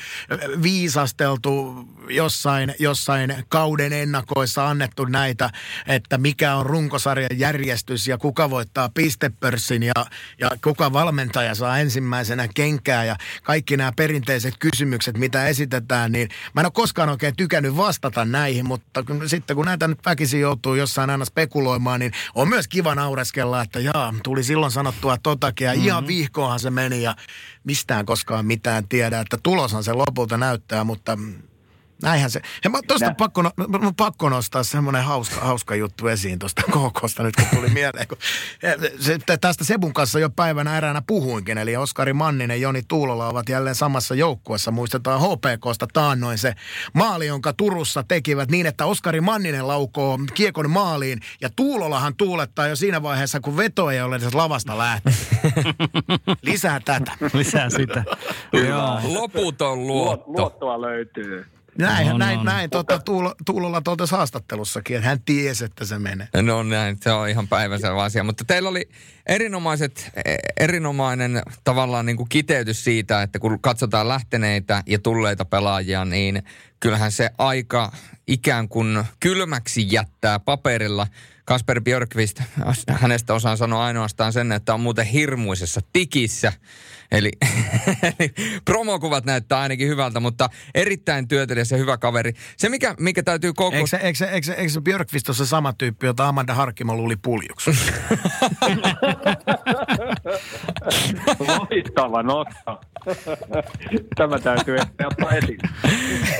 viisasteltu jossain, jossain kauden ennakoissa annettu näitä, että mikä on runkosarjan järjestys ja kuka voittaa pistepörssin ja, ja kuka valmentaja saa ensimmäisenä kenkää ja kaikki nämä perinteiset kysymykset, mitä esitetään, niin mä en ole koskaan oikein tykännyt vastata näihin, mutta kun, sitten kun näitä nyt väkisin joutuu jossain aina spekuloimaan, niin on myös kiva naureskella, että jaa, tuli silloin sanottua totakin ja mm-hmm. ihan Mm-hmm. vihkoahan se meni ja mistään koskaan mitään tiedä, että tuloshan se lopulta näyttää, mutta Näinhän se. Ja mä tosta pakko, no, mä pakko nostaa semmoinen hauska, hauska juttu esiin tuosta KKsta nyt, kun tuli mieleen. Kun, se, tästä Sebun kanssa jo päivänä eräänä puhuinkin, eli Oskari Manninen ja Joni Tuulola ovat jälleen samassa joukkuessa. Muistetaan HPKsta taannoin se maali, jonka Turussa tekivät niin, että Oskari Manninen laukoo kiekon maaliin ja Tuulolahan tuulettaa jo siinä vaiheessa, kun veto ei ole edes lavasta lähtenyt. Lisää tätä. Lisää sitä. Joo. Loputon luotto. Luottoa löytyy. Näin, On, näin, on. näin tuota, Tuulo, Tuulolla totesi haastattelussakin, että hän tiesi, että se menee. No näin, se on ihan päiväselvä asia. Mutta teillä oli erinomaiset, eh, erinomainen tavallaan niin kuin kiteytys siitä, että kun katsotaan lähteneitä ja tulleita pelaajia, niin kyllähän se aika ikään kuin kylmäksi jättää paperilla. Kasper Björkvist, hänestä osaan sanoa ainoastaan sen, että on muuten hirmuisessa tikissä. Eli, eli promokuvat näyttää ainakin hyvältä, mutta erittäin työtelijäs ja hyvä kaveri. Se, mikä, mikä täytyy koko... Eikö se, eikö, se, eikö, se, eikö se Björkvist ole se sama tyyppi, jota Amanda Harkimo luuli puljuksi? Loistava nosto. Tämä täytyy ehkä ottaa esille.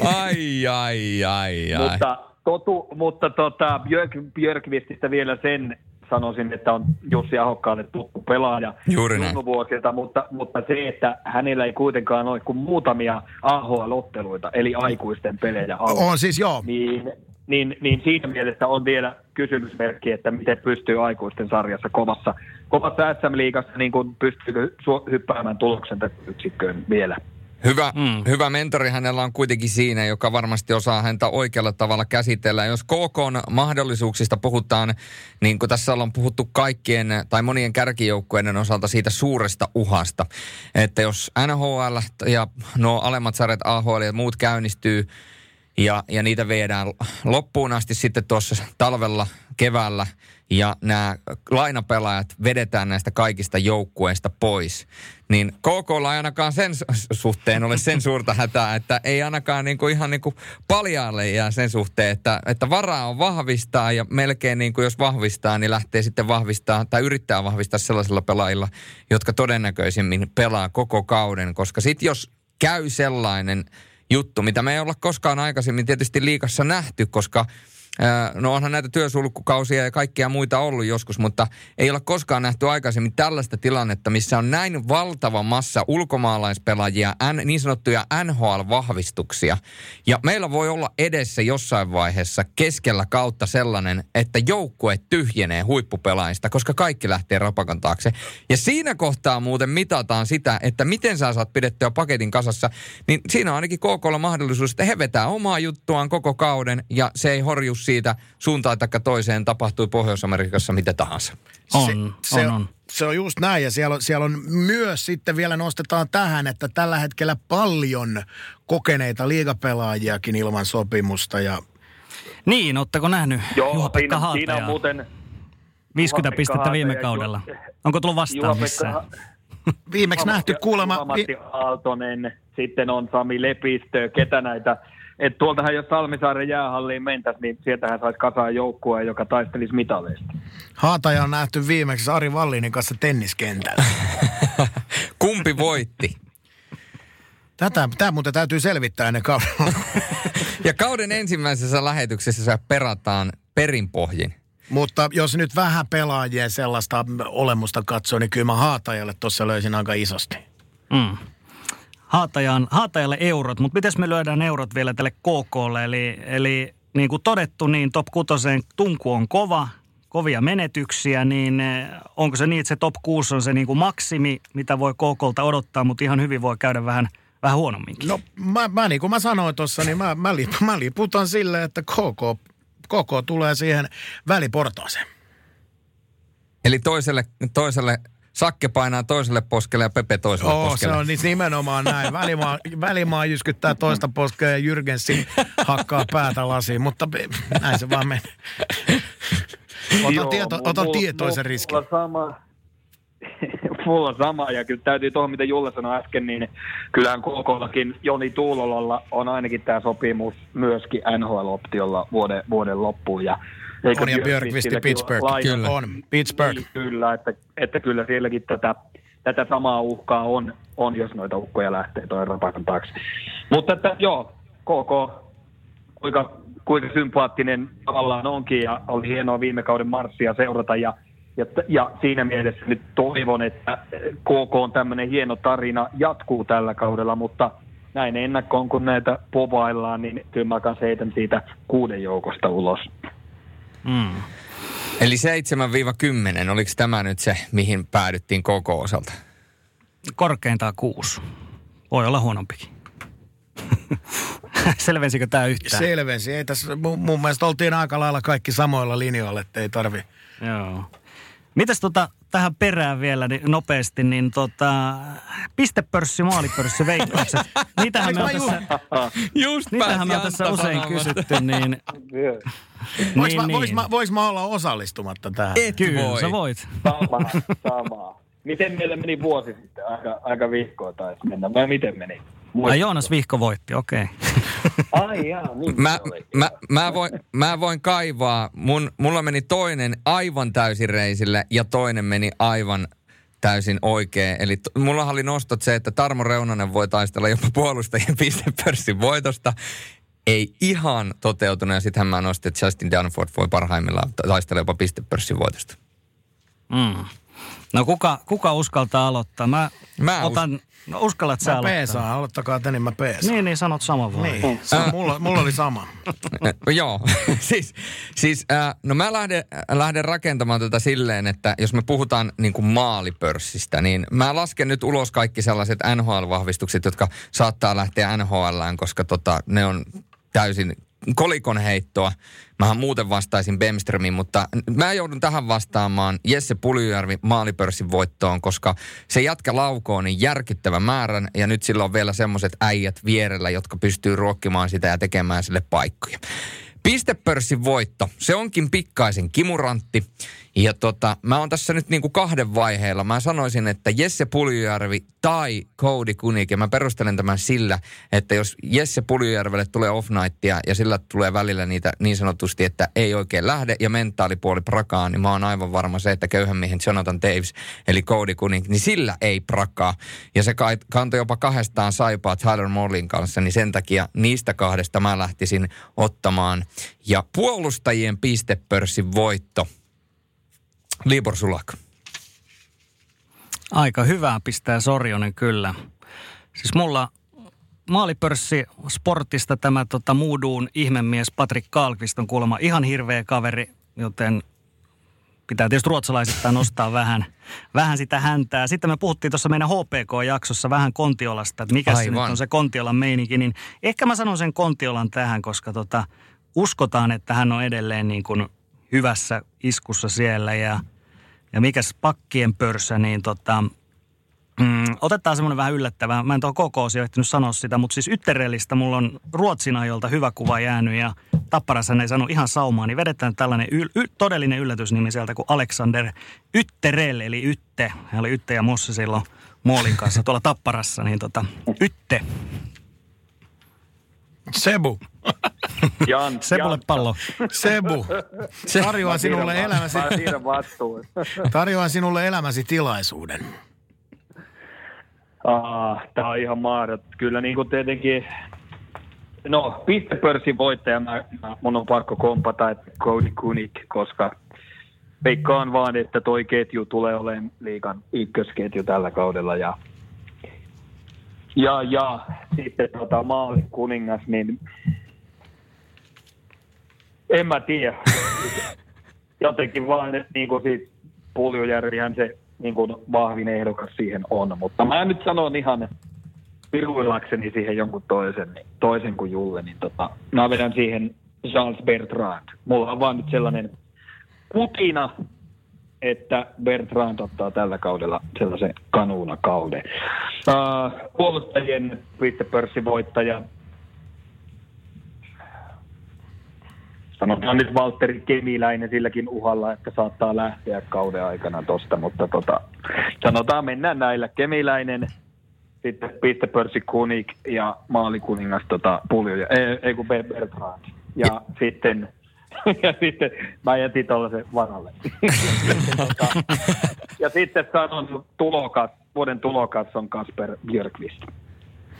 Ai, ai, ai, ai. Mutta, totu, mutta tota, Björk, Björkvististä vielä sen sanoisin, että on Jussi Ahokkaalle tuttu pelaaja Juuri näin. vuosilta, mutta, mutta se, että hänellä ei kuitenkaan ole kuin muutamia AHL-otteluita, eli aikuisten pelejä alla, on siis joo. niin, niin, niin siinä mielessä on vielä kysymysmerkki, että miten pystyy aikuisten sarjassa kovassa, kovassa SM-liigassa, niin kuin pystyykö su- hyppäämään tuloksen yksikköön vielä. Hyvä, mm. hyvä mentori hänellä on kuitenkin siinä, joka varmasti osaa häntä oikealla tavalla käsitellä. Jos KK mahdollisuuksista puhutaan, niin kuin tässä ollaan puhuttu kaikkien tai monien kärkijoukkueiden osalta siitä suuresta uhasta, että jos NHL ja nuo alemmat sarjat AHL ja muut käynnistyy ja, ja niitä viedään loppuun asti sitten tuossa talvella, keväällä ja nämä lainapelaajat vedetään näistä kaikista joukkueista pois, niin KKlla ei ainakaan sen su- suhteen ole sen suurta hätää, että ei ainakaan niinku ihan niinku paljaalle jää sen suhteen, että, että varaa on vahvistaa ja melkein niin kuin jos vahvistaa, niin lähtee sitten vahvistaa tai yrittää vahvistaa sellaisilla pelaajilla, jotka todennäköisimmin pelaa koko kauden, koska sitten jos käy sellainen juttu, mitä me ei olla koskaan aikaisemmin tietysti liikassa nähty, koska no onhan näitä työsulkukausia ja kaikkia muita ollut joskus, mutta ei olla koskaan nähty aikaisemmin tällaista tilannetta, missä on näin valtava massa ulkomaalaispelaajia, niin sanottuja NHL-vahvistuksia. Ja meillä voi olla edessä jossain vaiheessa keskellä kautta sellainen, että joukkue tyhjenee huippupelaajista, koska kaikki lähtee rapakan taakse. Ja siinä kohtaa muuten mitataan sitä, että miten sä saat pidettyä paketin kasassa, niin siinä on ainakin KKlla mahdollisuus, että he vetää omaa juttuaan koko kauden ja se ei horju siitä suuntaan taikka toiseen, tapahtui Pohjois-Amerikassa mitä tahansa. On, se, se on, on. Se on just näin ja siellä on, siellä on myös sitten vielä nostetaan tähän, että tällä hetkellä paljon kokeneita liigapelaajiakin ilman sopimusta ja Niin, ootteko nähnyt Joo, Juha-Pekka siinä, siinä on muuten 50 Juha-Pekka pistettä viime kaudella. Ju- Onko tullut vastaan missään? Viimeksi nähty kuulemma... Juha-Matti Aaltonen, sitten on Sami Lepistö, ketä näitä. Et tuoltahan jos Salmisaaren jäähalliin mentäisiin, niin sieltähän saisi kasaan joukkue, joka taistelisi mitaleista. Haataja on nähty viimeksi Ari Vallinin kanssa tenniskentällä. Kumpi voitti? Tätä, tämä muuten täytyy selvittää ennen kauden Ja kauden ensimmäisessä lähetyksessä perataan perinpohjin. Mutta jos nyt vähän pelaajia sellaista olemusta katsoo, niin kyllä mä Haatajalle tuossa löysin aika isosti. Mm. Haatajan, Haatajalle eurot, mutta miten me lyödään eurot vielä tälle KKlle? Eli, eli niin kuin todettu, niin top 6 tunku on kova, kovia menetyksiä, niin eh, onko se niin, että se top 6 on se niin kuin maksimi, mitä voi KKlta odottaa, mutta ihan hyvin voi käydä vähän, vähän huonomminkin? No mä, mä niin kuin mä sanoin tuossa, niin mä, mä, lip, mä liputan silleen, että KK, KK tulee siihen väliportaaseen. Eli toiselle, toiselle Sakke painaa toiselle poskelle ja Pepe toiselle Oo, se poskelle. on niin nimenomaan näin. Välimaa, välimaa jyskyttää toista poskea ja Jyrgensi hakkaa päätä lasiin, mutta näin se vaan menee. Ota, Joo, tieto, ota mulla- tietoisen mulla riskin. on sama, mulla on sama, ja kyllä täytyy tuohon, mitä Julle sanoi äsken, niin kyllähän KKllakin Joni Tuulolalla on ainakin tämä sopimus myöskin NHL-optiolla vuoden, vuoden loppuun. Ja eikö On ja Björkvisti Pittsburgh. Kyllä. On, Pittsburgh. Niin, kyllä, että, että kyllä sielläkin tätä, tätä samaa uhkaa on, on, jos noita ukkoja lähtee tuon rapakan taakse. Mutta että joo, KK kuinka, kuinka sympaattinen tavallaan onkin ja oli hienoa viime kauden marssia seurata ja, ja, ja siinä mielessä nyt toivon, että KK on tämmöinen hieno tarina jatkuu tällä kaudella, mutta näin ennakkoon kun näitä povaillaan, niin kyllä mä kanssa heitän siitä kuuden joukosta ulos. Mm. Eli 7-10, oliko tämä nyt se, mihin päädyttiin koko osalta? Korkeintaan kuusi. Voi olla huonompikin. Selvensikö tämä yhtään? Selvensi. Ei tässä, mun, mun mielestä oltiin aika lailla kaikki samoilla linjoilla, että ei tarvi. Joo. Mitäs tota, tähän perään vielä niin nopeasti, niin tota, pistepörssi, maalipörssi, veikkaukset. Niitähän me on tässä, just niitähän me on tässä usein kysytty, niin... Vois, niin, mä, vois, niin. mä, vois mä olla osallistumatta tähän? Et Kyllä, voi. sä voit. Sama, sama. Miten meillä meni vuosi sitten? Aika, aika vihkoa taisi mennä. Vai miten meni? Ai Joonas Vihko voitti, okei. Okay. Ai jaa, niin mä, mä, mä, voin, mä voin kaivaa. Mun, mulla meni toinen aivan täysin reisille ja toinen meni aivan täysin oikein. Eli t- mulla oli nostot se, että Tarmo Reunanen voi taistella jopa puolustajien pistepörssin voitosta. Ei ihan toteutunut ja sittenhän mä nostin, että Justin Danford voi parhaimmillaan taistella jopa pistepörssin voitosta. Mm. No kuka, kuka uskaltaa aloittaa? Mä, Mä otan, no uskallat sä Mä aloittaa? peesaan, aloittakaa te, niin mä peesaan. Niin, niin sanot saman vaan. Niin, se on, mulla, mulla oli sama. Joo, siis, siis äh, no mä lähden, lähden rakentamaan tätä silleen, että jos me puhutaan niin kuin maalipörssistä, niin mä lasken nyt ulos kaikki sellaiset NHL-vahvistukset, jotka saattaa lähteä NHLään, koska tota, ne on täysin kolikon heittoa. Mähän muuten vastaisin Bemströmin, mutta mä joudun tähän vastaamaan Jesse Puljujärvi maalipörssin voittoon, koska se jätkä laukoo niin järkyttävän määrän ja nyt sillä on vielä semmoiset äijät vierellä, jotka pystyy ruokkimaan sitä ja tekemään sille paikkoja. Pistepörssin voitto, se onkin pikkaisen kimurantti. Ja tota, mä oon tässä nyt niinku kahden vaiheella. Mä sanoisin, että Jesse Puljujärvi tai Cody Kunik. Ja mä perustelen tämän sillä, että jos Jesse Puljujärvelle tulee off nightia ja sillä tulee välillä niitä niin sanotusti, että ei oikein lähde ja mentaalipuoli prakaa, niin mä oon aivan varma se, että köyhän miehen Jonathan Davis, eli Cody Kunik, niin sillä ei prakaa. Ja se kantoi jopa kahdestaan saipaa Tyler Morlin kanssa, niin sen takia niistä kahdesta mä lähtisin ottamaan. Ja puolustajien pistepörssin voitto. Libor Sulak. Aika hyvää pistää Sorjonen kyllä. Siis mulla maalipörssi sportista tämä tota, Mooduun ihmemies Patrick Kalkvist on kuulemma ihan hirveä kaveri, joten pitää tietysti ruotsalaisittain nostaa vähän, vähän sitä häntää. Sitten me puhuttiin tuossa meidän HPK-jaksossa vähän Kontiolasta, että mikä se nyt on se Kontiolan meininki, niin ehkä mä sanon sen Kontiolan tähän, koska tota, uskotaan, että hän on edelleen niin kuin hyvässä iskussa siellä ja, ja mikäs pakkien pörsä, niin tota, Mm, otetaan semmoinen vähän yllättävä. Mä en tuohon koko osio ehtinyt sanoa sitä, mutta siis Ytterellistä mulla on Ruotsin ajolta hyvä kuva jäänyt ja Tapparassa ei sano ihan saumaa, niin vedetään tällainen yl- y- todellinen yllätysnimi sieltä kuin Alexander Ytterell, eli Ytte. Hän oli Ytte ja Mosse silloin Moolin kanssa tuolla Tapparassa, niin tota, Ytte. Sebu. Jan, Sebulle Jan- pallo. Sebu. Tarjoan sinulle Mä elämäsi, vastuun. tarjoan sinulle elämäsi tilaisuuden. Ah, tää on ihan mahdot. Kyllä niin kuin tietenkin, no pistepörssin voittaja, mä, mä, mun on pakko kompata, että Cody Kunik, koska veikkaan vaan, että toi ketju tulee olemaan liikan ykkösketju tällä kaudella ja ja, ja sitten tota, Maali kuningas, niin en mä tiedä. Jotenkin vaan, että niin kuin siis Puljujärvihän se niin kuin vahvin ehdokas siihen on. Mutta mä nyt sanon ihan piruillakseni siihen jonkun toisen, niin, toisen kuin Julle, niin tota, mä vedän siihen Charles Bertrand. Mulla on vaan nyt sellainen kutina, että Bertrand ottaa tällä kaudella sellaisen kanuuna kauden. Uh, puolustajien pistepörssivoittaja. Sanotaan nyt Valtteri Kemiläinen silläkin uhalla, että saattaa lähteä kauden aikana tosta, mutta tota, sanotaan mennään näillä. Kemiläinen, sitten pistepörssi Kunik ja maalikuningas tota, Puljo, ja, ei, ei kun Bertrand. Ja sitten ja sitten mä jätin tuollaisen varalle. Ja sitten sanon tulokas, vuoden tulokas on Kasper Björkvist.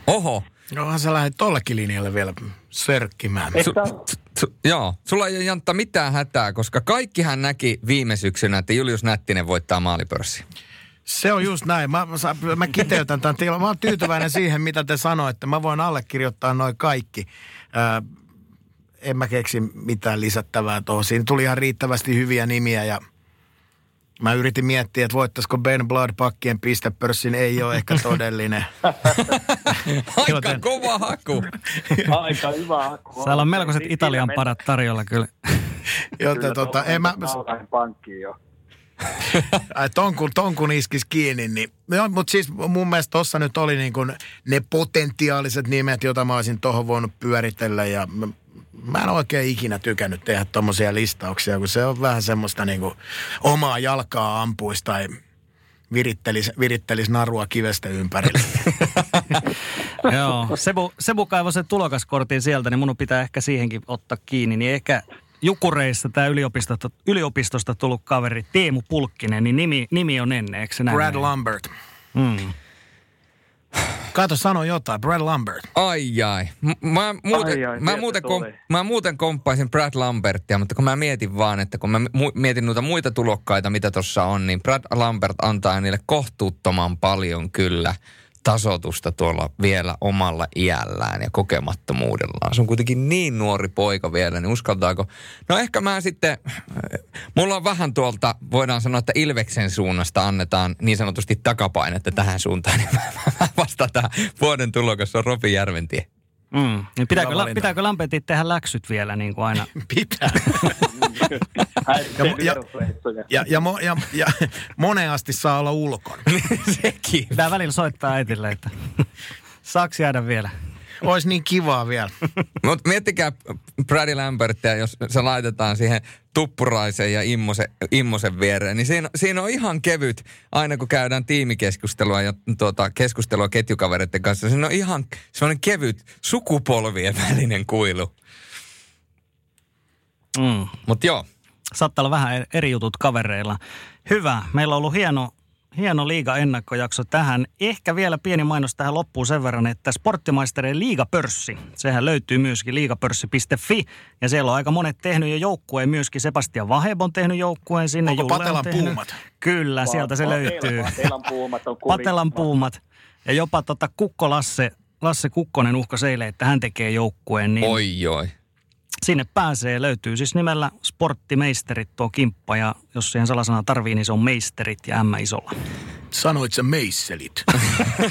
Oho. Onhan sä lähdet tollekin linjalle vielä sörkkimään. Su, su, joo, sulla ei ole Jantta mitään hätää, koska kaikkihan näki viime syksynä, että Julius Nättinen voittaa maalipörssi. Se on just näin. Mä, mä, mä kiteytän tämän tilan. Mä oon tyytyväinen siihen, mitä te sanoitte. Mä voin allekirjoittaa noin kaikki. Ää, en mä keksi mitään lisättävää tuohon. Siinä tuli ihan riittävästi hyviä nimiä ja mä yritin miettiä, että voittaisiko Ben Blood pakkien pistepörssin. Ei ole ehkä todellinen. Aika Joten- kova haku. Aika hyvä haku. Täällä on melkoiset Niin, Italian parat tarjolla kyllä. Joten Kyllä, tota, tuohon en mä, pankkiin jo. ai, ton, kun, ton kun iskis kiinni, niin... Joo, mutta siis mun mielestä tossa nyt oli niin kuin ne potentiaaliset nimet, joita mä olisin tohon voinut pyöritellä ja mä, en oikein ikinä tykännyt tehdä tommosia listauksia, kun se on vähän semmoista niin kuin omaa jalkaa ampuista tai virittelis, virittelis narua kivestä ympärille. Joo, Sebu, Sebu kaivoi sen tulokaskortin sieltä, niin mun pitää ehkä siihenkin ottaa kiinni. Niin ehkä Jukureissa tämä yliopistosta, yliopistosta tullut kaveri Teemu Pulkkinen, niin nimi, nimi on ennen, eikö se näin? Brad? Lambert. Mm. Kato, sano jotain. Brad Lambert. Ai ai. M- Mä muuten, Ai ai, mä muuten, kom, mä muuten komppaisin Brad Lambertia, mutta kun mä mietin vaan, että kun mä mu- mietin noita muita tulokkaita, mitä tuossa on, niin Brad Lambert antaa niille kohtuuttoman paljon kyllä tasotusta tuolla vielä omalla iällään ja kokemattomuudellaan. Se on kuitenkin niin nuori poika vielä, niin uskaltaako? No ehkä mä sitten, mulla on vähän tuolta, voidaan sanoa, että Ilveksen suunnasta annetaan niin sanotusti takapainetta tähän suuntaan, niin mä, mä vastaan tähän vuoden tulokas, se on Robi Järventie. Mm. Niin pitääkö, la, pitääkö Lampetin tehdä läksyt vielä niin kuin aina? Pitää. Ja ja-. Ja, ja, mo, ja, ja moneen asti saa olla ulkona. Sekin. Pitää välillä soittaa äitille, että saaks jäädä vielä? Olisi niin kivaa vielä. Mutta miettikää Brady Lambertia, jos se laitetaan siihen tuppuraisen ja immosen, immosen viereen, niin siinä, siinä on ihan kevyt, aina kun käydään tiimikeskustelua ja tuota, keskustelua ketjukavereiden kanssa, siinä on ihan semmoinen kevyt sukupolvien välinen kuilu. Mm. Mutta joo, Saattaa olla vähän eri jutut kavereilla. Hyvä. Meillä on ollut hieno, hieno liiga-ennakkojakso tähän. Ehkä vielä pieni mainos tähän loppuun sen verran, että Sporttimaistereen liigapörssi, sehän löytyy myöskin liigapörssi.fi. Ja siellä on aika monet tehnyt jo joukkueen myöskin. Sebastian Vaheb on tehnyt joukkueen sinne. Onko Julle on Patelan tehnyt. puumat? Kyllä, sieltä se Patelan- löytyy. Patelan puumat on kurin. Patelan puumat. Ja jopa tota Kukko Lasse, Lasse Kukkonen uhka eilen, että hän tekee joukkueen. Niin oi oi. Sinne pääsee, löytyy siis nimellä Sporttimeisterit tuo kimppa ja jos siihen salasana tarvii, niin se on meisterit ja M isolla. Sanoit sä meisselit.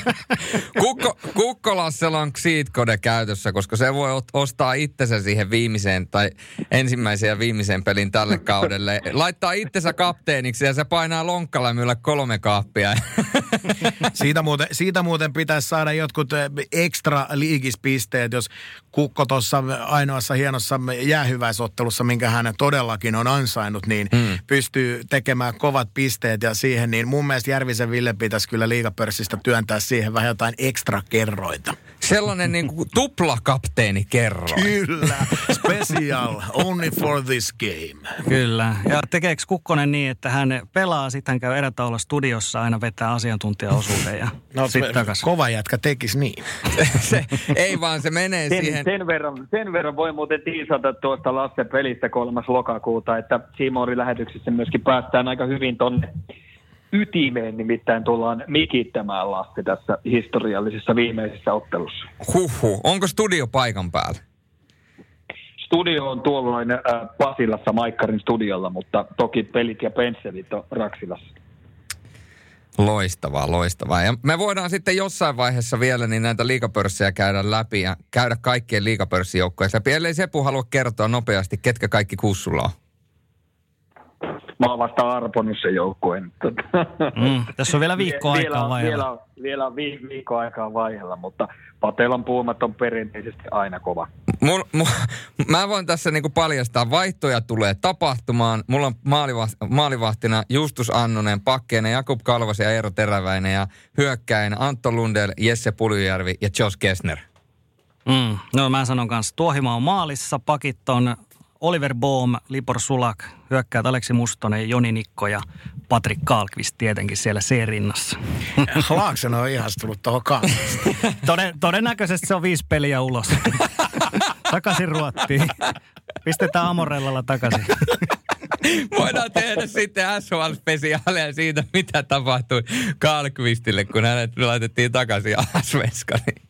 Kukko, Kukkolassella on cheat code käytössä, koska se voi ostaa itsensä siihen viimeiseen tai ensimmäiseen ja viimeiseen pelin tälle kaudelle. Laittaa itsensä kapteeniksi ja se painaa lonkkalämmöllä kolme kaappia. Siitä muuten, siitä muuten pitäisi saada jotkut eh, ekstra liigispisteet, jos Kukko tuossa ainoassa hienossa jäähyväisottelussa, minkä hän todellakin on ansainnut, niin mm. pystyy tekemään kovat pisteet ja siihen, niin mun mielestä Järvisen Ville pitäisi kyllä liigapörssistä työntää siihen vähän jotain ekstra kerroita. Sellainen niin kuin tuplakapteeni kerroin. Kyllä, special, only for this game. Kyllä. Ja tekeekö Kukkonen niin, että hän pelaa, sitten hän käy erätaululla studiossa, aina vetää asiantuntijaosuuden ja No, sitten takaisin. kova jätkä tekisi niin. se, ei vaan se menee Sen, siihen. sen, verran, sen verran voi muuten tiisata tuosta Lasse pelistä 3. lokakuuta, että Simorin lähetyksessä myöskin päästään aika hyvin tonne ytimeen, nimittäin tullaan mikittämään Lasse tässä historiallisessa viimeisessä ottelussa. Huhhuh. Onko studio paikan päällä? Studio on tuolloin äh, Pasilassa Maikkarin studiolla, mutta toki pelit ja pensselit on Raksilassa. Loistavaa, loistavaa. Ja me voidaan sitten jossain vaiheessa vielä niin näitä liikapörssejä käydä läpi ja käydä kaikkien liikapörssijoukkojen läpi. Ellei Sepu halua kertoa nopeasti, ketkä kaikki kussulla on. Mä oon vasta arponut sen joukkueen. Mm, tässä on vielä viikko aikaa vielä, vaihella. vielä, vielä vi, viikko aikaa vaihella, mutta Patelan puumat on perinteisesti aina kova. Mun, mun, mä voin tässä niinku paljastaa, vaihtoja tulee tapahtumaan. Mulla on maaliva- maalivahtina Justus Annonen, pakkeinen Jakub Kalvas ja Eero Teräväinen ja hyökkäin Antto Lundell, Jesse Puljujärvi ja Josh Kessner. Mm. No mä sanon kanssa, Tuohima on maalissa, pakit on Oliver Bohm, Libor Sulak, hyökkäät Aleksi Mustonen, Joni Nikko ja Patrick Kalkvist tietenkin siellä C-rinnassa. Laaksen on ihastunut tuohon Toden, todennäköisesti se on viisi peliä ulos. takaisin Ruottiin. Pistetään Amorellalla takaisin. Voidaan tehdä sitten SHL-spesiaaleja siitä, mitä tapahtui Kalkvistille, kun hänet laitettiin takaisin Asveskaniin.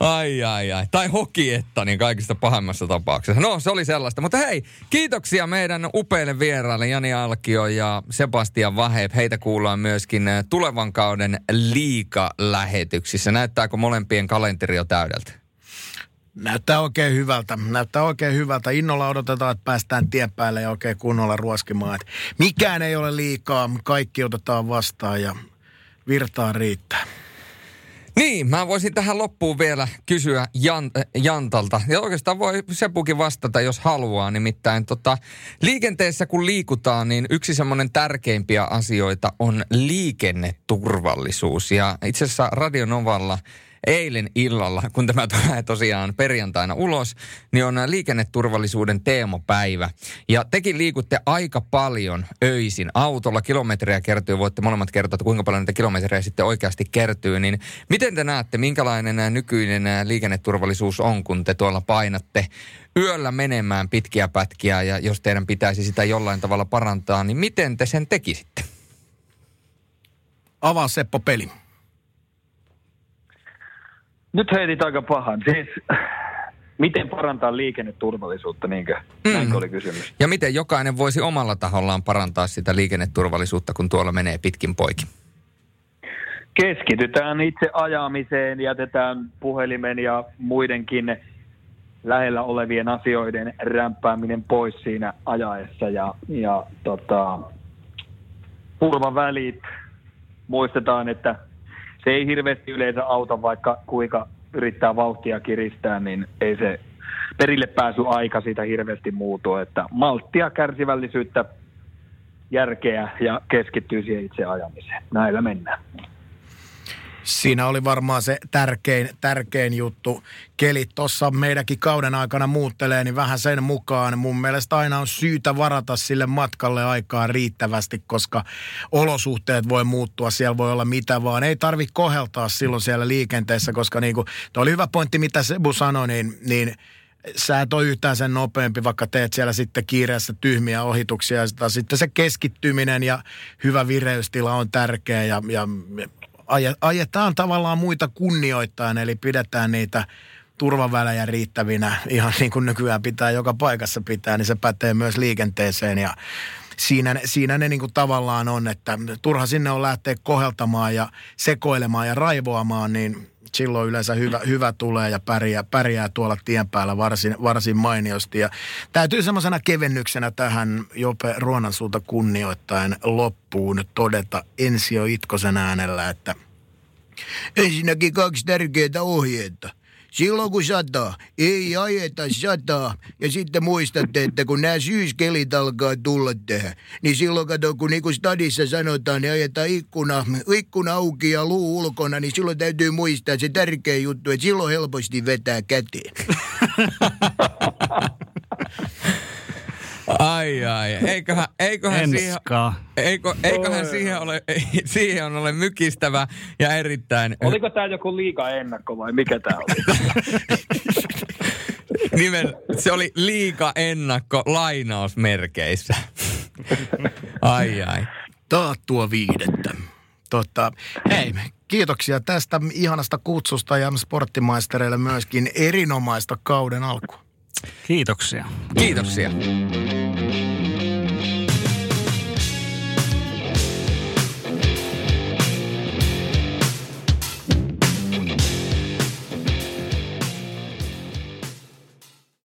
Ai, ai, ai. Tai hokietta, niin kaikista pahimmassa tapauksessa. No, se oli sellaista. Mutta hei, kiitoksia meidän upeille vieraille Jani Alkio ja Sebastian Vaheb. Heitä kuullaan myöskin eh, tulevan kauden liika-lähetyksissä. Näyttääkö molempien kalenteri jo täydeltä? Näyttää oikein hyvältä. Näyttää oikein hyvältä. Innolla odotetaan, että päästään tien päälle ja oikein kunnolla ruoskimaan. Että mikään ei ole liikaa, kaikki otetaan vastaan ja virtaa riittää. Niin, mä voisin tähän loppuun vielä kysyä Jan, Jantalta. Ja oikeastaan voi Sepukin vastata, jos haluaa. Nimittäin tota, liikenteessä kun liikutaan, niin yksi semmoinen tärkeimpiä asioita on liikenneturvallisuus. Ja itse asiassa Radionovalla – eilen illalla, kun tämä tulee tosiaan perjantaina ulos, niin on liikenneturvallisuuden teemapäivä. Ja tekin liikutte aika paljon öisin autolla. Kilometriä kertyy, voitte molemmat kertoa, että kuinka paljon niitä kilometrejä sitten oikeasti kertyy. Niin miten te näette, minkälainen nykyinen liikenneturvallisuus on, kun te tuolla painatte yöllä menemään pitkiä pätkiä ja jos teidän pitäisi sitä jollain tavalla parantaa, niin miten te sen tekisitte? Avaa Seppo peli. Nyt heitit aika pahan. Siis miten parantaa liikenneturvallisuutta, niinkö? Mm. Näinkö oli kysymys? Ja miten jokainen voisi omalla tahollaan parantaa sitä liikenneturvallisuutta, kun tuolla menee pitkin poikin? Keskitytään itse ajamiseen, jätetään puhelimen ja muidenkin lähellä olevien asioiden rämpääminen pois siinä ajaessa ja, ja tota, välit. Muistetaan, että se ei hirveästi yleensä auta, vaikka kuinka yrittää vauhtia kiristää, niin ei se perille pääsy aika siitä hirveästi muutu. Että malttia, kärsivällisyyttä, järkeä ja keskittyy siihen itse ajamiseen. Näillä mennään. Siinä oli varmaan se tärkein, tärkein juttu. Kelit tuossa meidänkin kauden aikana muuttelee, niin vähän sen mukaan. Mun mielestä aina on syytä varata sille matkalle aikaa riittävästi, koska olosuhteet voi muuttua. Siellä voi olla mitä vaan. Ei tarvi koheltaa silloin siellä liikenteessä, koska niin kuin, oli hyvä pointti, mitä Sebu sanoi, niin, niin sä et ole yhtään sen nopeampi, vaikka teet siellä sitten kiireessä tyhmiä ohituksia. Ja sitten se keskittyminen ja hyvä vireystila on tärkeä ja, ja ajetaan tavallaan muita kunnioittain, eli pidetään niitä turvavälejä riittävinä, ihan niin kuin nykyään pitää joka paikassa pitää, niin se pätee myös liikenteeseen ja siinä, siinä ne niin kuin tavallaan on, että turha sinne on lähteä koheltamaan ja sekoilemaan ja raivoamaan, niin silloin yleensä hyvä, hyvä tulee ja pärjää, pärjää tuolla tien päällä varsin, varsin mainiosti. Ja täytyy semmoisena kevennyksenä tähän Jope Ruonansuuta kunnioittain loppuun todeta Ensio Itkosen äänellä, että ensinnäkin kaksi tärkeää ohjeita – Silloin kun sataa, ei ajeta sataa. Ja sitten muistatte, että kun nämä syyskelit alkaa tulla tähän, niin silloin kato, kun niinku stadissa sanotaan, niin ajetaan ikkuna, ikkuna auki ja luu ulkona, niin silloin täytyy muistaa se tärkeä juttu, että silloin helposti vetää käteen. Ai ai, eiköhän, eiköhän siihen, eikö, eiköhän siihen ole, siihen on ole mykistävä ja erittäin... Oliko tämä joku liika ennakko vai mikä tämä oli? Nimen, se oli liika ennakko lainausmerkeissä. ai ai. Taattua viidettä. Tota, hei, kiitoksia tästä ihanasta kutsusta ja sporttimaistereille myöskin erinomaista kauden alkua. Kiitoksia. Kiitoksia.